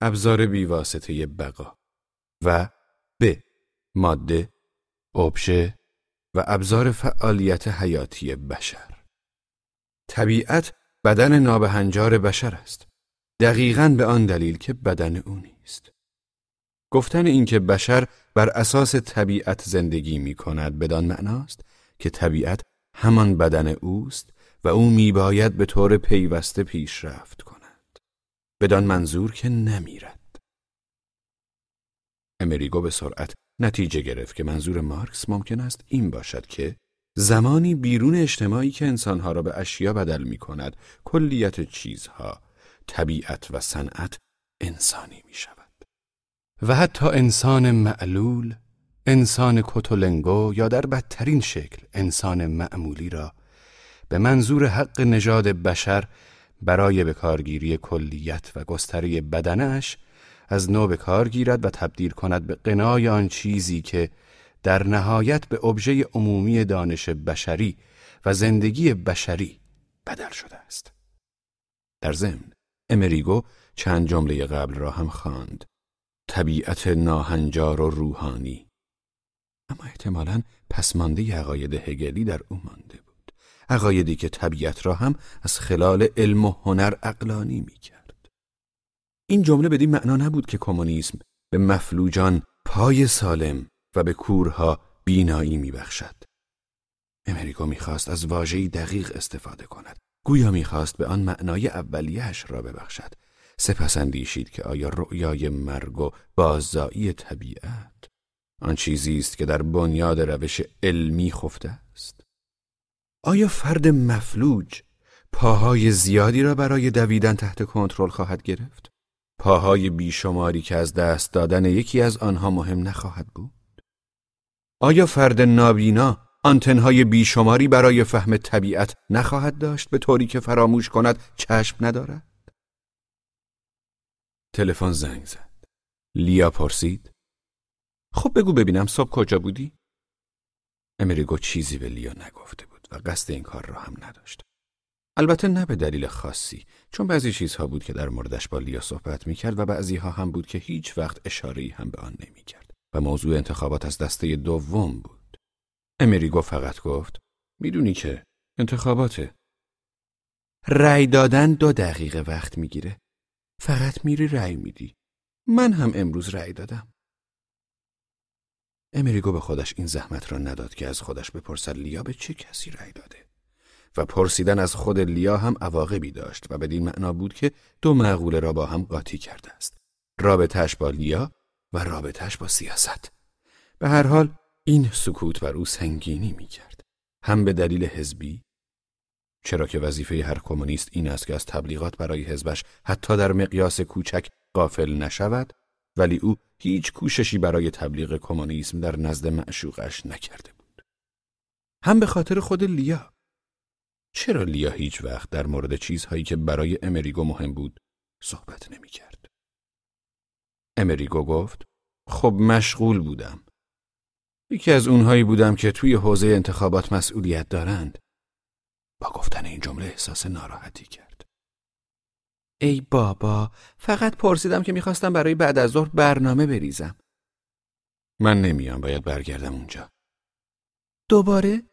ابزار بیواسطه بقا. و ب ماده، ابژه و ابزار فعالیت حیاتی بشر. طبیعت بدن نابهنجار بشر است. دقیقا به آن دلیل که بدن او نیست. گفتن اینکه بشر بر اساس طبیعت زندگی می کند بدان معناست که طبیعت همان بدن اوست و او می باید به طور پیوسته پیشرفت کند. بدان منظور که نمیرد. امریگو به سرعت نتیجه گرفت که منظور مارکس ممکن است این باشد که زمانی بیرون اجتماعی که انسانها را به اشیا بدل می کند کلیت چیزها طبیعت و صنعت انسانی می شود و حتی انسان معلول انسان کتولنگو یا در بدترین شکل انسان معمولی را به منظور حق نژاد بشر برای بکارگیری کلیت و گستری بدنش از نو به کار گیرد و تبدیل کند به قنای آن چیزی که در نهایت به ابژه عمومی دانش بشری و زندگی بشری بدل شده است. در ضمن امریگو چند جمله قبل را هم خواند. طبیعت ناهنجار و روحانی اما احتمالا پسمانده عقاید هگلی در او مانده بود عقایدی که طبیعت را هم از خلال علم و هنر اقلانی می کرد. این جمله بدین معنا نبود که کمونیسم به مفلوجان پای سالم و به کورها بینایی میبخشد. امریکا می‌خواست از واژه‌ای دقیق استفاده کند. گویا می‌خواست به آن معنای اولیهش را ببخشد. سپس اندیشید که آیا رؤیای مرگ و بازایی طبیعت آن چیزی است که در بنیاد روش علمی خفته است. آیا فرد مفلوج پاهای زیادی را برای دویدن تحت کنترل خواهد گرفت؟ پاهای بیشماری که از دست دادن یکی از آنها مهم نخواهد بود؟ آیا فرد نابینا آنتنهای بیشماری برای فهم طبیعت نخواهد داشت به طوری که فراموش کند چشم ندارد؟ تلفن زنگ زد. لیا پرسید. خب بگو ببینم صبح کجا بودی؟ امریگو چیزی به لیا نگفته بود و قصد این کار را هم نداشت. البته نه به دلیل خاصی چون بعضی چیزها بود که در موردش با لیا صحبت می کرد و بعضی ها هم بود که هیچ وقت اشاره هم به آن نمی کرد و موضوع انتخابات از دسته دوم بود. امریگو فقط گفت می‌دونی که انتخاباته. رأی دادن دو دقیقه وقت می‌گیره. فقط میری رأی میدی. من هم امروز رأی دادم. امریگو به خودش این زحمت را نداد که از خودش بپرسد لیا به چه کسی رأی داده. و پرسیدن از خود لیا هم عواقبی داشت و بدین معنا بود که دو معقوله را با هم قاطی کرده است. رابطهش با لیا و رابطهش با سیاست. به هر حال این سکوت بر او سنگینی می کرد. هم به دلیل حزبی چرا که وظیفه هر کمونیست این است که از تبلیغات برای حزبش حتی در مقیاس کوچک قافل نشود ولی او هیچ کوششی برای تبلیغ کمونیسم در نزد معشوقش نکرده بود. هم به خاطر خود لیا چرا لیا هیچ وقت در مورد چیزهایی که برای امریگو مهم بود صحبت نمی کرد؟ امریگو گفت خب مشغول بودم. یکی از اونهایی بودم که توی حوزه انتخابات مسئولیت دارند. با گفتن این جمله احساس ناراحتی کرد. ای بابا فقط پرسیدم که می‌خواستم برای بعد از ظهر برنامه بریزم. من نمیام باید برگردم اونجا. دوباره؟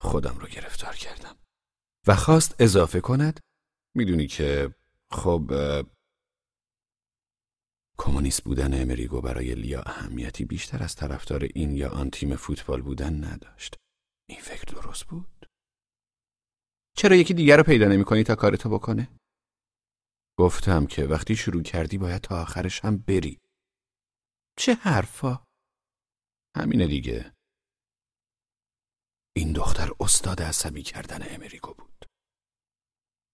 خودم رو گرفتار کردم. و خواست اضافه کند می‌دونی که خب کمونیست بودن امریگو برای لیا اهمیتی بیشتر از طرفدار این یا آن تیم فوتبال بودن نداشت. این فکر درست بود؟ چرا یکی دیگر رو پیدا نمی کنی تا کارتو بکنه؟ گفتم که وقتی شروع کردی باید تا آخرش هم بری. چه حرفا؟ همینه دیگه. این دختر استاد عصبی کردن امریکو بود.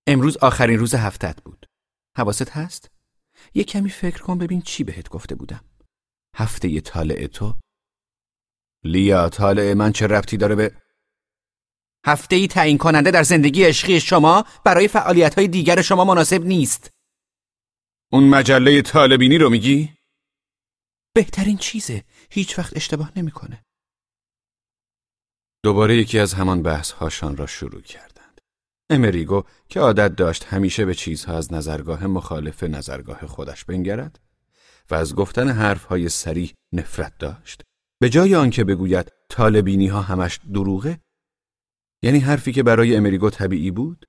امروز آخرین روز هفتت بود. حواست هست؟ یه کمی فکر کن ببین چی بهت گفته بودم هفته ی طالع تو لیا طالع من چه ربطی داره به هفته ای تعیین کننده در زندگی عشقی شما برای فعالیت های دیگر شما مناسب نیست اون مجله طالبینی رو میگی؟ بهترین چیزه هیچ وقت اشتباه نمی‌کنه. دوباره یکی از همان بحث هاشان را شروع کرد امریگو که عادت داشت همیشه به چیزها از نظرگاه مخالف نظرگاه خودش بنگرد و از گفتن حرفهای سریح نفرت داشت به جای آنکه بگوید طالبینی ها همش دروغه یعنی حرفی که برای امریگو طبیعی بود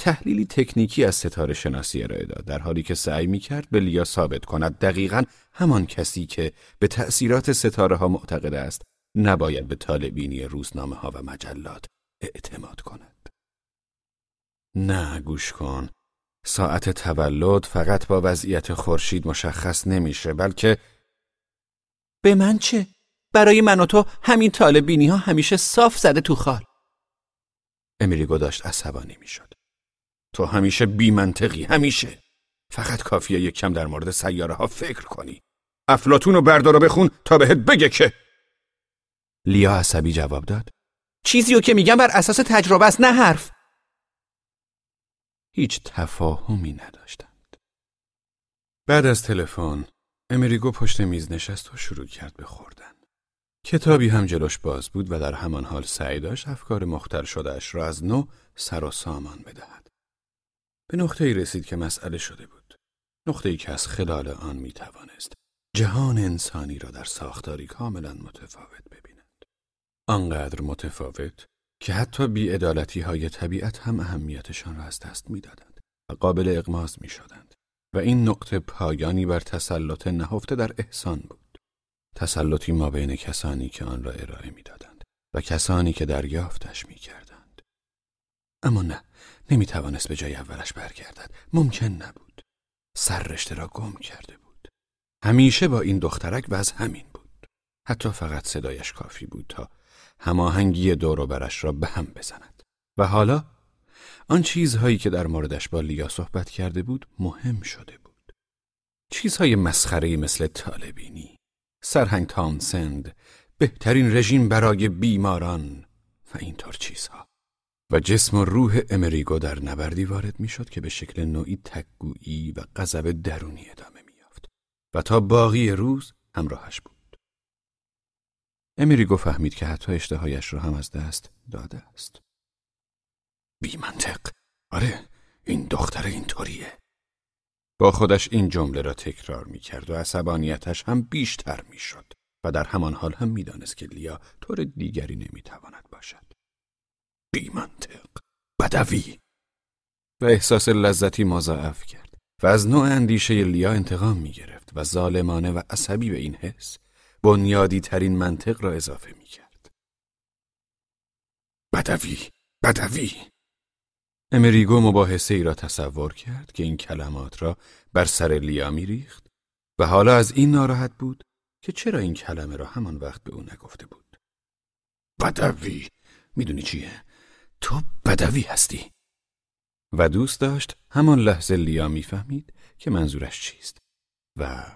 تحلیلی تکنیکی از ستاره شناسی ارائه داد در حالی که سعی می کرد به لیا ثابت کند دقیقا همان کسی که به تأثیرات ستاره ها معتقد است نباید به طالبینی روزنامه ها و مجلات اعتماد کند. نه گوش کن. ساعت تولد فقط با وضعیت خورشید مشخص نمیشه بلکه به من چه؟ برای من و تو همین طالبینی ها همیشه صاف زده تو خال. امریگو داشت عصبانی می‌شد. تو همیشه بیمنطقی همیشه. فقط کافیه یک کم در مورد سیاره ها فکر کنی. افلاتون و بخون تا بهت بگه که لیا عصبی جواب داد. چیزی رو که میگم بر اساس تجربه است نه حرف. هیچ تفاهمی نداشتند. بعد از تلفن امریگو پشت میز نشست و شروع کرد به خوردن. کتابی هم جلوش باز بود و در همان حال سعی داشت افکار مختل شدهش را از نو سر و سامان بدهد. به نقطه ای رسید که مسئله شده بود. نقطه ای که از خلال آن می توانست جهان انسانی را در ساختاری کاملا متفاوت آنقدر متفاوت که حتی بیعدالتی های طبیعت هم اهمیتشان را از دست می‌دادند و قابل اقماز می شدند و این نقطه پایانی بر تسلط نهفته در احسان بود. تسلطی ما بین کسانی که آن را ارائه می‌دادند و کسانی که دریافتش می کردند. اما نه نمی توانست به جای اولش برگردد. ممکن نبود. سر رشته را گم کرده بود. همیشه با این دخترک و از همین بود. حتی فقط صدایش کافی بود تا هماهنگی دور و برش را به هم بزند. و حالا آن چیزهایی که در موردش با لیا صحبت کرده بود مهم شده بود. چیزهای مسخره مثل طالبینی سرهنگ تانسند بهترین رژیم برای بیماران و اینطور چیزها. و جسم و روح امریگو در نبردی وارد می‌شد که به شکل نوعی تکگویی و غضب درونی ادامه میافت و تا باقی روز همراهش بود. امریگو فهمید که حتی اشتهایش را هم از دست داده است. بی منطق. آره این دختر اینطوریه. با خودش این جمله را تکرار می کرد و عصبانیتش هم بیشتر می شد و در همان حال هم می‌دانست که لیا طور دیگری نمی‌تواند باشد. بی منطق. بدوی. و احساس لذتی مضاعف کرد و از نوع اندیشه لیا انتقام می گرفت و ظالمانه و عصبی به این حس بنیادی ترین منطق را اضافه می کرد. بدوی بدوی امریگو مباحثه ای را تصور کرد که این کلمات را بر سر لیا می ریخت و حالا از این ناراحت بود که چرا این کلمه را همان وقت به او نگفته بود. بدوی می‌دونی چیه؟ تو بدوی هستی و دوست داشت همان لحظه لیا می‌فهمید که منظورش چیست و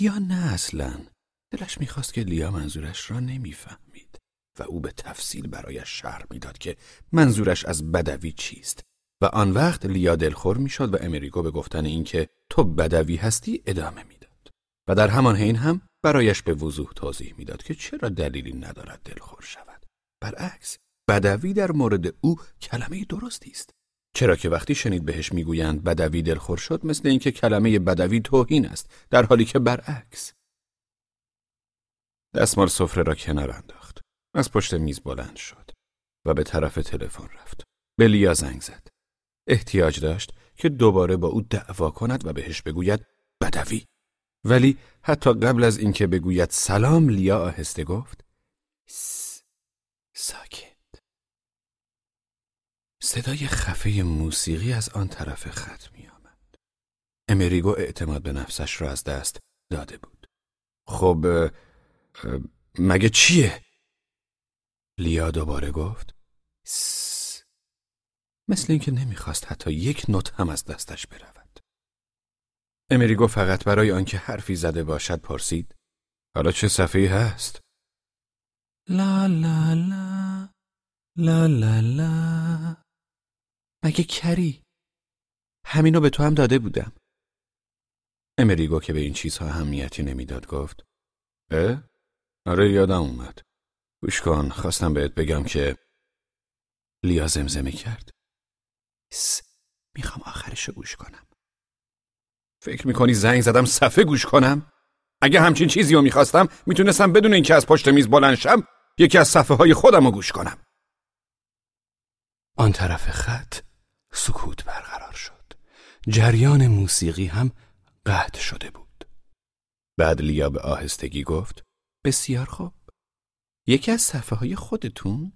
یا نه اصلا دلش می‌خواست که لیا منظورش را نمی‌فهمید و او به تفصیل برایش شرح می‌داد که منظورش از بدوی چیست و آن وقت لیا دلخور می‌شد و امریگو به گفتن اینکه تو بدوی هستی ادامه می‌داد و در همان حین هم برایش به وضوح توضیح می‌داد که چرا دلیلی ندارد دلخور شود. برعکس بدوی در مورد او کلمه درستی است. چرا که وقتی شنید بهش می‌گویند بدوی دلخور شد مثل اینکه کلمه بدوی توهین است در حالی که برعکس. دستمال سفره را کنار انداخت. از پشت میز بلند شد و به طرف تلفن رفت. به لیا زنگ زد. احتیاج داشت که دوباره با او دعوا کند و بهش بگوید بدوی. ولی حتی قبل از اینکه بگوید سلام لیا آهسته گفت ساکت. صدای خفه موسیقی از آن طرف خط می آمد. امریگو اعتماد به نفسش را از دست داده بود. خب مگه چیه؟ لیا دوباره گفت س مثل اینکه نمی‌خواست حتی یک نوت هم از دستش برود. امریگو فقط برای آنکه حرفی زده باشد پرسید حالا چه صفحه هست؟ لا لا لا لا لا لا مگه کری؟ همینو به تو هم داده بودم. امریگو که به این چیزها اهمیتی نمی‌داد گفت اه؟ آره یادم اومد. گوش کن خواستم بهت بگم که لیا زمزمه کرد. س می‌خوام آخرشو گوش کنم. فکر می‌کنی زنگ زدم صفحه گوش کنم؟ اگه همچین چیزی رو می‌خواستم می‌تونستم بدون اینکه از پشت میز بلند شم یکی از صفحه های خودم رو گوش کنم. آن طرف خط سکوت برقرار شد. جریان موسیقی هم قطع شده بود. بعد لیا به آهستگی گفت بسیار خوب. یکی از صفحه های خودتون؟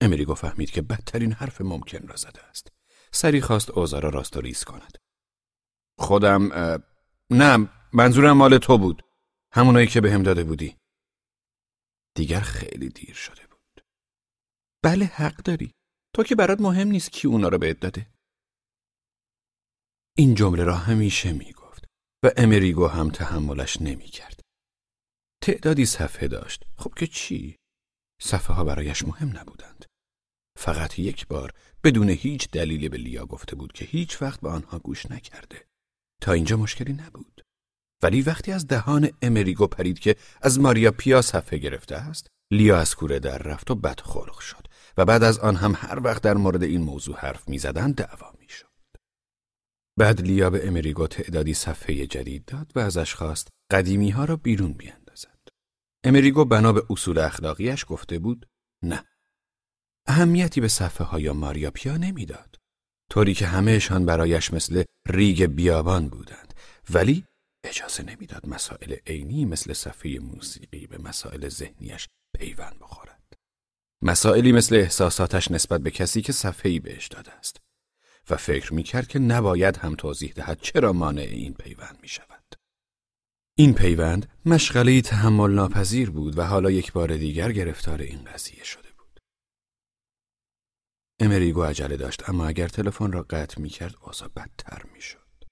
امریگو فهمید که بدترین حرف ممکن را زده است. سری خواست اوزارا را راست و ریز کند. خودم نه منظورم مال تو بود. همونایی که به هم داده بودی دیگر خیلی دیر شده بود بله حق داری تو که برات مهم نیست کی اونا رو بهت داده این جمله را همیشه می‌گفت و امریگو هم تحملش نمی‌کرد. تعدادی صفحه داشت. خب که چی؟ صفحه ها برایش مهم نبودند. فقط یک بار بدون هیچ دلیلی به لیا گفته بود که هیچ وقت به آنها گوش نکرده. تا اینجا مشکلی نبود. ولی وقتی از دهان امریگو پرید که از ماریا پیا صفحه گرفته است لیا از کوره در رفت و بدخلق شد و بعد از آن هم هر وقت در مورد این موضوع حرف می‌زدند دعوا می‌شد. بعد لیا به امریگو تعدادی صفحه جدید داد و ازش خواست قدیمی ها را بیرون بیاندازد. امریگو بنا به اصول اخلاقیش گفته بود نه اهمیتی به صفحه های ماریا پیا نمی‌داد طوری که همهشان برایش مثل ریگ بیابان بودند ولی اجازه نمی‌داد مسائل عینی مثل صفحه موسیقی به مسائل ذهنیش پیوند بخورد. مسائلی مثل احساساتش نسبت به کسی که صفحه‌ای بهش داده است و فکر می‌کرد که نباید هم توضیح دهد چرا مانع این پیوند می شود. این پیوند مشغله تحمل ناپذیر بود و حالا یک بار دیگر گرفتار این قضیه شده بود. امریگو عجله داشت اما اگر تلفن را قطع می کرد اوضاع بدتر می شد.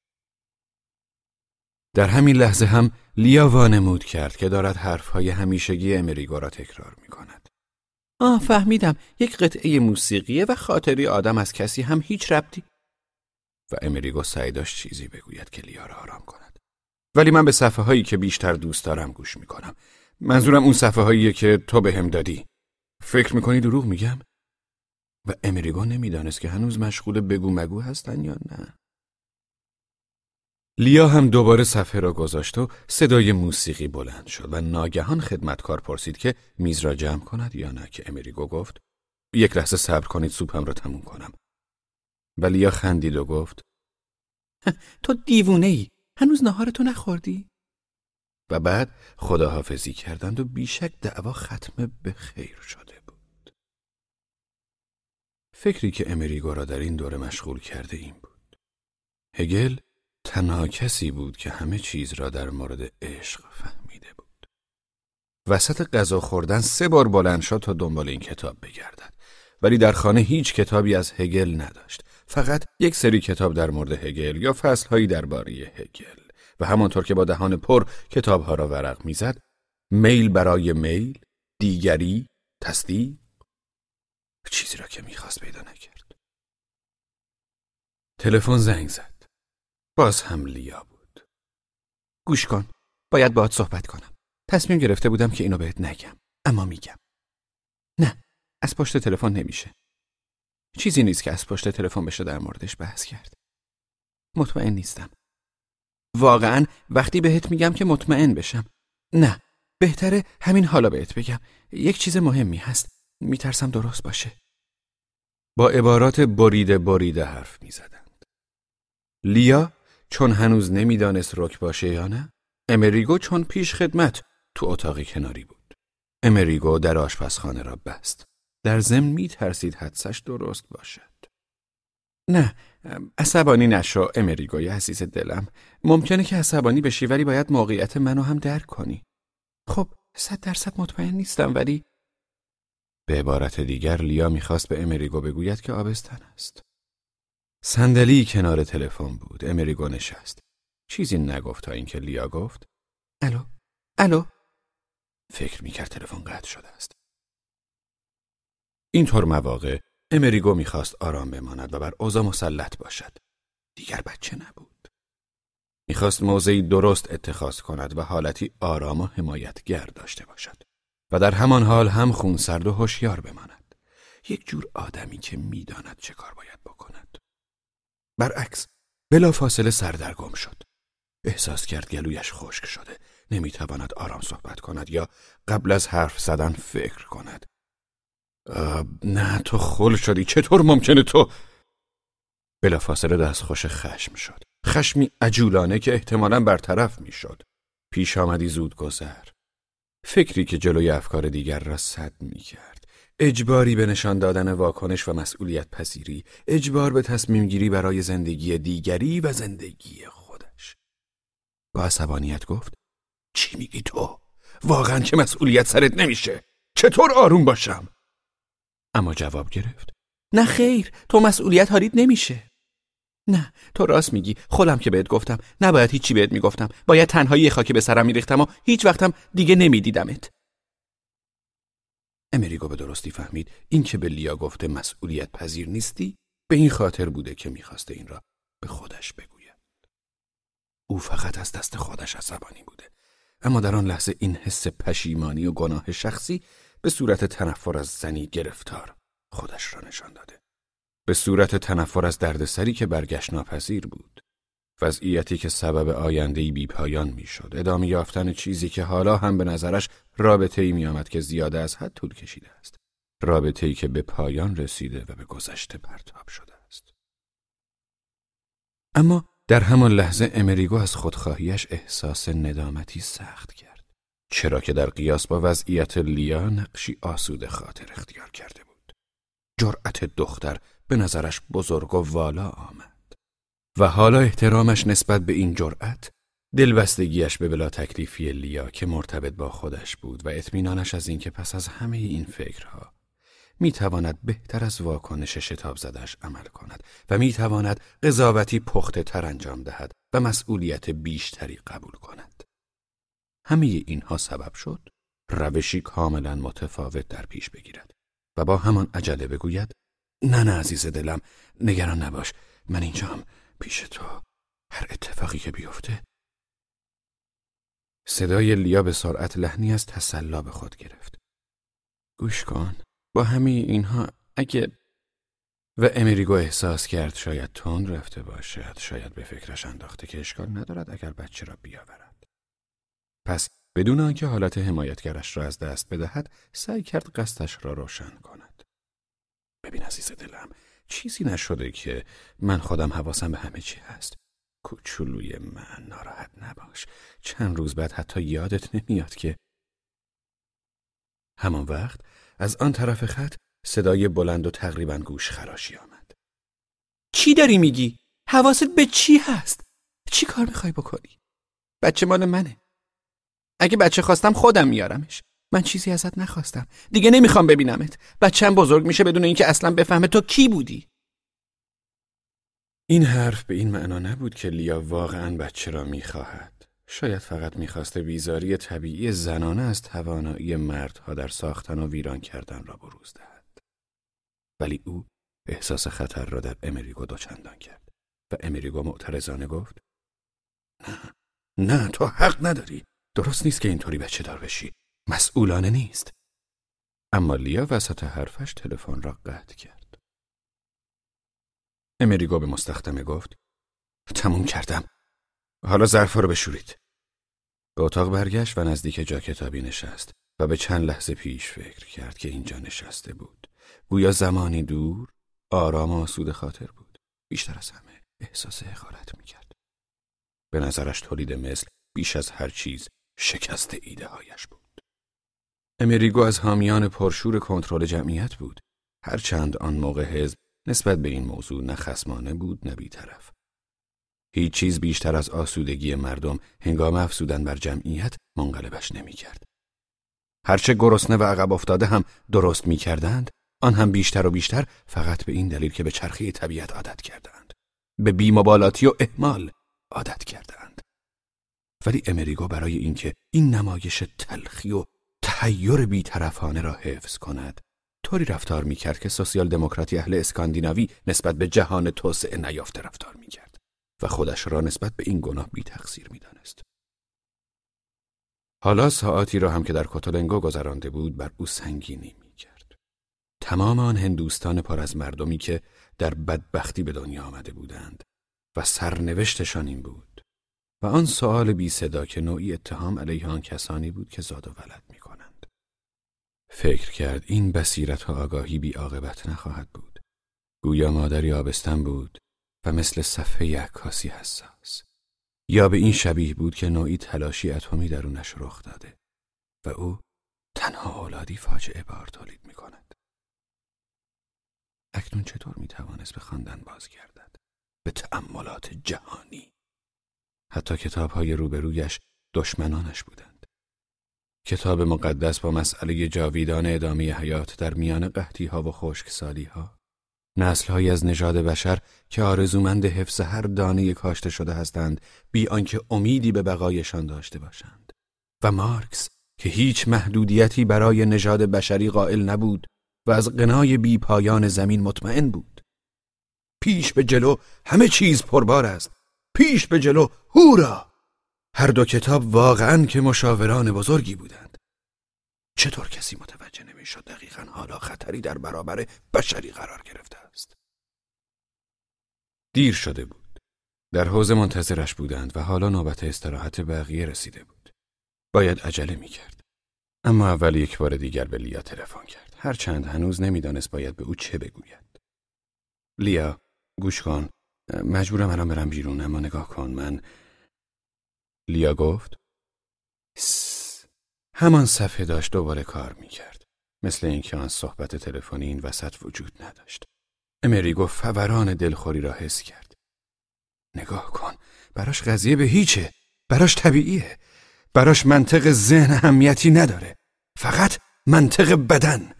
در همین لحظه هم لیا وانمود کرد که دارد حرفهای همیشگی امریگو را تکرار می کند. آه فهمیدم یک قطعه موسیقیه و خاطری آدم از کسی هم هیچ ربطی و امریگو سعی داشت چیزی بگوید که لیا را آرام کند ولی من به صفحه هایی که بیشتر دوست دارم گوش می کنم منظورم اون صفحه هاییه که تو به دادی. فکر می‌کنی دروغ میگم؟ و امریگو نمی‌دانست که هنوز مشغول بگو مگو هستن یا نه. لیا هم دوباره صفحه را گذاشت و صدای موسیقی بلند شد و ناگهان خدمتکار پرسید که میز را جمع کند یا نه که امریگو گفت یک لحظه صبر کنید سوپم را تموم کنم. و لیا خندید و گفت تو دیوونه ای هنوز نهار تو نخوردی؟ و بعد خداحافظی کردند و بیشک دعوا ختم به خیر شده بود فکری که امریگو را در این دوره مشغول کرده این بود هگل تنها کسی بود که همه چیز را در مورد عشق فهمیده بود. وسط غذا خوردن سه بار بلند شد تا دنبال این کتاب بگردد. ولی در خانه هیچ کتابی از هگل نداشت. فقط یک سری کتاب در مورد هگل یا فصلهایی درباره هگل و همانطور که با دهان پر کتابها را ورق می‌زد میل برای میل دیگری تصدیق چیزی را که می‌خواست پیدا نکرد تلفن زنگ زد باز هم لیا بود. گوش کن. باید باهات صحبت کنم. تصمیم گرفته بودم که اینو بهت نگم. اما میگم. نه. از پشت تلفن نمیشه. چیزی نیست که از پشت تلفن بشه در موردش بحث کرد. مطمئن نیستم. واقعا وقتی بهت میگم که مطمئن بشم. نه. بهتره همین حالا بهت بگم. یک چیز مهمی هست. میترسم درست باشه. با عبارات بریده بریده حرف می‌زدند. لیا چون هنوز نمی‌دانست رک باشه یا نه امریگو چون پیش خدمت تو اتاقی کناری بود امریگو در آشپزخانه را بست در ضمن می ترسید حدسش درست باشد نه عصبانی نشو امریگوی عزیز دلم ممکنه که عصبانی بشی ولی باید موقعیت منو هم درک کنی خب صد درصد مطمئن نیستم ولی به عبارت دیگر لیا می‌خواست به امریگو بگوید که آبستن است صندلی کنار تلفن بود. امریگو نشست. چیزی نگفت تا اینکه لیا گفت الو الو فکر می‌کرد تلفن قطع شده است. اینطور مواقع امریگو می‌خواست آرام بماند و بر اوضاع مسلط باشد. دیگر بچه نبود. می‌خواست موضعی درست اتخاذ کند و حالتی آرام و حمایتگر داشته باشد و در همان حال هم خونسرد و هوشیار بماند. یک جور آدمی که می‌داند چه کار باید بکند. برعکس بلا فاصله سردرگم شد احساس کرد گلویش خشک شده نمی‌تواند آرام صحبت کند یا قبل از حرف زدن فکر کند نه تو خل شدی. چطور ممکنه تو؟ بلا فاصله خوش خشم شد. خشمی عجولانه که احتمالا برطرف می‌شد. پیش آمدی زود گذر. فکری که جلوی افکار دیگر را صد می کرد اجباری به نشان دادن واکنش و مسئولیت پذیری، اجبار به تصمیم گیری برای زندگی دیگری و زندگی خودش. با عصبانیت گفت چی میگی تو؟ واقعا که مسئولیت سرت نمیشه. چطور آروم باشم؟ اما جواب گرفت. نه خیر تو مسئولیت حالیت نمیشه. نه تو راست میگی. خودم که بهت گفتم. نباید هیچی بهت می‌گفتم. باید تنهایی خاکی به سرم میریختم و هیچ وقتم دیگه نمیدیدمت. امریگو به درستی فهمید. این که به لیا گفته مسئولیت پذیر نیستی به این خاطر بوده که می‌خواسته این را به خودش بگوید. او فقط از دست خودش عصبانی بوده. اما در آن لحظه این حس پشیمانی و گناه شخصی به صورت تنفر از زنی گرفتار خودش را نشان داده به صورت تنفر از دردسری که برگشت ناپذیر بود وضعیتی که سبب آیندهی بی پایان می شد. ادامه یافتن چیزی که حالا هم به نظرش رابطه ای می آمد که زیاده از حد طول کشیده است. رابطه ای که به پایان رسیده و به گذشته پرتاب شده است. اما در همان لحظه امریگو از خودخواهیش احساس ندامتی سخت کرد. چرا که در قیاس با وضعیت لیا نقشی آسوده خاطر اختیار کرده بود. جرأت دختر به نظرش بزرگ و والا آمد. و حالا احترامش نسبت به این جرأت دلبستگیش به بلا تکلیفی لیا که مرتبط با خودش بود و اطمینانش از اینکه پس از همه این فکرها می تواند بهتر از واکنش شتاب زدش عمل کند و می تواند قضاوتی پخته تر انجام دهد و مسئولیت بیشتری قبول کند. همه اینها سبب شد روشی کاملا متفاوت در پیش بگیرد و با همان عجله بگوید نه نه عزیز دلم نگران نباش من اینجام پیش تو هر اتفاقی که بیفته. صدای لیا به سرعت لحنی از تسلا به خود گرفت. گوش کن با همه اینها اگه و امریگو احساس کرد شاید تون رفته باشد شاید به فکرش انداخته که اشکال ندارد اگر بچه را بیاورد. پس بدون آنکه حالت حمایتگرش را از دست بدهد سعی کرد قصدش را روشن کند ببین عزیز دلم چیزی نشده که من خودم حواسم به همه چی هست کوچولوی من ناراحت نباش چند روز بعد حتی یادت نمیاد که همان وقت از آن طرف خط صدای بلند و تقریبا گوش خراشی آمد چی داری میگی؟ حواست به چی هست؟ چی کار می‌خوای بکنی؟ بچه مال منه اگه بچه خواستم خودم میارمش. من چیزی ازت نخواستم. دیگه نمی‌خوام ببینمت. بچم بزرگ میشه بدون اینکه اصلا بفهمه تو کی بودی. این حرف به این معنا نبود که لیا واقعا بچه را می‌خواهد. شاید فقط می‌خواسته بیزاری طبیعی زنانه از توانایی مردها در ساختن و ویران کردن را بروز دهد. ولی او احساس خطر را در امریگو دوچندان کرد. و امریگو معترضانه گفت نه نه تو حق نداری. درست نیست که اینطوری بچه دار بشی. مسئولانه نیست. اما لیا وسط حرفش تلفن را قطع کرد. امریگو به مستخدمه گفت تموم کردم. حالا ظرفا رو بشورید. به اتاق برگشت و نزدیک جا کتابی نشست و به چند لحظه پیش فکر کرد که اینجا نشسته بود. گویا زمانی دور آرام و آسود خاطر بود. بیشتر از همه احساس حقارت می‌کرد. به نظرش تولید مثل بیش از هر چیز شکست ایده هایش بود. امریگو از حامیان پرشور کنترل جمعیت بود. هرچند آن موقع حزب نسبت به این موضوع نه خسمانه بود نه بیطرف. هیچ چیز بیشتر از آسودگی مردم هنگام افزودن بر جمعیت منقلبش نمی‌کرد. هرچه گرسنه و عقب افتاده هم درست می‌کردند آن هم بیشتر و بیشتر فقط به این دلیل که به چرخی طبیعت عادت کردند. به بیمبالاتی و احمال عادت کردند. ولی امریگو برای اینکه این نمایش تلخی و تحیر بیطرفانه را حفظ کند طوری رفتار می‌کرد که سوسیال دموکراتی اهل اسکاندیناوی نسبت به جهان توسعه نیافته رفتار می‌کرد و خودش را نسبت به این گناه بی تقصیر می‌دانست. حالا ساعتی را هم که در کتولنگو گذرانده بود بر او سنگینی می‌کرد. تمام آن هندوستان پر از مردمی که در بدبختی به دنیا آمده بودند و سرنوشتشان این بود و آن سوال بی صدا که نوعی اتهام علیه آن کسانی بود که زاد و ولد می کنند. فکر کرد این بصیرت و آگاهی بی عاقبت نخواهد بود. گویا مادری آبستن بود و مثل صفحه عکاسی حساس. یا به این شبیه بود که نوعی تلاشی اتمی درونش رخ داده و او تنها اولادی فاجعه بار تولید می کند. اکنون چطور می توانست به خواندن بازگردد؟ به تأملات جهانی حتی کتاب های روبرویش دشمنانش بودند. کتاب مقدس با مسئله جاویدان ادامه حیات در میان قحطی ها و خشکسالی ها نسل از نژاد بشر که آرزومند حفظ هر دانه کاشته شده هستند بی آنکه امیدی به بقایشان داشته باشند. و مارکس که هیچ محدودیتی برای نژاد بشری قائل نبود و از قنای بی پایان زمین مطمئن بود. پیش به جلو همه چیز پربار است. پیش به جلو هورا! هر دو کتاب واقعا که مشاوران بزرگی بودند. چطور کسی متوجه نمی‌شد دقیقا حالا خطری در برابر بشری قرار گرفته است؟ دیر شده بود. در حوزه منتظرش بودند و حالا نوبت استراحت بقیه رسیده بود. باید عجله می‌کرد. اما اول یک بار دیگر به لیا تلفن کرد. هرچند هنوز نمی‌دانست باید به او چه بگوید. لیا گوش کن. مجبورم الان برم بیرون اما نگاه کن. من لیا گفت؟ س... همان صفحه داشت دوباره کار می‌کرد. مثل اینکه آن صحبت تلفنی این وسط وجود نداشت. امری گفت فوران دلخوری را حس کرد. نگاه کن براش قضیه به هیچه. براش طبیعیه. براش منطق ذهن اهمیتی نداره. فقط منطق بدن.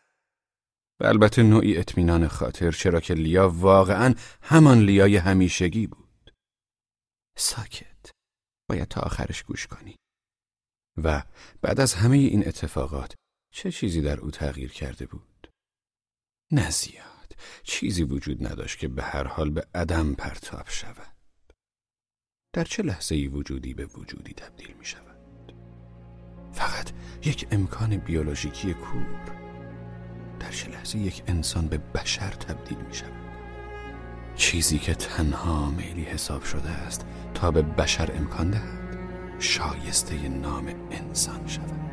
و البته نوعی اطمینان خاطر چرا که لیا واقعا همان لیای همیشگی بود. ساکت. باید تا آخرش گوش کنی. و بعد از همه این اتفاقات چه چیزی در او تغییر کرده بود؟ نه زیاد. چیزی وجود نداشت که به هر حال به عدم پرتاب شود. در چه لحظه ای وجودی به وجودی تبدیل می شود فقط یک امکان بیولوژیکی کور. در چه لحظه یک انسان به بشر تبدیل می شود؟ چیزی که تنها میلی حساب شده است تا به بشر امکان دهد شایسته نام انسان شود.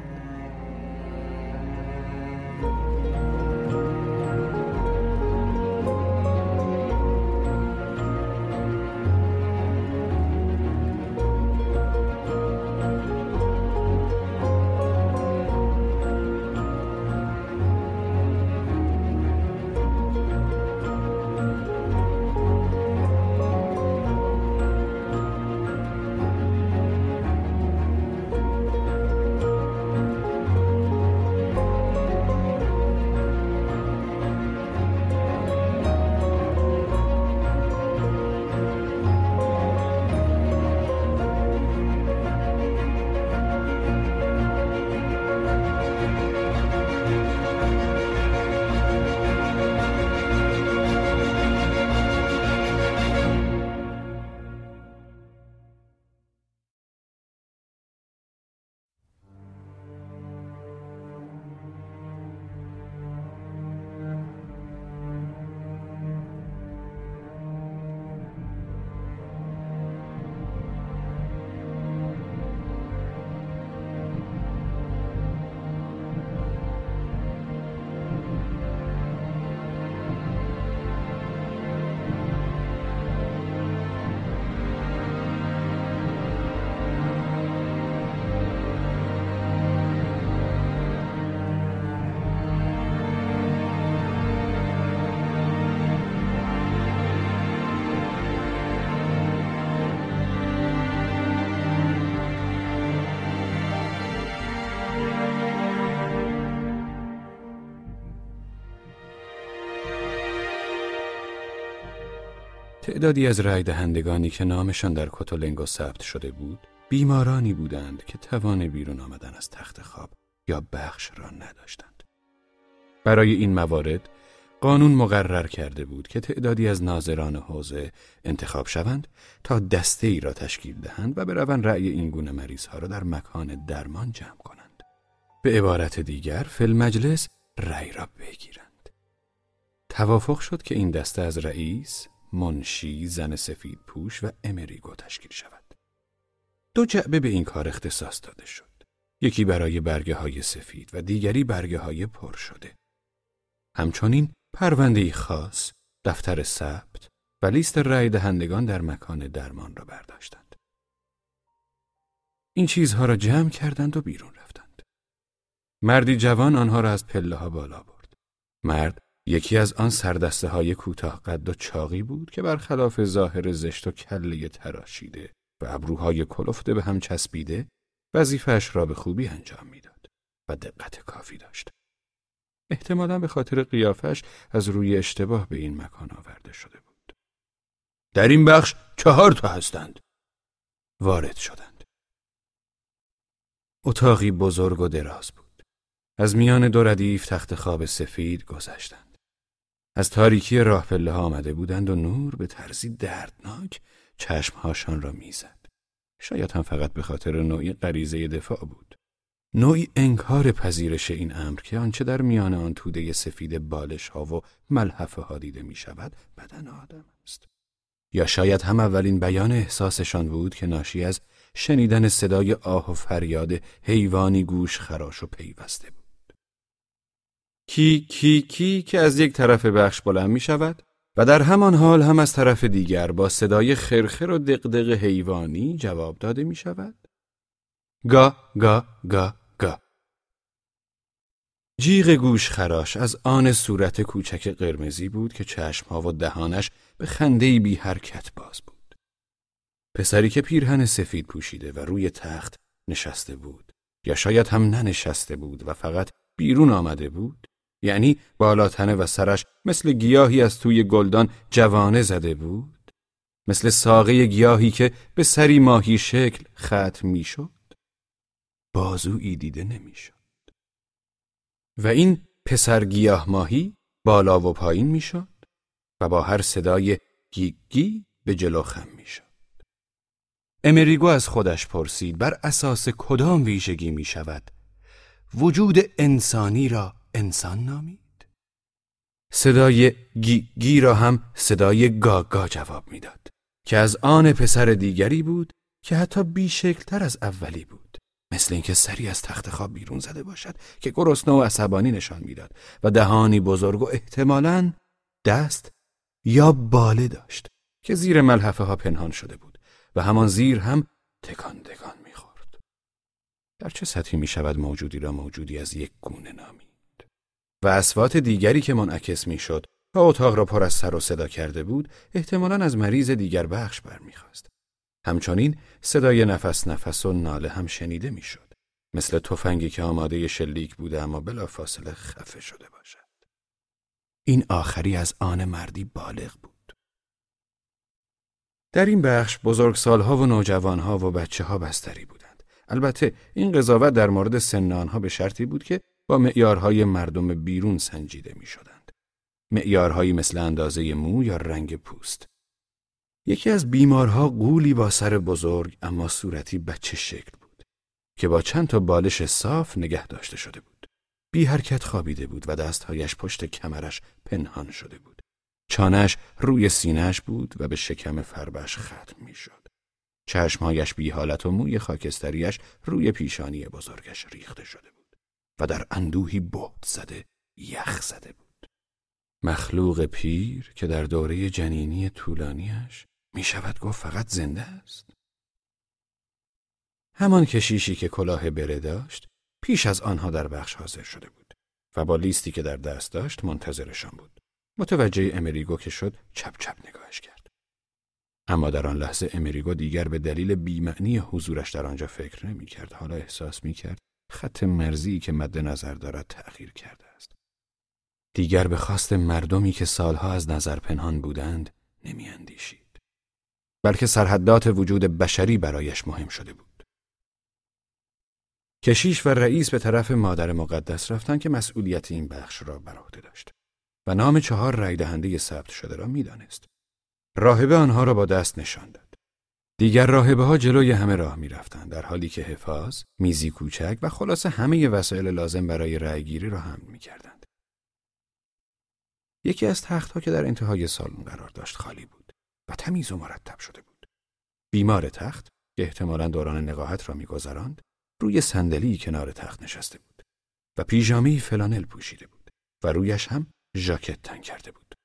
تعدادی از رای دهندگانی که نامشان در کتولنگو ثبت شده بود بیمارانی بودند که توان بیرون آمدن از تخت خواب یا بخش را نداشتند برای این موارد قانون مقرر کرده بود که تعدادی از ناظران حوزه انتخاب شوند تا دسته ای را تشکیل دهند و بروند رأی این گونه مریض ها را در مکان درمان جمع کنند. به عبارت دیگر فل مجلس رأی را بگیرند. توافق شد که این دسته از رئیس، منشی، زن سفید پوش و امریگو تشکیل شود. دو جعبه به این کار اختصاص داده شد. یکی برای برگه های سفید و دیگری برگه های پر شده. همچنین پرونده خاص، دفتر ثبت و لیست رای دهندگان در مکان درمان را برداشتند. این چیزها را جمع کردند و بیرون رفتند. مردی جوان آنها را از پله ها بالا برد. مرد یکی از آن سردسته های کوتاه قد و چاقی بود که برخلاف ظاهر زشت و کله تراشیده و ابروهای کلفته به هم چسبیده وظیفهش را به خوبی انجام می‌داد و دقت کافی داشت. احتمالا به خاطر قیافش از روی اشتباه به این مکان آورده شده بود. در این بخش چهار تا هستند. وارد شدند. اتاقی بزرگ و دراز بود. از میان دو ردیف تخت خواب سفید گذشتند. از تاریکی راه پله ها آمده بودند و نور به طرزی دردناک چشمهاشان را می‌زد. شاید هم فقط به خاطر نوعی غریزه دفاع بود. نوعی انکار پذیرش این امر که آنچه در میان آن توده سفید بالش ها و ملحفه ها دیده می شود بدن آدم است. یا شاید هم اولین بیان احساسشان بود که ناشی از شنیدن صدای آه و فریاد حیوانی گوش خراش و پیوسته بود. کی کی کی که از یک طرف بخش بلند می شود و در همان حال هم از طرف دیگر با صدای خرخر و دقدق حیوانی جواب داده می شود؟ گا گا گا گا جیغ گوش خراش از آن صورت کوچک قرمزی بود که چشمها و دهانش به خندهی بی حرکت باز بود. پسری که پیرهن سفید پوشیده و روی تخت نشسته بود یا شاید هم ننشسته بود و فقط بیرون آمده بود یعنی بالاتنه و سرش مثل گیاهی از توی گلدان جوانه زده بود؟ مثل ساقه گیاهی که به سری ماهی شکل ختم می‌شد؟ بازویی دیده نمی‌شد. و این پسر گیاه ماهی بالا و پایین می‌شد و با هر صدای گیگی به جلو خم می‌شد. امریگو از خودش پرسید بر اساس کدام ویژگی می شود وجود انسانی را انسان نامید؟ صدای گی, گی را هم صدای گاگا جواب می‌داد که از آن پسر دیگری بود که حتی بیشکلتر از اولی بود. مثل اینکه سری از تخت خواب بیرون زده باشد که گرسنه و عصبانی نشان می‌داد و دهانی بزرگ و احتمالاً دست یا باله داشت که زیر ملحفه ها پنهان شده بود و همان زیر هم تکان تکان می‌خورد. در چه سطحی می شود موجودی را موجودی از یک گونه نامید؟ و اسوات دیگری که منعکس می‌شد و اتاق را پر از سر و صدا کرده بود احتمالا از مریض دیگر بخش برمیخواست. همچنین صدای نفس نفس و ناله هم شنیده می‌شد. مثل تفنگی که آماده شلیک بوده اما بلا فاصله خفه شده باشد. این آخری از آن مردی بالغ بود. در این بخش بزرگسالها و نوجوانها و بچه ها بستری بودند. البته این قضاوت در مورد سن آنها به شرطی بود که با معیارهای مردم بیرون سنجیده می شدند. معیارهایی مثل اندازه مو یا رنگ پوست. یکی از بیمارها قولی با سر بزرگ اما صورتی بچه شکل بود که با چند تا بالش صاف نگه داشته شده بود. بی حرکت خوابیده بود و دستهایش پشت کمرش پنهان شده بود. چانش روی سینهش بود و به شکم فربش ختم می شد. چشمهایش بی حالت و موی خاکستریش روی پیشانی بزرگش ریخته شده و در اندوهی بهت زده یخ زده بود. مخلوق پیر که در دوره جنینی طولانیش می شود گفت فقط زنده است. همان کشیشی که کلاه بره داشت پیش از آنها در بخش حاضر شده بود و با لیستی که در دست داشت منتظرشان بود. متوجه امریگو که شد چپ چپ نگاهش کرد. اما در آن لحظه امریگو دیگر به دلیل بیمعنی حضورش در آنجا فکر نمی کرد. حالا احساس می کرد خط مرزی که مد نظر دارد تأخیر کرده است. دیگر به خواست مردمی که سالها از نظر پنهان بودند نمی اندیشید. بلکه سرحدات وجود بشری برایش مهم شده بود. کشیش و رئیس به طرف مادر مقدس رفتند که مسئولیت این بخش را بر عهده داشت و نام چهار رای دهنده ثبت شده را می‌دانست. راهبه آنها را با دست نشان داد. دیگر راهبه ها جلوی همه راه می رفتند در حالی که حفاظ، میزی کوچک و خلاصه همه وسایل لازم برای رأیگیری را حمل می کردند. یکی از تختها که در انتهای سالن قرار داشت خالی بود و تمیز و مرتب شده بود. بیمار تخت که احتمالا دوران نقاهت را میگذراند روی صندلی کنار تخت نشسته بود و پیژامه فلانل پوشیده بود و رویش هم ژاکت تن کرده بود.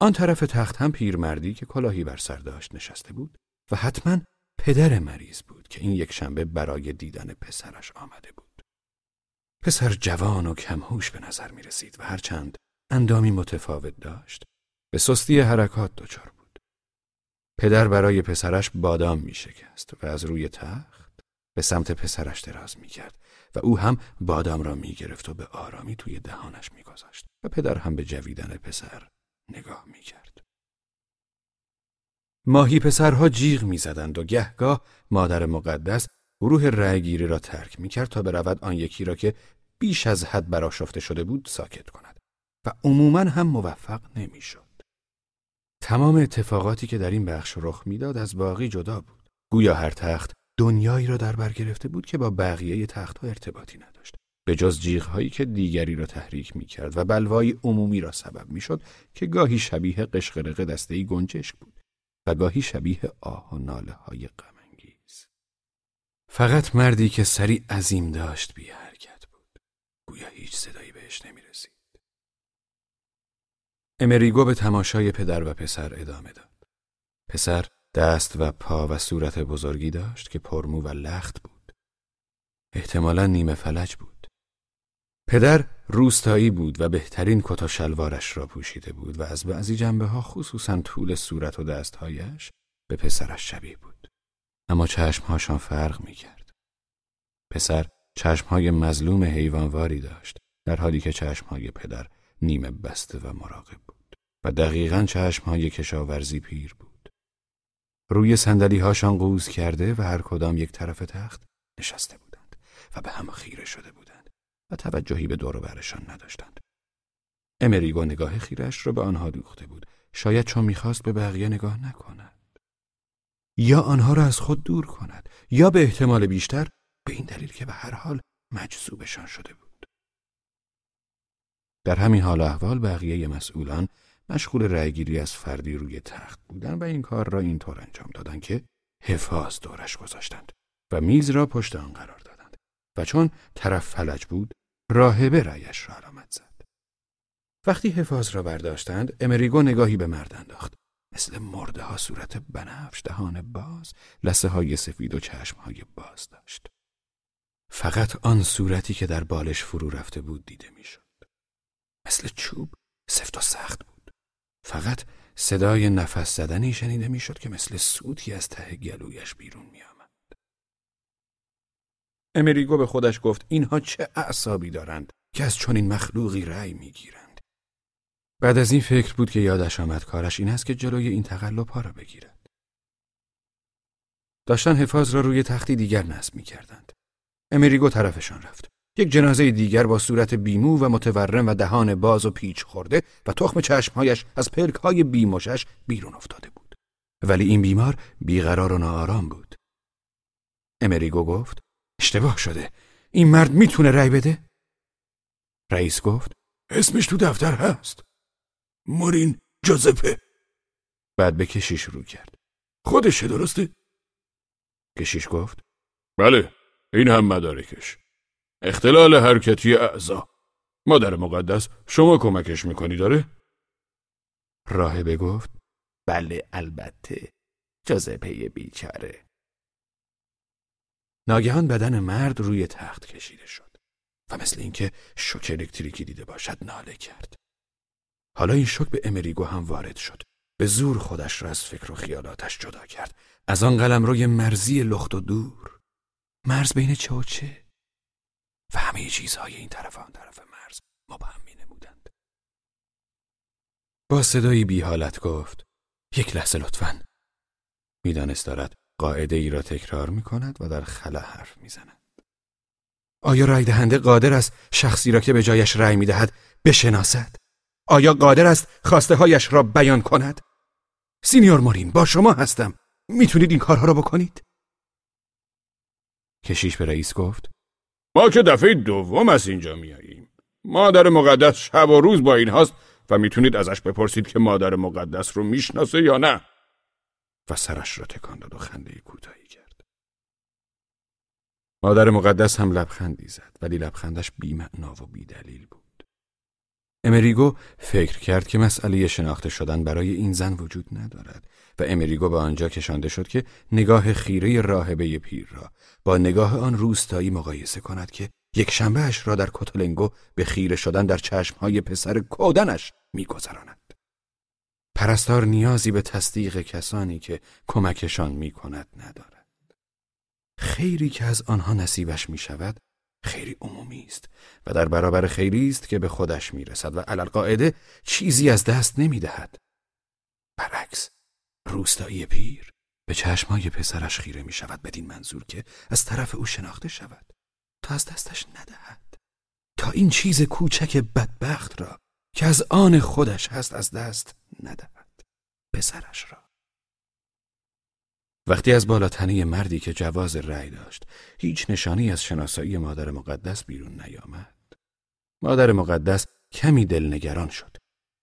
آن طرف تخت هم پیرمردی که کلاهی بر سر داشت نشسته بود و حتما پدر مریض بود که این یک شنبه برای دیدن پسرش آمده بود. پسر جوان و کمهوش به نظر می رسید و هرچند اندامی متفاوت داشت به سستی حرکات دچار بود. پدر برای پسرش بادام می شکست و از روی تخت به سمت پسرش دراز می کرد و او هم بادام را می گرفت و به آرامی توی دهانش می گذاشت و پدر هم به جویدن پسر نگاه می کرد. ماهی پسرها جیغ می زدند و گهگاه مادر مقدس گروه رأیگیری را ترک می کرد تا برود آن یکی را که بیش از حد براشفته شده بود ساکت کند و عموما هم موفق نمی شد. تمام اتفاقاتی که در این بخش رخ می‌داد از باقی جدا بود. گویا هر تخت دنیایی را در بر گرفته بود که با بقیه تختها ارتباطی نداشت. به جز هایی که دیگری را تحریک می کرد و بلوای عمومی را سبب می شد که گاهی شبیه قشقرق دسته گنجشک بود گاهی شبیه آه و ناله های غمانگیز. فقط مردی که سری عظیم داشت بی حرکت بود. گویا هیچ صدایی بهش نمی رسید. امریگو به تماشای پدر و پسر ادامه داد. پسر دست و پا و صورت بزرگی داشت که پرمو و لخت بود. احتمالا نیمه فلج بود. پدر روستایی بود و بهترین کتا شلوارش را پوشیده بود و از بعضی جنبه ها خصوصا طول صورت و دستهایش به پسرش شبیه بود. اما چشمهاشان فرق می کرد. پسر چشمهای مظلوم حیوانواری داشت در حالی که چشمهای پدر نیمه بسته و مراقب بود و دقیقا چشمهای کشاورزی پیر بود. روی سندلی هاشان قوز کرده و هر کدام یک طرف تخت نشسته بودند و به هم خیره شده بودند و توجهی به دور برشان نداشتند. امریگو نگاه خیرش را به آنها دوخته بود شاید چون می‌خواست به بقیه نگاه نکند. یا آنها را از خود دور کند یا به احتمال بیشتر به این دلیل که به هر حال مجذوبشان شده بود. در همین حال احوال بقیه مسئولان مشغول رأیگیری از فردی روی تخت بودند و این کار را اینطور انجام دادند که حفاظ دورش گذاشتند و میز را پشت آن قرار دادند و چون طرف فلج بود راهبه رأیش را علامت زد. وقتی حفاظ را برداشتند امریگو نگاهی به مرد انداخت. مثل مرده ها صورت بنفش دهان باز لسه های سفید و چشم های باز داشت. فقط آن صورتی که در بالش فرو رفته بود دیده می‌شد. مثل چوب سفت و سخت بود. فقط صدای نفس زدنی شنیده می‌شد که مثل سوتی از ته گلویش بیرون می آمد. امریگو به خودش گفت اینها چه اعصابی دارند که از چنین مخلوقی رأی می‌گیرند. بعد از این فکر بود که یادش آمد کارش این است که جلوی این تقلب ها را بگیرد. داشتن حفاظ را روی تختی دیگر نصب می کردند. امریگو طرفشان رفت. یک جنازه دیگر با صورت بیمو و متورم و دهان باز و پیچ خورده و تخم چشمهایش از پلکهای بیمشش بیرون افتاده بود. ولی این بیمار بیقرار و ناآرام بود. امریگو گفت اشتباه شده. این مرد می‌تونه رأی بده؟ رئیس گفت اسمش تو دفتر هست. مورین جوزپه. بعد به کشیش رو کرد. خودشه درسته؟ کشیش گفت بله این هم مدارکش. اختلال حرکتی اعضا مادر مقدس شما کمکش می‌کنی داره؟ راهبه گفت بله البته جازپه بیچاره ناگهان بدن مرد روی تخت کشیده شد و مثل اینکه شوک الکتریکی دیده باشد ناله کرد. حالا این شوک به امریگو هم وارد شد. به زور خودش را از فکر و خیالاتش جدا کرد. از آن قلم روی مرزی لخت و دور. مرز بین چه و چه؟ و همه چیزهای این طرف آن طرف مرز مبهم می نمودند. با صدایی بی حالت گفت یک لحظه لطفا. می‌دانست دارد قاعده ای را تکرار می کند و در خلا حرف می زند. آیا رای دهنده قادر است شخصی را که به جایش رای می دهد بشناسد؟ آیا قادر است خواسته هایش را بیان کند؟ سینیور مورین با شما هستم می‌تونید این کارها را بکنید؟ کشیش به رئیس گفت ما که دفعه دوم از اینجا میاییم مادر مقدس شب و روز با این هاست و می‌تونید ازش بپرسید که مادر مقدس رو می‌شناسه یا نه و سرش را تکان داد و خنده کوتاهی کرد مادر مقدس هم لبخندی زد ولی لبخندش بیمعنا و بیدلیل بود امریگو فکر کرد که مسئله شناخته شدن برای این زن وجود ندارد و امریگو به آنجا کشانده شد که نگاه خیره راهبه پیر را با نگاه آن روستایی مقایسه کند که یک شنبه را در کتلنگو به خیره شدن در چشمهای پسر کودنش میگذراند. پرستار نیازی به تصدیق کسانی که کمکشان می کند ندارد. خیری که از آنها نصیبش می شود خیری عمومی است و در برابر خیری است که به خودش می رسد و علالقاعده چیزی از دست نمی دهد. برعکس روستایی پیر به چشمای پسرش خیره می شود بدین منظور که از طرف او شناخته شود تا از دستش ندهد تا این چیز کوچک بدبخت را که از آن خودش هست از دست ندهد پسرش را. وقتی از بالاتنه مردی که جواز رأی داشت هیچ نشانی از شناسایی مادر مقدس بیرون نیامد. مادر مقدس کمی دلنگران شد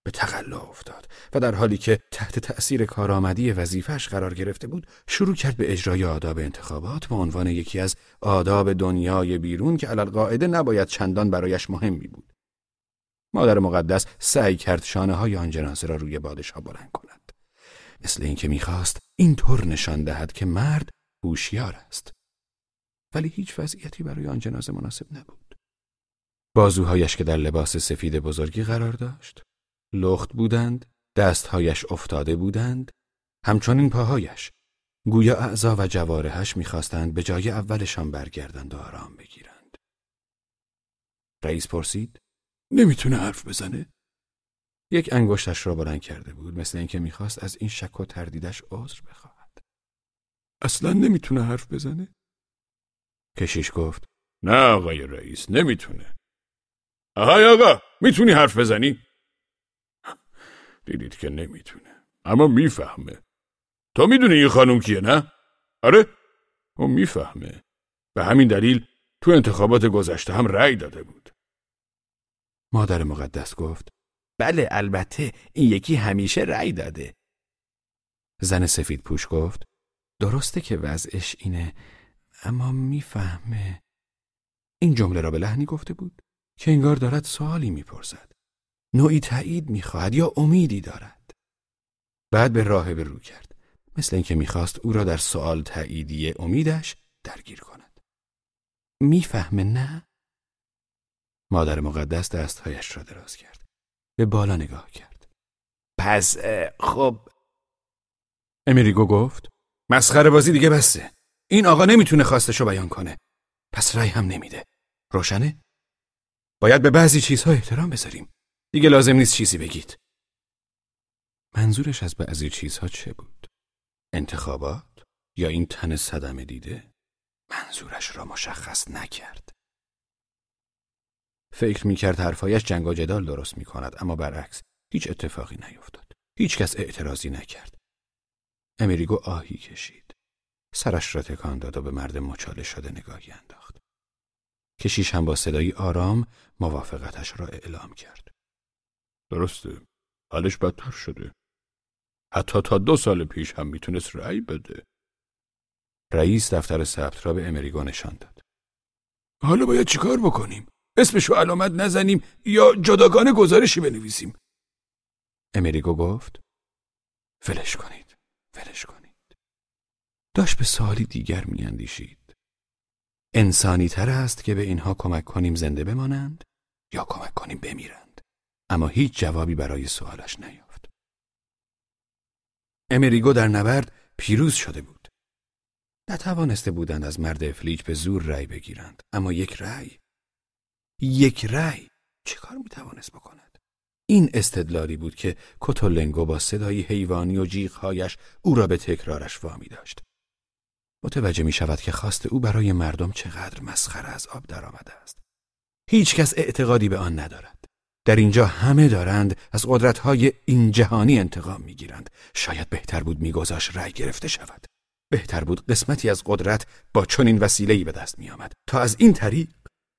به تقلا افتاد و در حالی که تحت تأثیر کارآمدی وظیفش قرار گرفته بود شروع کرد به اجرای آداب انتخابات به عنوان یکی از آداب دنیای بیرون که قاعده نباید چندان برایش مهمی بود. مادر مقدس سعی کرد شانه های آن جنازه را روی بادشاه بلند کند. مثل اینکه می‌خواست اینطور نشان دهد که مرد هوشیار است. ولی هیچ وضعیتی برای آن جنازه مناسب نبود. بازوهایش که در لباس سفید بزرگی قرار داشت لخت بودند دستهایش افتاده بودند همچنین پاهایش. گویا اعضا و جوارهش می‌خواستند به جای اولشان برگردند و آرام بگیرند. رئیس پرسید نمی‌تونه حرف بزنه. یک انگشتش را بلند کرده بود مثل اینکه می‌خواست از این شک و تردیدش عذر بخواهد. اصلا نمی‌تونه حرف بزنه. کشیش گفت نه آقای رئیس نمی‌تونه. آقای آقا می‌تونی حرف بزنی؟ دیدید که نمی‌تونه. اما می‌فهمه. تو می‌دونی این خانم کیه نه؟ آره او می‌فهمه. به همین دلیل تو انتخابات گذشته هم رأی داده بود. مادر مقدس گفت بله البته این یکی همیشه رأی داده. زن سفید پوش گفت درسته که وضعش اینه اما می‌فهمه. این جمله را به لحنی گفته بود که انگار دارد سوالی می‌پرسد. نوعی تایید می‌خواهد یا امیدی دارد؟ بعد به راهبه رو کرد مثل اینکه می‌خواست او را در سوال تاییدی امیدش درگیر کند. می‌فهمه نه؟ مادر مقدس دستهایش را دراز کرد. به بالا نگاه کرد. پس خب. امریگو گفت مسخره بازی دیگه بسته. این آقا نمی‌تونه خواستشو بیان کنه. پس رأی هم نمیده. روشنه؟ باید به بعضی چیزها احترام بذاریم. دیگه لازم نیست چیزی بگید. منظورش از بعضی چیزها چه بود؟ انتخابات یا این تن صدمه دیده؟ منظورش را مشخص نکرد. فکر می‌کرد حرفایش جنگ و جدال درست می‌کند اما برعکس هیچ اتفاقی نیفتاد. هیچ کس اعتراضی نکرد. امریگو آهی کشید. سرش را تکان داد و به مرد مچاله شده نگاهی انداخت. کشیش هم با صدایی آرام موافقتش را اعلام کرد. درسته. حالش بدتر شده. حتی تا دو سال پیش هم می‌تونست رأی بده. رئیس دفتر ثبت را به امریگو نشان داد. حالا باید چیکار بکنیم؟ اسمشو علامت نزنیم یا جداگانه گزارشی بنویسیم. امریگو گفت ولش کنید ولش کنید. داشت به سالی دیگر میاندیشید. انسانی تر است که به اینها کمک کنیم زنده بمانند یا کمک کنیم بمیرند؟ اما هیچ جوابی برای سوالش نیافت. امریگو در نبرد پیروز شده بود. نتوانسته بودند از مرد افلیج به زور رأی بگیرند اما یک رأی یک رأی. چه کار می‌توانست بکند؟ این استدلالی بود که کتولنگو با صدای حیوانی و جیغهایش او را به تکرارش وامی داشت. متوجه می شود که خواست او برای مردم چقدر مسخره از آب درآمده است. هیچ کس اعتقادی به آن ندارد. در اینجا همه دارند از قدرتهای این جهانی انتقام می‌گیرند. شاید بهتر بود میگذاش رأی گرفته شود. بهتر بود قسمتی از قدرت با چنین وسیله‌ای به دست میآمد. تا از این طریق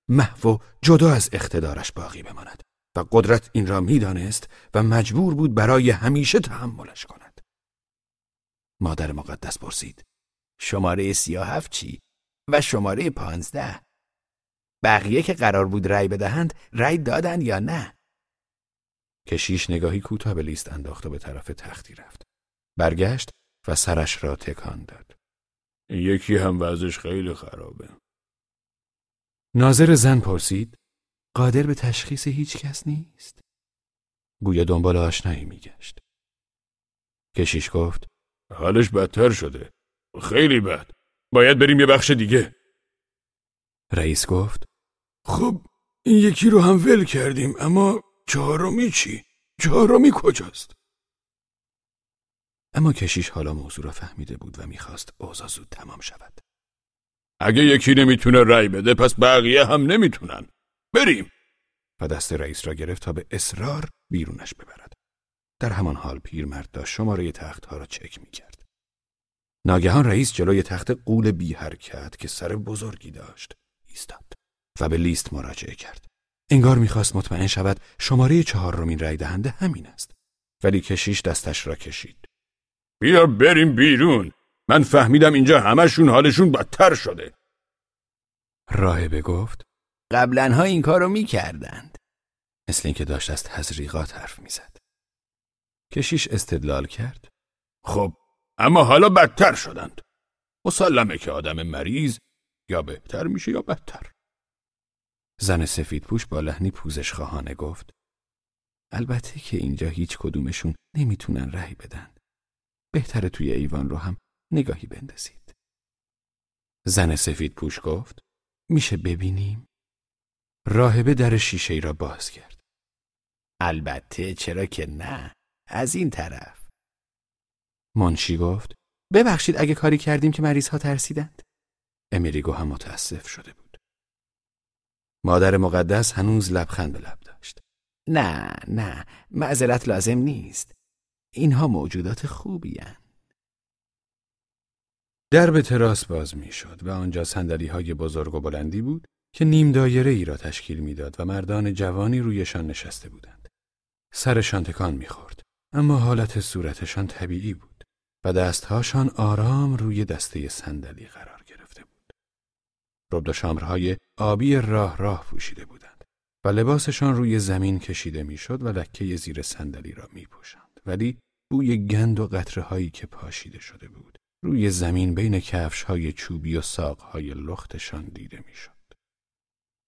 محو و جدا از اقتدارش باقی بماند و قدرت این را می‌دانست و مجبور بود برای همیشه تحملش کند مادر مقدس پرسید شماره سی هفت چی؟ و شماره پانزده بقیه که قرار بود رأی بدهند رأی دادن یا نه؟ کشیش نگاهی کوتاه به لیست انداخت و به طرف تختی رفت. برگشت و سرش را تکان داد. یکی هم وضعش خیلی خرابه. ناظر زن پرسید قادر به تشخیص هیچ کس نیست؟ گویا دنبال آشنایی میگشت. کشیش گفت حالش بدتر شده. خیلی بد. باید بریم یه بخش دیگه رئیس گفت خب این یکی رو هم ول کردیم اما چهارمی چی؟ چهارمی کجاست؟ اما کشیش حالا موضوع را فهمیده بود و می‌خواست اوضاع زود تمام شود. اگه یکی نمی‌تونه رأی بده پس بقیه هم نمی‌تونن. بریم. و دست رئیس را گرفت تا به اصرار بیرونش ببرد. در همان حال پیرمرد داشت شماره تختها را چک می‌کرد. ناگهان رئیس جلوی تخت قول بی حرکت که سر بزرگی داشت ایستاد و به لیست مراجعه کرد. انگار می‌خواست مطمئن شود شماره چهارمین رای دهنده همین است. ولی کشیش دستش را کشید. بیا بریم بیرون. من فهمیدم اینجا همشون حالشون بدتر شده. راهبه گفت قبلا ها این کارو می‌کردند. مثل اینکه داشت از تزریقات حرف می‌زد. کشیش استدلال کرد. خب اما حالا بدتر شدند. مسلمه که آدم مریض یا بهتر میشه یا بدتر. زن سفید پوش با لحنی پوزش خواهانه گفت البته که اینجا هیچ کدومشون نمی‌تونن رأی بدن. بهتره توی ایوان رو هم نگاهی بندازید. زن سفید پوش گفت میشه ببینیم؟ راهبه در شیشه ای را باز کرد. البته چرا که نه از این طرف. منشی گفت ببخشید اگه کاری کردیم که مریض ها ترسیدند. امریگو هم متاسف شده بود. مادر مقدس هنوز لبخند به لب داشت. نه نه معذرت لازم نیست. اینها موجودات خوبی هن. در به تراس باز می شد و آنجا سندلی های بزرگ و بلندی بود که نیم دایره ای را تشکیل می‌داد و مردان جوانی رویشان نشسته بودند. سرشان تکان می‌خورد اما حالت صورتشان طبیعی بود و دستهاشان آرام روی دسته صندلی قرار گرفته بود. ربد شامرهای آبی راه راه پوشیده بودند و لباسشان روی زمین کشیده می‌شد و لکه زیر صندلی را می ولی بوی گند و قطره هایی که پاشیده شده بود روی زمین بین کفش های چوبی و ساق های لختشان دیده می‌شد.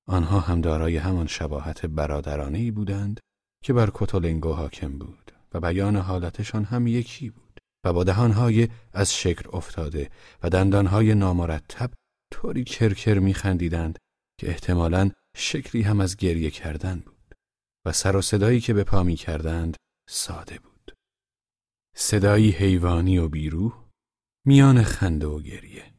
آنها هم دارای همان شباهت برادرانه بودند که بر کتولنگو حاکم بود و بیان حالتشان هم یکی بود و با دهانهای از شکل افتاده و دندانهای نامرتب طوری کرکر میخندیدند که احتمالاً شکلی هم از گریه کردن بود و سر و صدایی که به پا می کردند ساده بود. صدایی حیوانی و بیروح میان خنده و گریه.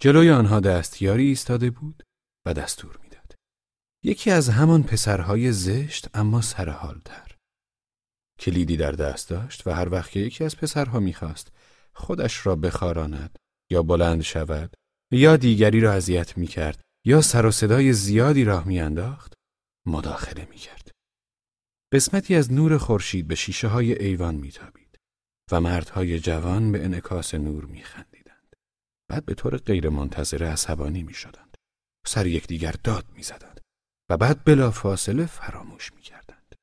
جلوی آنها دستیاری ایستاده بود و دستور می‌داد. یکی از همان پسرهای زشت اما سرحالتر. کلیدی در دست داشت و هر وقت که یکی از پسرها می‌خواست خودش را بخاراند یا بلند شود یا دیگری را اذیت می‌کرد یا سر و صدای زیادی راه میانداخت مداخله می‌کرد. قسمتی از نور خورشید به شیشه های ایوان میتابید و مردهای جوان به انعکاس نور میخندیدند. بعد به طور غیرمنتظره عصبانی می‌شدند. سر یکدیگر داد می‌زدند و بعد بلا فاصله فراموش می‌کردند.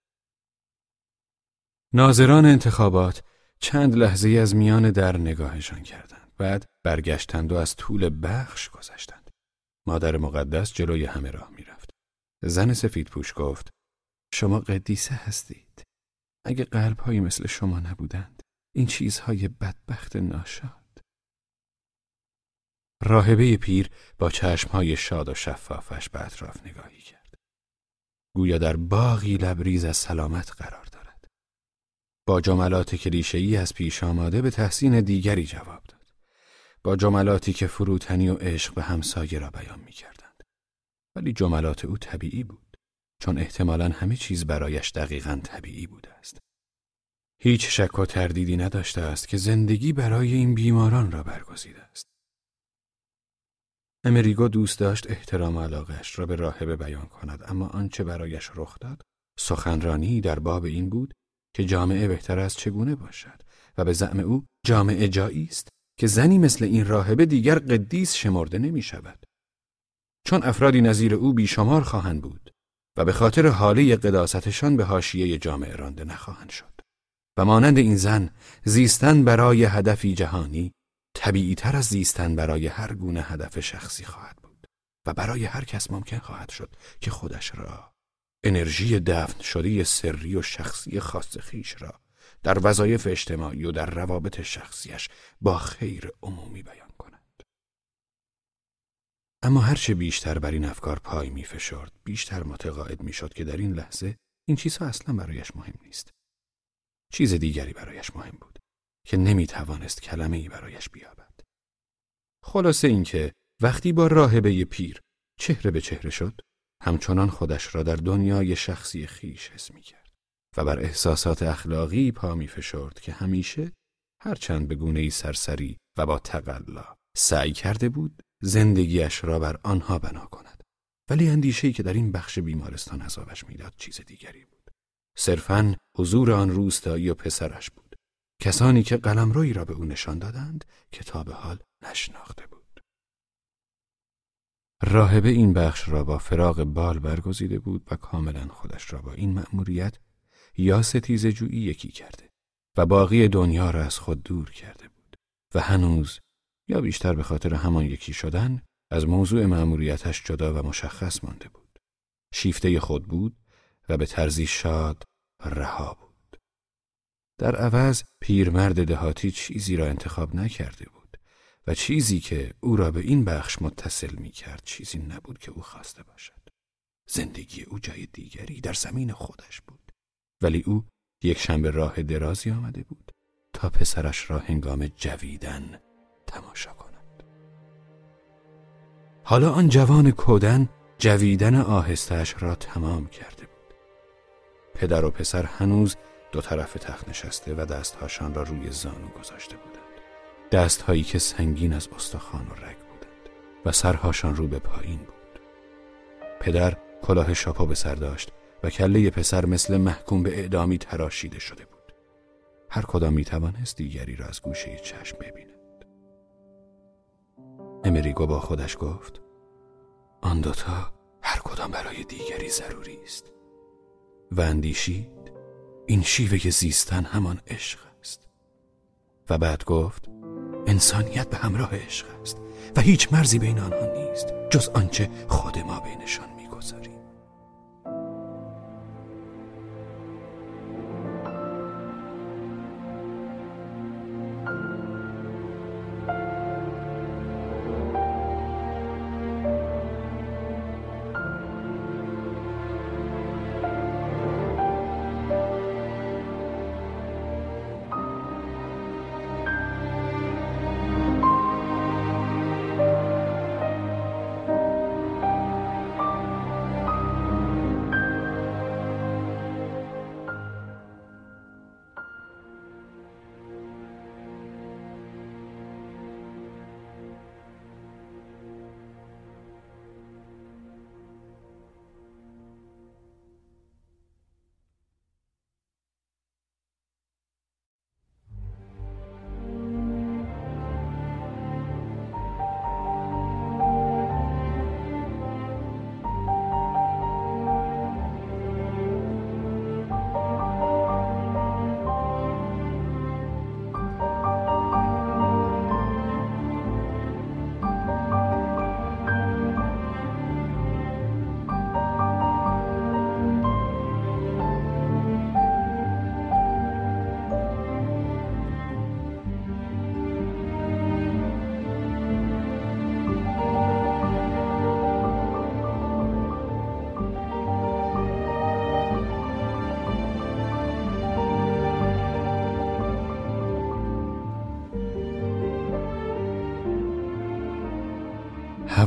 ناظران انتخابات چند لحظه از میان در نگاهشان کردند. بعد برگشتند و از طول بخش گذشتند. مادر مقدس جلوی همه راه می‌رفت. زن سفید پوش گفت شما قدیسه هستید. اگه قلبهایی مثل شما نبودند این چیزهای بدبخت ناشاد. راهبه پیر با چشمهای شاد و شفافش به اطراف نگاهی کرد. گویا در باغی لبریز از سلامت قرار دارد. با جملات کلیشه‌ای از پیش آماده به تحسین دیگری جواب داد. با جملاتی که فروتنی و عشق به همسایه را بیان می کردند. ولی جملات او طبیعی بود. چون احتمالا همه چیز برایش دقیقا طبیعی بوده است. هیچ شک و تردیدی نداشته است که زندگی برای این بیماران را برگزیده است. امریگو دوست داشت احترام علاقش را به راهبه بیان کند اما آنچه برایش رخ داد سخنرانی در باب این بود که جامعه بهتر از چگونه باشد و به زعم او جامعه جایی است که زنی مثل این راهبه دیگر قدیس شمرده نمی شود. چون افرادی نظیر او بیشمار خواهند بود و به خاطر حاله قداستشان به حاشیه جامعه رانده نخواهند شد. و مانند این زن زیستن برای هدفی جهانی طبیعی تر از زیستن برای هر گونه هدف شخصی خواهد بود و برای هر کس ممکن خواهد شد که خودش را انرژی دفن شده سری و شخصی خاص خیش را در وظایف اجتماعی و در روابط شخصیش با خیر عمومی بیان کند. اما هرچه بیشتر بر این افکار پای می فشرد بیشتر متقاعد می شد که در این لحظه این چیزها اصلا برایش مهم نیست. چیز دیگری برایش مهم بود که نمی توانست کلمه ای برایش بیابد. خلاصه اینکه وقتی با راهبه پیر چهره به چهره شد همچنان خودش را در دنیای شخصی خیش حس می کرد و بر احساسات اخلاقی پا می فشرد که همیشه هرچند به گونه ای سرسری و با تقلا سعی کرده بود زندگیش را بر آنها بنا کند ولی اندیشه‌ای که در این بخش بیمارستان عذابش می‌داد چیز دیگری بود صرفاً حضور آن روستایی و پسرش بود کسانی که قلمرویی را به او نشان دادند که حال نشناخته بود راهبه این بخش را با فراغ بال برگزیده بود و کاملا خودش را با این مأموریت یا ستیز جویی یکی کرده و باقی دنیا را از خود دور کرده بود و هنوز یا بیشتر به خاطر همان یکی شدن از موضوع مأموریتش جدا و مشخص مانده بود. شیفته خود بود و به طرزی شاد رها بود. در عوض پیرمرد دهاتی چیزی را انتخاب نکرده بود و چیزی که او را به این بخش متصل می کرد چیزی نبود که او خواسته باشد. زندگی او جای دیگری در زمین خودش بود. ولی او یک شنبه راه درازی آمده بود تا پسرش را هنگام جویدن تماشا کند حالا آن جوان کودن جویدن آهستش را تمام بود پدر و پسر هنوز دو طرف تخت نشسته و دستهاشان را روی زانو گذاشته بودند. دستهایی که سنگین از استخوان و رگ بودند و سرهاشان رو به پایین بود. پدر کلاه شاپا به سر داشت و کله پسر مثل محکوم به اعدامی تراشیده شده بود. هر کدام می توانست دیگری را از گوشه چشم ببیند. امریگو با خودش گفت آن دوتا هر کدام برای دیگری ضروری است. و اندیشید این شیوه زیستن همان عشق است. و بعد گفت انسانیت به همراه عشق است و هیچ مرزی بین آنها نیست جز آنچه خود ما بینشان می‌گذاریم.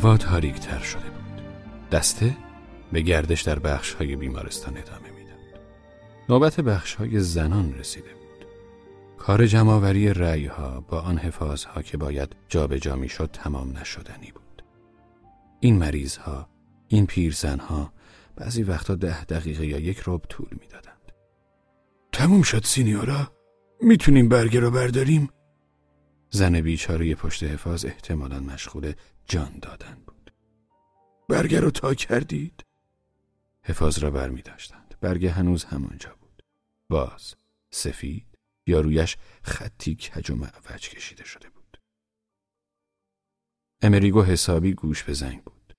هوا تاریکتر شده بود. دسته به گردش در بخش های بیمارستان ادامه می‌داد. نوبت بخش های زنان رسیده بود. کار جمعآوری رأی ها با آن حفاظ ها که باید جابجا می‌شد تمام نشدنی بود. این مریض ها این پیرزن ها بعضی وقتا ده دقیقه یا یک رب طول می‌دادند. تموم شد سینیورا. می‌تونیم برگه رو برداریم؟ زن بیچاره پشت حفاظ احتمالا مشغول جان دادن بود برگه رو تا کردید؟ حفاظ را بر می داشتند. برگه هنوز همانجا بود. باز، سفید یا رویش خطی کج و معوج کشیده شده بود. امریگو حسابی گوش به زنگ بود.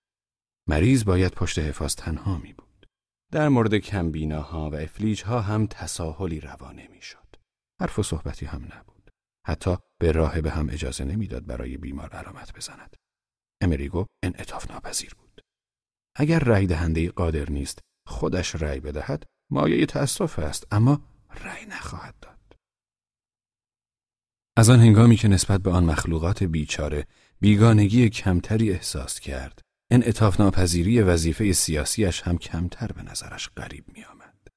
مریض باید پشت حفاظ تنها می بود. در مورد کمبیناها و افلیجها هم تساهلی روا نمی شد. حرف و صحبتی هم نبود. حتی به راه به هم اجازه نمی‌داد برای بیمار علامت بزند. امریگو انعطاف ناپذیر بود. اگر رأی دهنده قادر نیست خودش رأی بدهد مایه تأسف است اما رأی نخواهد داد. از آن هنگامی که نسبت به آن مخلوقات بیچاره بیگانگی کمتری احساس کرد انعطاف ناپذیری وظیفه سیاسیش هم کمتر به نظرش غریب می آمد.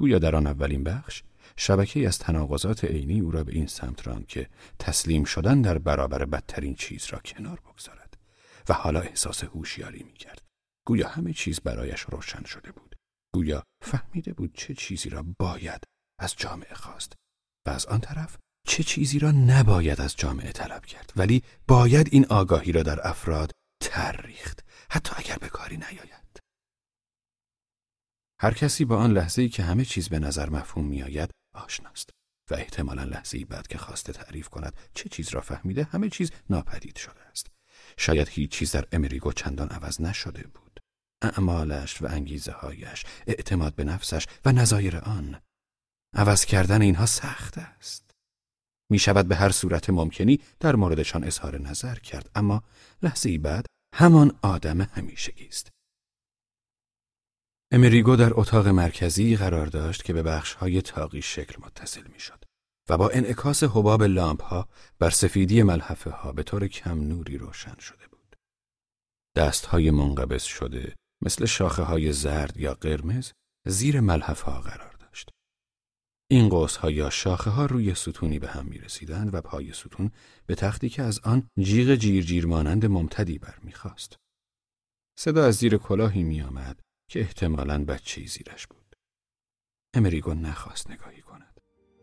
گویا در آن اولین بخش شبکه از تناقضات عینی او را به این سمت راند که تسلیم شدن در برابر بدترین چیز را کنار بگذارد و حالا احساس هوشیاری می کرد. گویا همه چیز برایش روشن شده بود. گویا فهمیده بود چه چیزی را باید از جامعه خواست و از آن طرف چه چیزی را نباید از جامعه طلب کرد ولی باید این آگاهی را در افراد تریخت حتی اگر به کاری نیاید هر کسی با آن لحظه ای که همه چیز به نظر مفهوم میآید آشناست و احتمالا لحظه ای بعد که خواسته تعریف کند چه چیز را فهمیده همه چیز ناپدید شده است شاید هیچ چیز در امریگو چندان عوض نشده بود. اعمالش و انگیزه هایش اعتماد به نفسش و نظایر آن. عوض کردن اینها سخت است. می شود به هر صورت ممکنی در موردشان اظهار نظر کرد اما لحظه ای بعد همان آدم همیشگی است. امریگو در اتاق مرکزی قرار داشت که به بخش های تاقی شکل متصل می شد و با انعکاس حباب لامپ ها بر سفیدی ملحفه ها به طور کم نوری روشن شده بود. دست های منقبض شده مثل شاخه های زرد یا قرمز زیر ملحفه ها قرار داشت. این قوس ها یا شاخه ها روی ستونی به هم می رسیدند و پای ستون به تختی که از آن جیغ جیرجیر مانند ممتدی برمیخواست. صدا از زیر کلاهی می آمد که احتمالاً بچه زیرش بود. امریگو نخواست نگاهی.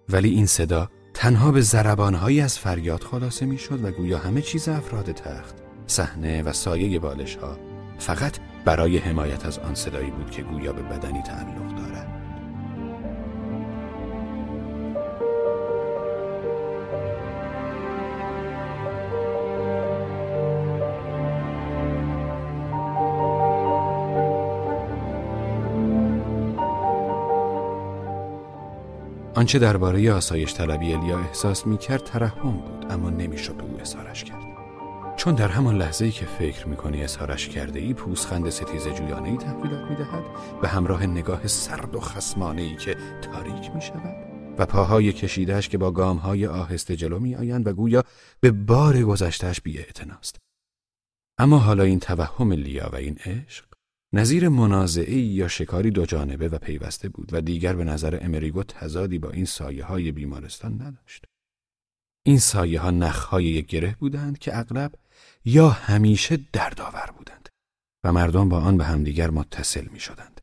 ولی این صدا تنها به زربانهایی از فریاد خلاصه می‌شد و گویا همه چیز افراد تخت، صحنه و سایه بالش ها فقط برای حمایت از آن صدایی بود که گویا به بدنی تعلق دارد. آنچه درباره آسایش طلبی الیا احساس می کرد ترحم بود اما نمی‌شد به او اظهارش کرد. چون در همان لحظه ای که فکر می کنی اظهارش کرده ای پوسخند ستیز جویانه ای تحویلات می دهد به همراه نگاه سرد و خسمانه ای که تاریک می شود و پاهای کشیدهش که با گام های آهسته جلو می آیند و گویا به بار گذشتهش بی اما حالا این توهم لیا و این عشق نظیر منازعی یا شکاری دو جانبه و پیوسته بود و دیگر به نظر امریگو تزادی با این سایه های بیمارستان نداشت. این سایه ها نخهای یک گره بودند که اغلب یا همیشه دردآور بودند و مردم با آن به همدیگر متصل می شدند.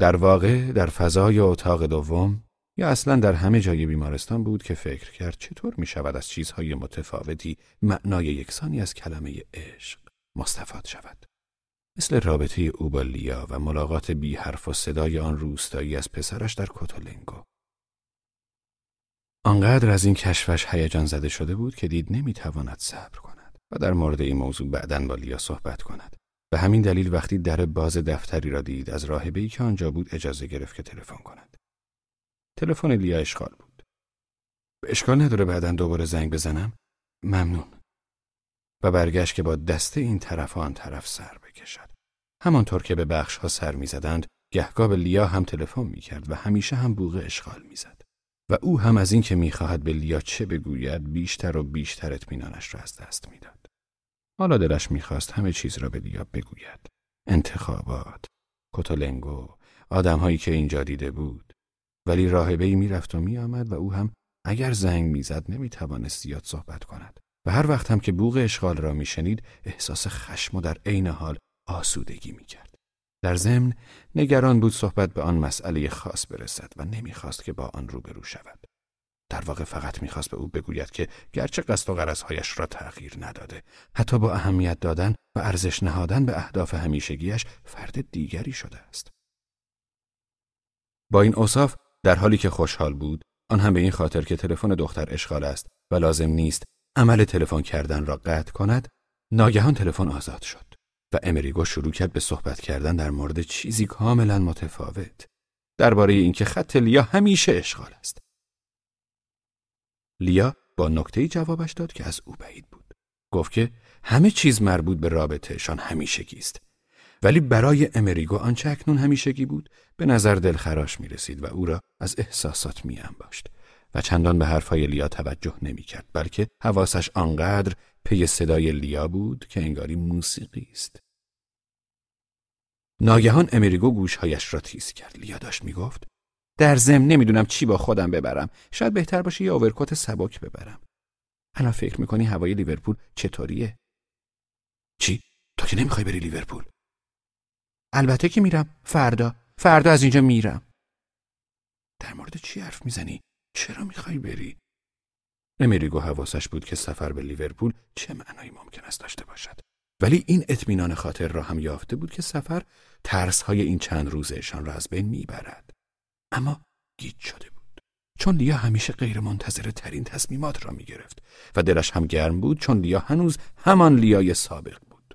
در واقع در فضای اتاق دوم یا اصلا در همه جای بیمارستان بود که فکر کرد چطور می شود از چیزهای متفاوتی معنای یکسانی از کلمه عشق مستفاد شود. مثل رابطه او با لیا و ملاقات بی حرف و صدای آن روستایی از پسرش در کوتولنگو. آنقدر از این کشفش هیجان زده شده بود که دید نمی‌تواند صبر کند و در مورد این موضوع بعدا با لیا صحبت کند. به همین دلیل وقتی در باز دفتری را دید از راهبهای که آنجا بود اجازه گرفت که تلفن کند. تلفن لیا اشغال بود. اشکال نداره بعدا دوباره زنگ بزنم؟ ممنون. و برگشت که با دسته این طرف آن طرف سر بکشد. همانطور که به بخش ها سر می‌زدند گهگاه به لیا هم تلفن می‌کرد و همیشه هم بوغ اشغال می‌زد و او هم از اینکه می‌خواهد به لیا چه بگوید بیشتر و بیشتر اطمینانش را از دست می‌داد. حالا دلش می‌خواست همه چیز را به لیا بگوید. انتخابات، کتولنگو، آدمهایی که اینجا دیده بود. ولی راهبه ای می‌رفت و میآمد و او هم اگر زنگ می‌زد نمی‌توانست زیاد صحبت کند. و هر وقت هم که بوغ اشغال را میشنید احساس خشم و در عین حال آسودگی می‌کرد. در ضمن نگران بود صحبت به آن مسئله خاص برسد و نمی‌خواست که با آن روبرو شود. در واقع فقط می‌خواست به او بگوید که گرچه قصد و غرضهایش را تغییر نداده حتی با اهمیت دادن و ارزش نهادن به اهداف همیشگیش فرد دیگری شده است. با این اوصاف در حالی که خوشحال بود آن هم به این خاطر که تلفن دختر اشغال است و لازم نیست عمل تلفن کردن را قطع کند ناگهان تلفن آزاد شد و امریگو شروع کرد به صحبت کردن در مورد چیزی کاملا متفاوت. درباره اینکه خط لیا همیشه اشغال است. لیا با نکته جوابش داد که از او بعید بود. گفت که همه چیز مربوط به رابطهشان همیشگی است. ولی برای امریگو آنچه اکنون همیشگی بود به نظر دلخراش می رسید و او را از احساسات می انباشت و چندان به حرفهای لیا توجه نمی کرد بلکه حواسش آنقدر پی صدای لیا بود که انگاری موسیقی است. ناگهان امریگو گوشهایش را تیز کرد. لیا داشت می گفت در ضمن نمی‌دونم چی با خودم ببرم. شاید بهتر باشه یه آورکوت سبک ببرم. الان فکر می‌کنی هوای لیورپول چطوریه؟ چی؟ تو که نمی‌خوای بری لیورپول؟ البته که میرم. فردا. فردا از اینجا میرم. در مورد چی حرف می‌زنی؟ چرا می‌خوای بری؟ امریگو حواسش بود که سفر به لیورپول چه معنایی ممکن است داشته باشد. ولی این اطمینان خاطر را هم یافته بود که سفر ترسهای این چند روزشان را از بین می‌برد. اما گیج شده بود. چون لیا همیشه غیر منتظره ترین تصمیمات را می گرفت و دلش هم گرم بود چون لیا هنوز همان لیای سابق بود.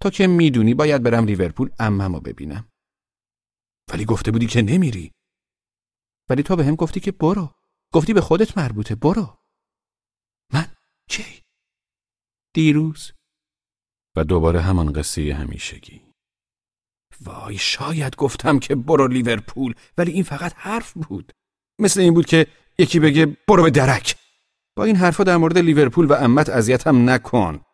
تو که می‌دونی باید برم لیورپول اممو ببینم. ولی گفته بودی که نمیری. ولی تو به هم گفتی که برو. گفتی به خودت مربوطه برو. من چی؟ دیروز و دوباره همان قصه همیشگی. وای شاید گفتم که برو لیورپول ولی این فقط حرف بود. مثل این بود که یکی بگه برو به درک. با این حرفا در مورد لیورپول و امت اذیتم نکن.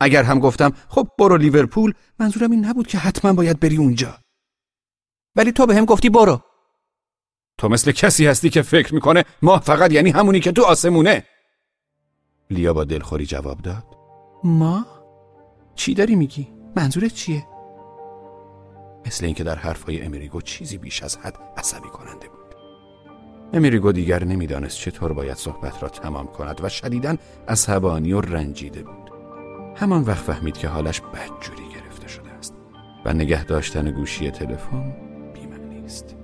اگر هم گفتم خب برو لیورپول منظورم این نبود که حتما باید بری اونجا. ولی تو به هم گفتی برو. تو مثل کسی هستی که فکر می‌کنه ما فقط یعنی همونی که تو آسمونه. لیا با دلخوری جواب داد. ما؟ چی داری میگی؟ منظورت چیه؟ مثل اینکه در حرفهای امریگو چیزی بیش از حد عصبی کننده بود. امریگو دیگر نمی‌دانست چطور باید صحبت را تمام کند و شدیداً عصبانی و رنجیده بود. همان وقت فهمید که حالش بدجوری گرفته شده است و نگه داشتن گوشی تلفن بیمعنی است.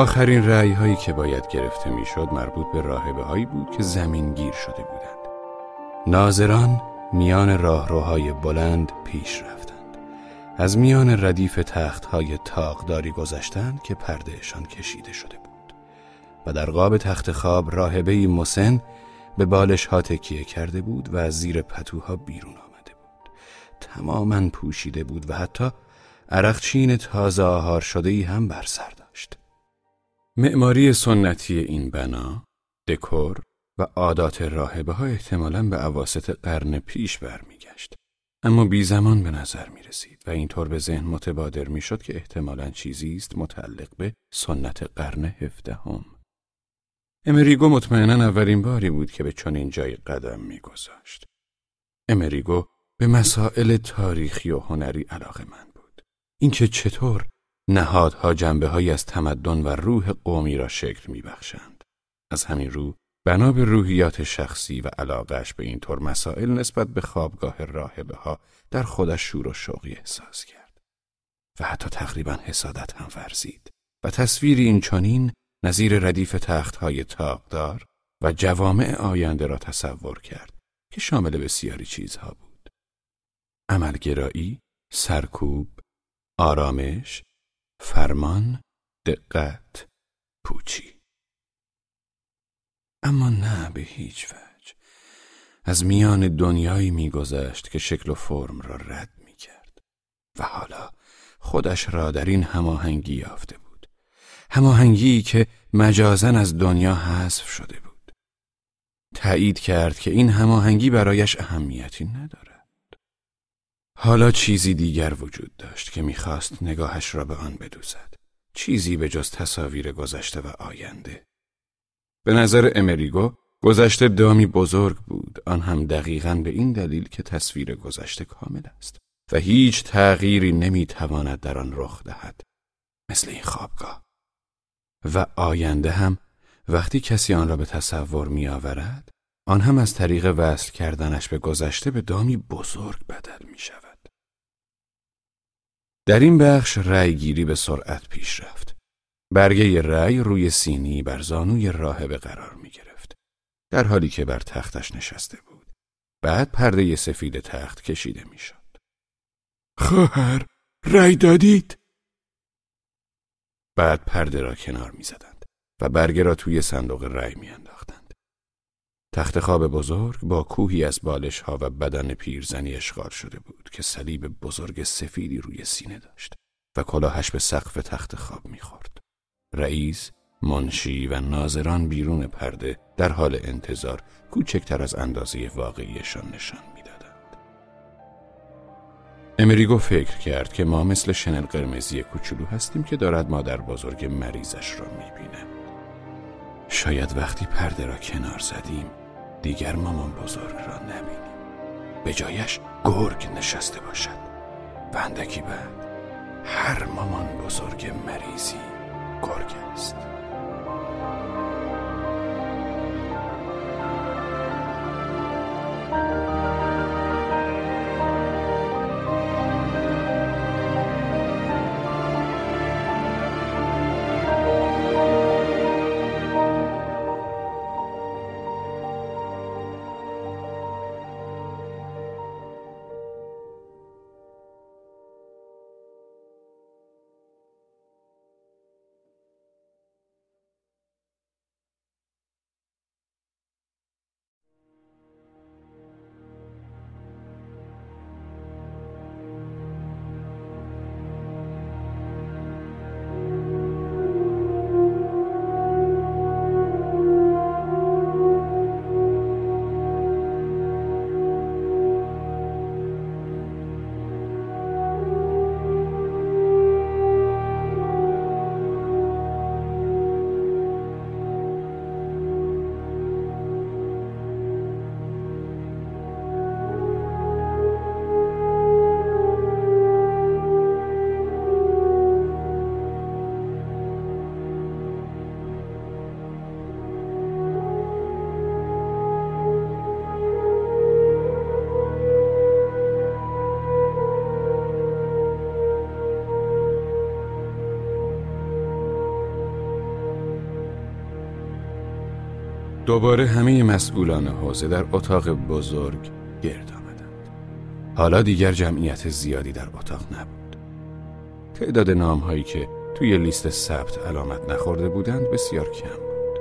آخرین رعی هایی که باید گرفته می‌شد مربوط به راهبه هایی بود که زمین گیر شده بودند. ناظران میان راهروهای بلند پیش رفتند. از میان ردیف تخت های تاقداری گذشتند که پردهشان کشیده شده بود. و در قاب تخت خواب راهبه مسن به بالش ها تکیه کرده بود و از زیر پتوها بیرون آمده بود. تماما پوشیده بود و حتی عرقچین تازه آهار شده ای هم بر سر. معماری سنتی این بنا، دکور و عادات راهبه ها احتمالاً به عواست قرن پیش برمیگشت. اما بی زمان به نظر می رسید و اینطور به ذهن متبادر می شد که احتمالا چیزی است متعلق به سنت قرن هفدهم. امریگو مطمئنا اولین باری بود که به چنین جایی قدم میگذاشت. امریگو به مسائل تاریخی و هنری علاقه من بود. اینکه چطور نهادها جنبه از تمدن و روح قومی را شکل میبخشند. از همین رو بنا به روحیات شخصی و علاقش به اینطور مسائل نسبت به خوابگاه راهبه ها در خودش شور و شوقی احساس کرد. و حتی تقریبا حسادت هم ورزید و تصویری این چنین نظیر ردیف تختهای تاقدار و جوامع آینده را تصور کرد که شامل بسیاری چیزها بود. عملگرایی، سرکوب، آرامش، فرمان، دقت، پوچی. اما نه به هیچ وجه. از میان دنیایی میگذشت که شکل و فرم را رد می کرد و حالا خودش را در این هماهنگی یافته بود. هماهنگی که مجازن از دنیا حذف شده بود. تایید کرد که این هماهنگی برایش اهمیتی ندارد. حالا چیزی دیگر وجود داشت که می‌خواست نگاهش را به آن بدوزد. چیزی به جز تصاویر گذشته و آینده. به نظر امریگو گذشته دامی بزرگ بود آن هم دقیقا به این دلیل که تصویر گذشته کامل است و هیچ تغییری نمی‌تواند در آن رخ دهد مثل این خوابگاه و آینده هم وقتی کسی آن را به تصور می آورد آن هم از طریق وصل کردنش به گذشته به دامی بزرگ بدل می شود. در این بخش رأی گیری به سرعت پیش رفت. برگه رأی روی سینی بر زانوی راهبه قرار می گرفت. در حالی که بر تختش نشسته بود. بعد پرده سفید تخت کشیده می شد. خواهر رأی دادید؟ بعد پرده را کنار می‌زدند و برگه را توی صندوق رأی میانداختند. تخت خواب بزرگ با کوهی از بالش ها و بدن پیرزنی اشغال شده بود که صلیب بزرگ سفیدی روی سینه داشت و کلاهش به سقف تخت خواب می‌خورد. رئیس، منشی و ناظران بیرون پرده در حال انتظار کوچکتر از اندازه واقعیشان نشان امریگو فکر کرد که ما مثل شنل قرمزی کوچولو هستیم که دارد مادر بزرگ مریضش را می‌بینه. شاید وقتی پرده را کنار زدیم دیگر مامان بزرگ را نبینیم. به جایش گرگ نشسته باشد. و بعد هر مامان بزرگ مریضی گرگ است. دوباره همه مسئولان حوزه در اتاق بزرگ گرد آمدند. حالا دیگر جمعیت زیادی در اتاق نبود. تعداد نام هایی که توی لیست ثبت علامت نخورده بودند بسیار کم بود.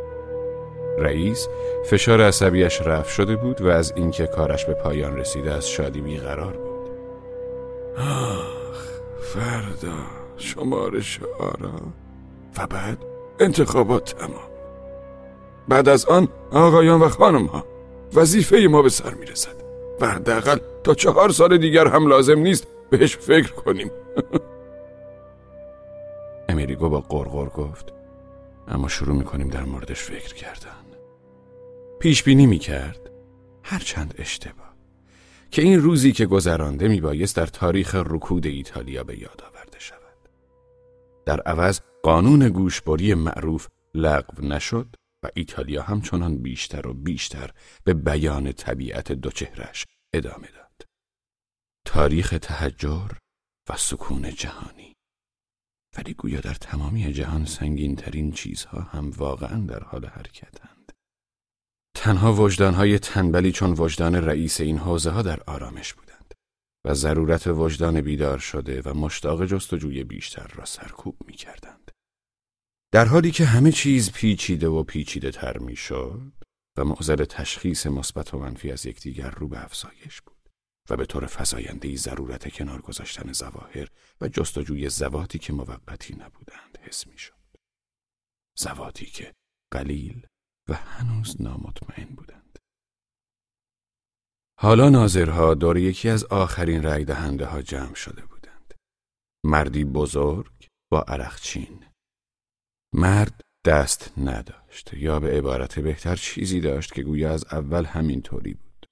رئیس فشار عصبیش رفت شده بود و از اینکه کارش به پایان رسیده از شادی بیقرار بود. آخ فردا شمارش آرا و بعد انتخابات تمام بعد از آن آقایان و خانم ها وظیفه ما به سر می رسد و حداقل تا چهار سال دیگر هم لازم نیست بهش فکر کنیم. امریگو با قرقر گفت اما شروع می‌کنیم در موردش فکر کردن. پیش بینی می‌کرد هرچند اشتباه که این روزی که گذرانده میبایست در تاریخ رکود ایتالیا به یاد آورده شود. در عوض قانون گوشبری معروف لغو نشد و ایتالیا همچنان بیشتر و بیشتر به بیان طبیعت دوچهرش ادامه داد تاریخ تهجر و سکون جهانی ولی گویا در تمامی جهان سنگین ترین چیزها هم واقعا در حال حرکتند. تنها وجدانهای تنبلی چون وجدان رئیس این حوزه ها در آرامش بودند و ضرورت وجدان بیدار شده و مشتاق جستجوی بیشتر را سرکوب می کردند. در حالی که همه چیز پیچیده و پیچیده تر می شد و معضل تشخیص مثبت و منفی از یکدیگر رو به افزایش بود. و به طور فضایندهی ضرورت کنار گذاشتن زواهر و جستجوی زواتی که موقتی نبودند حس می شد. زواتی که قلیل و هنوز نامطمئن بودند. حالا ناظرها دور یکی از آخرین رای دهنده ها جمع شده بودند. مردی بزرگ با عرقچین. مرد دست نداشت یا به عبارت بهتر چیزی داشت که گویا از اول همین طوری بود.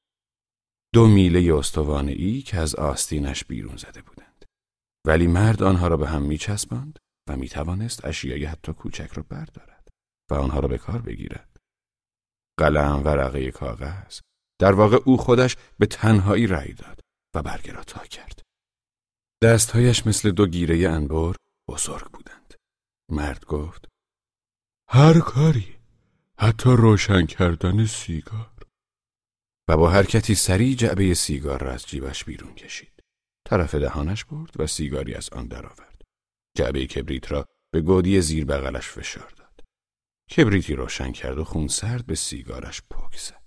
دو میله استوانه ای که از آستینش بیرون زده بودند. ولی مرد آنها را به هم میچسباند و می‌توانست اشیای حتی کوچک را بردارد و آنها را به کار بگیرد. قلم ورقه کاغذ در واقع او خودش به تنهایی رأی داد و برگه را تا کرد. دستهایش مثل دو گیره انبر بزرگ بودند. مرد گفت هر کاری حتی روشن کردن سیگار و با حرکتی سریع جعبه سیگار را از جیبش بیرون کشید. طرف دهانش برد و سیگاری از آن درآورد. جعبه کبریت را به گودی زیر بغلش فشار داد. کبریتی روشن کرد و خون سرد به سیگارش پک زد.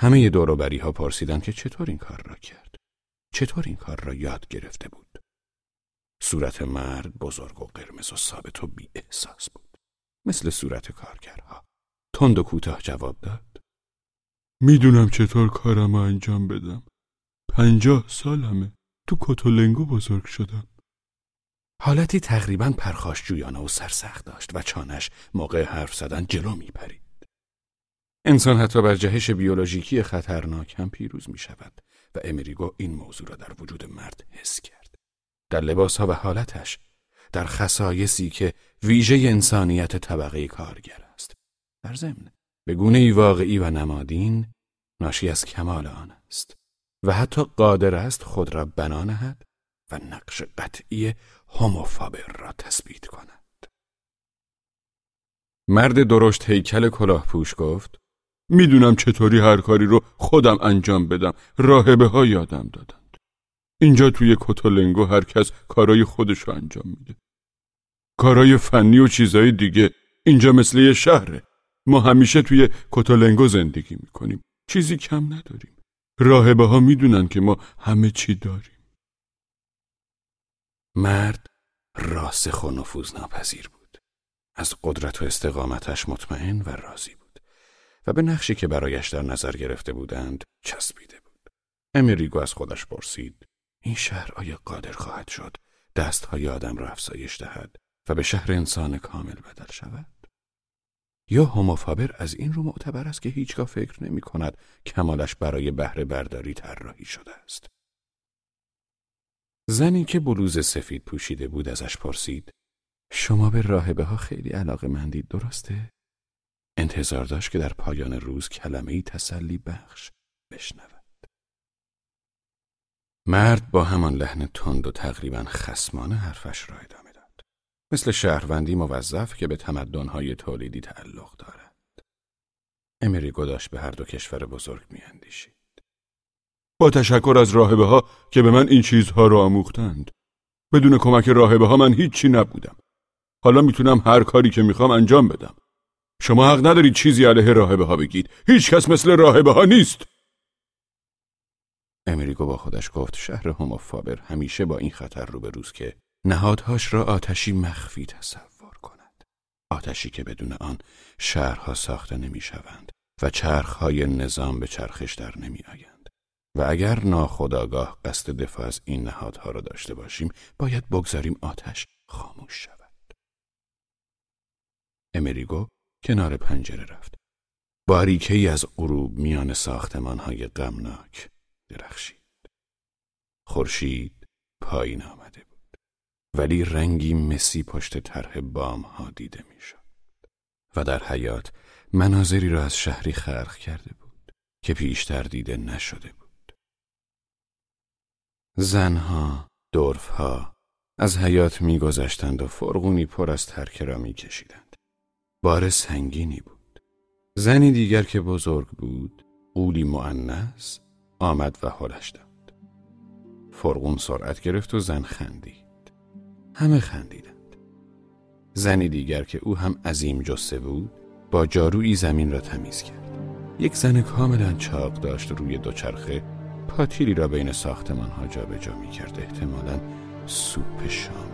همه دوروبری ها پرسیدند که چطور این کار را کرد. چطور این کار را یاد گرفته بود. صورت مرد بزرگ و قرمز و ثابت و بی احساس بود. مثل صورت کارگرها. تند و کوتاه جواب داد. می‌دونم چطور کارم انجام بدم. پنجاه سالمه. تو کتولنگو بزرگ شدم. حالتی تقریبا پرخاشجویانه و سرسخت داشت و چانش موقع حرف زدن جلو میپرید. انسان حتی بر جهش بیولوژیکی خطرناک هم پیروز می شود و امریگو این موضوع را در وجود مرد حس کرد. در لباس ها و حالتش، در خصایصی که ویژه انسانیت طبقه کارگر است. در ضمن به گونه واقعی و نمادین ناشی از کمال آن است و حتی قادر است خود را بنا نهد و نقش قطعی هوموفابر را تثبیت کند. مرد درشت هیکل کلاه پوش گفت می‌دونم چطوری هر کاری رو خودم انجام بدم راهبه ها یادم دادند. اینجا توی کتولنگو هر کس کارای خودش انجام میده. کارای فنی و چیزای دیگه اینجا مثل یه شهره. ما همیشه توی کتولنگو زندگی می‌کنیم. چیزی کم نداریم. راهبه ها می‌دونن که ما همه چی داریم. مرد راسخ و نفوذ ناپذیر بود. از قدرت و استقامتش مطمئن و راضی بود و به نقشی که برایش در نظر گرفته بودند چسبیده بود. امریگو از خودش پرسید این شهر آیا قادر خواهد شد دستهای آدم را افزایش دهد و به شهر انسان کامل بدل شود؟ یا هوموفابر از این رو معتبر است که هیچگاه فکر نمی کند کمالش برای بهره برداری طراحی شده است. زنی که بلوز سفید پوشیده بود ازش پرسید شما به راهبه ها خیلی علاقه مندید درسته؟ انتظار داشت که در پایان روز کلمه ای تسلی بخش بشنود. مرد با همان لحن تند و تقریبا خسمانه حرفش را ادامه مثل شهروندی موظف که به تمدنهای تولیدی تعلق دارد. امریگو داشت به هر دو کشور بزرگ میاندیشید. با تشکر از راهبه ها که به من این چیزها را آموختند. بدون کمک راهبه ها من هیچی نبودم. حالا می‌تونم هر کاری که می‌خوام انجام بدم. شما حق ندارید چیزی علیه راهبه ها بگید. هیچ کس مثل راهبه ها نیست. امریگو با خودش گفت شهر هوموفابر همیشه با این خطر روبروست که نهادهاش را آتشی مخفی تصور کند آتشی که بدون آن شهرها ساخته نمی شوند و چرخهای نظام به چرخش در نمی آیند. و اگر ناخداگاه قصد دفاع از این نهادها را داشته باشیم باید بگذاریم آتش خاموش شود. امریگو کنار پنجره رفت. باریکه از غروب میان ساختمانهای غمناک درخشید. خورشید پایین آمده بود. ولی رنگی مسی پشت طرح بام ها دیده می‌شد و در حیات مناظری را از شهری خرخ کرده بود که پیشتر دیده نشده بود. زنها دورفها از حیات میگذشتند و فرغونی پر از ترکه را میکشیدند بار سنگینی بود. زنی دیگر که بزرگ بود قولی معنس آمد و حلش داد. فرغون سرعت گرفت و زن خندید. همه خندیدند. زنی دیگر که او هم عظیم جسه بود با جارویی زمین را تمیز کرد. یک زن کاملا چاق داشت روی دوچرخه پاتیلی را بین ساختمان ها جابجا می کرد احتمالا سوپ شام.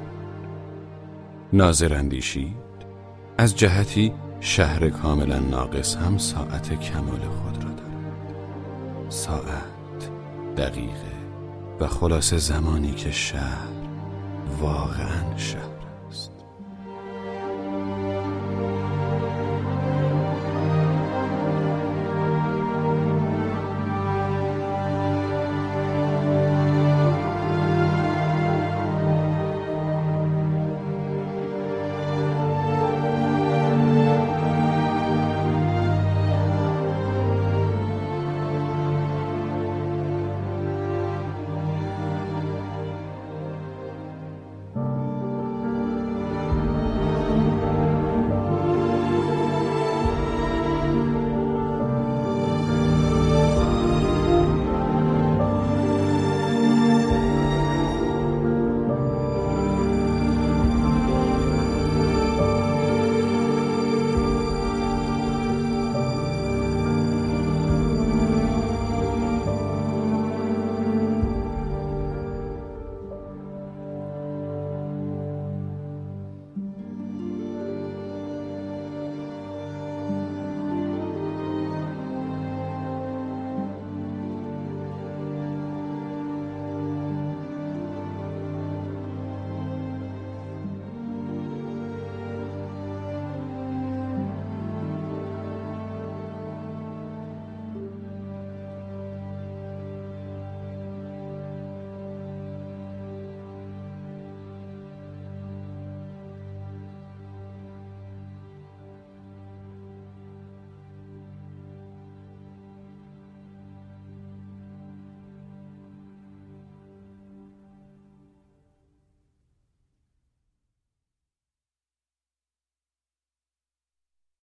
ناظر اندیشید؟ از جهتی شهر کاملا ناقص هم ساعت کمال خود را دارد. ساعت دقیقه و خلاصه زمانی که شهر واقعا شهر.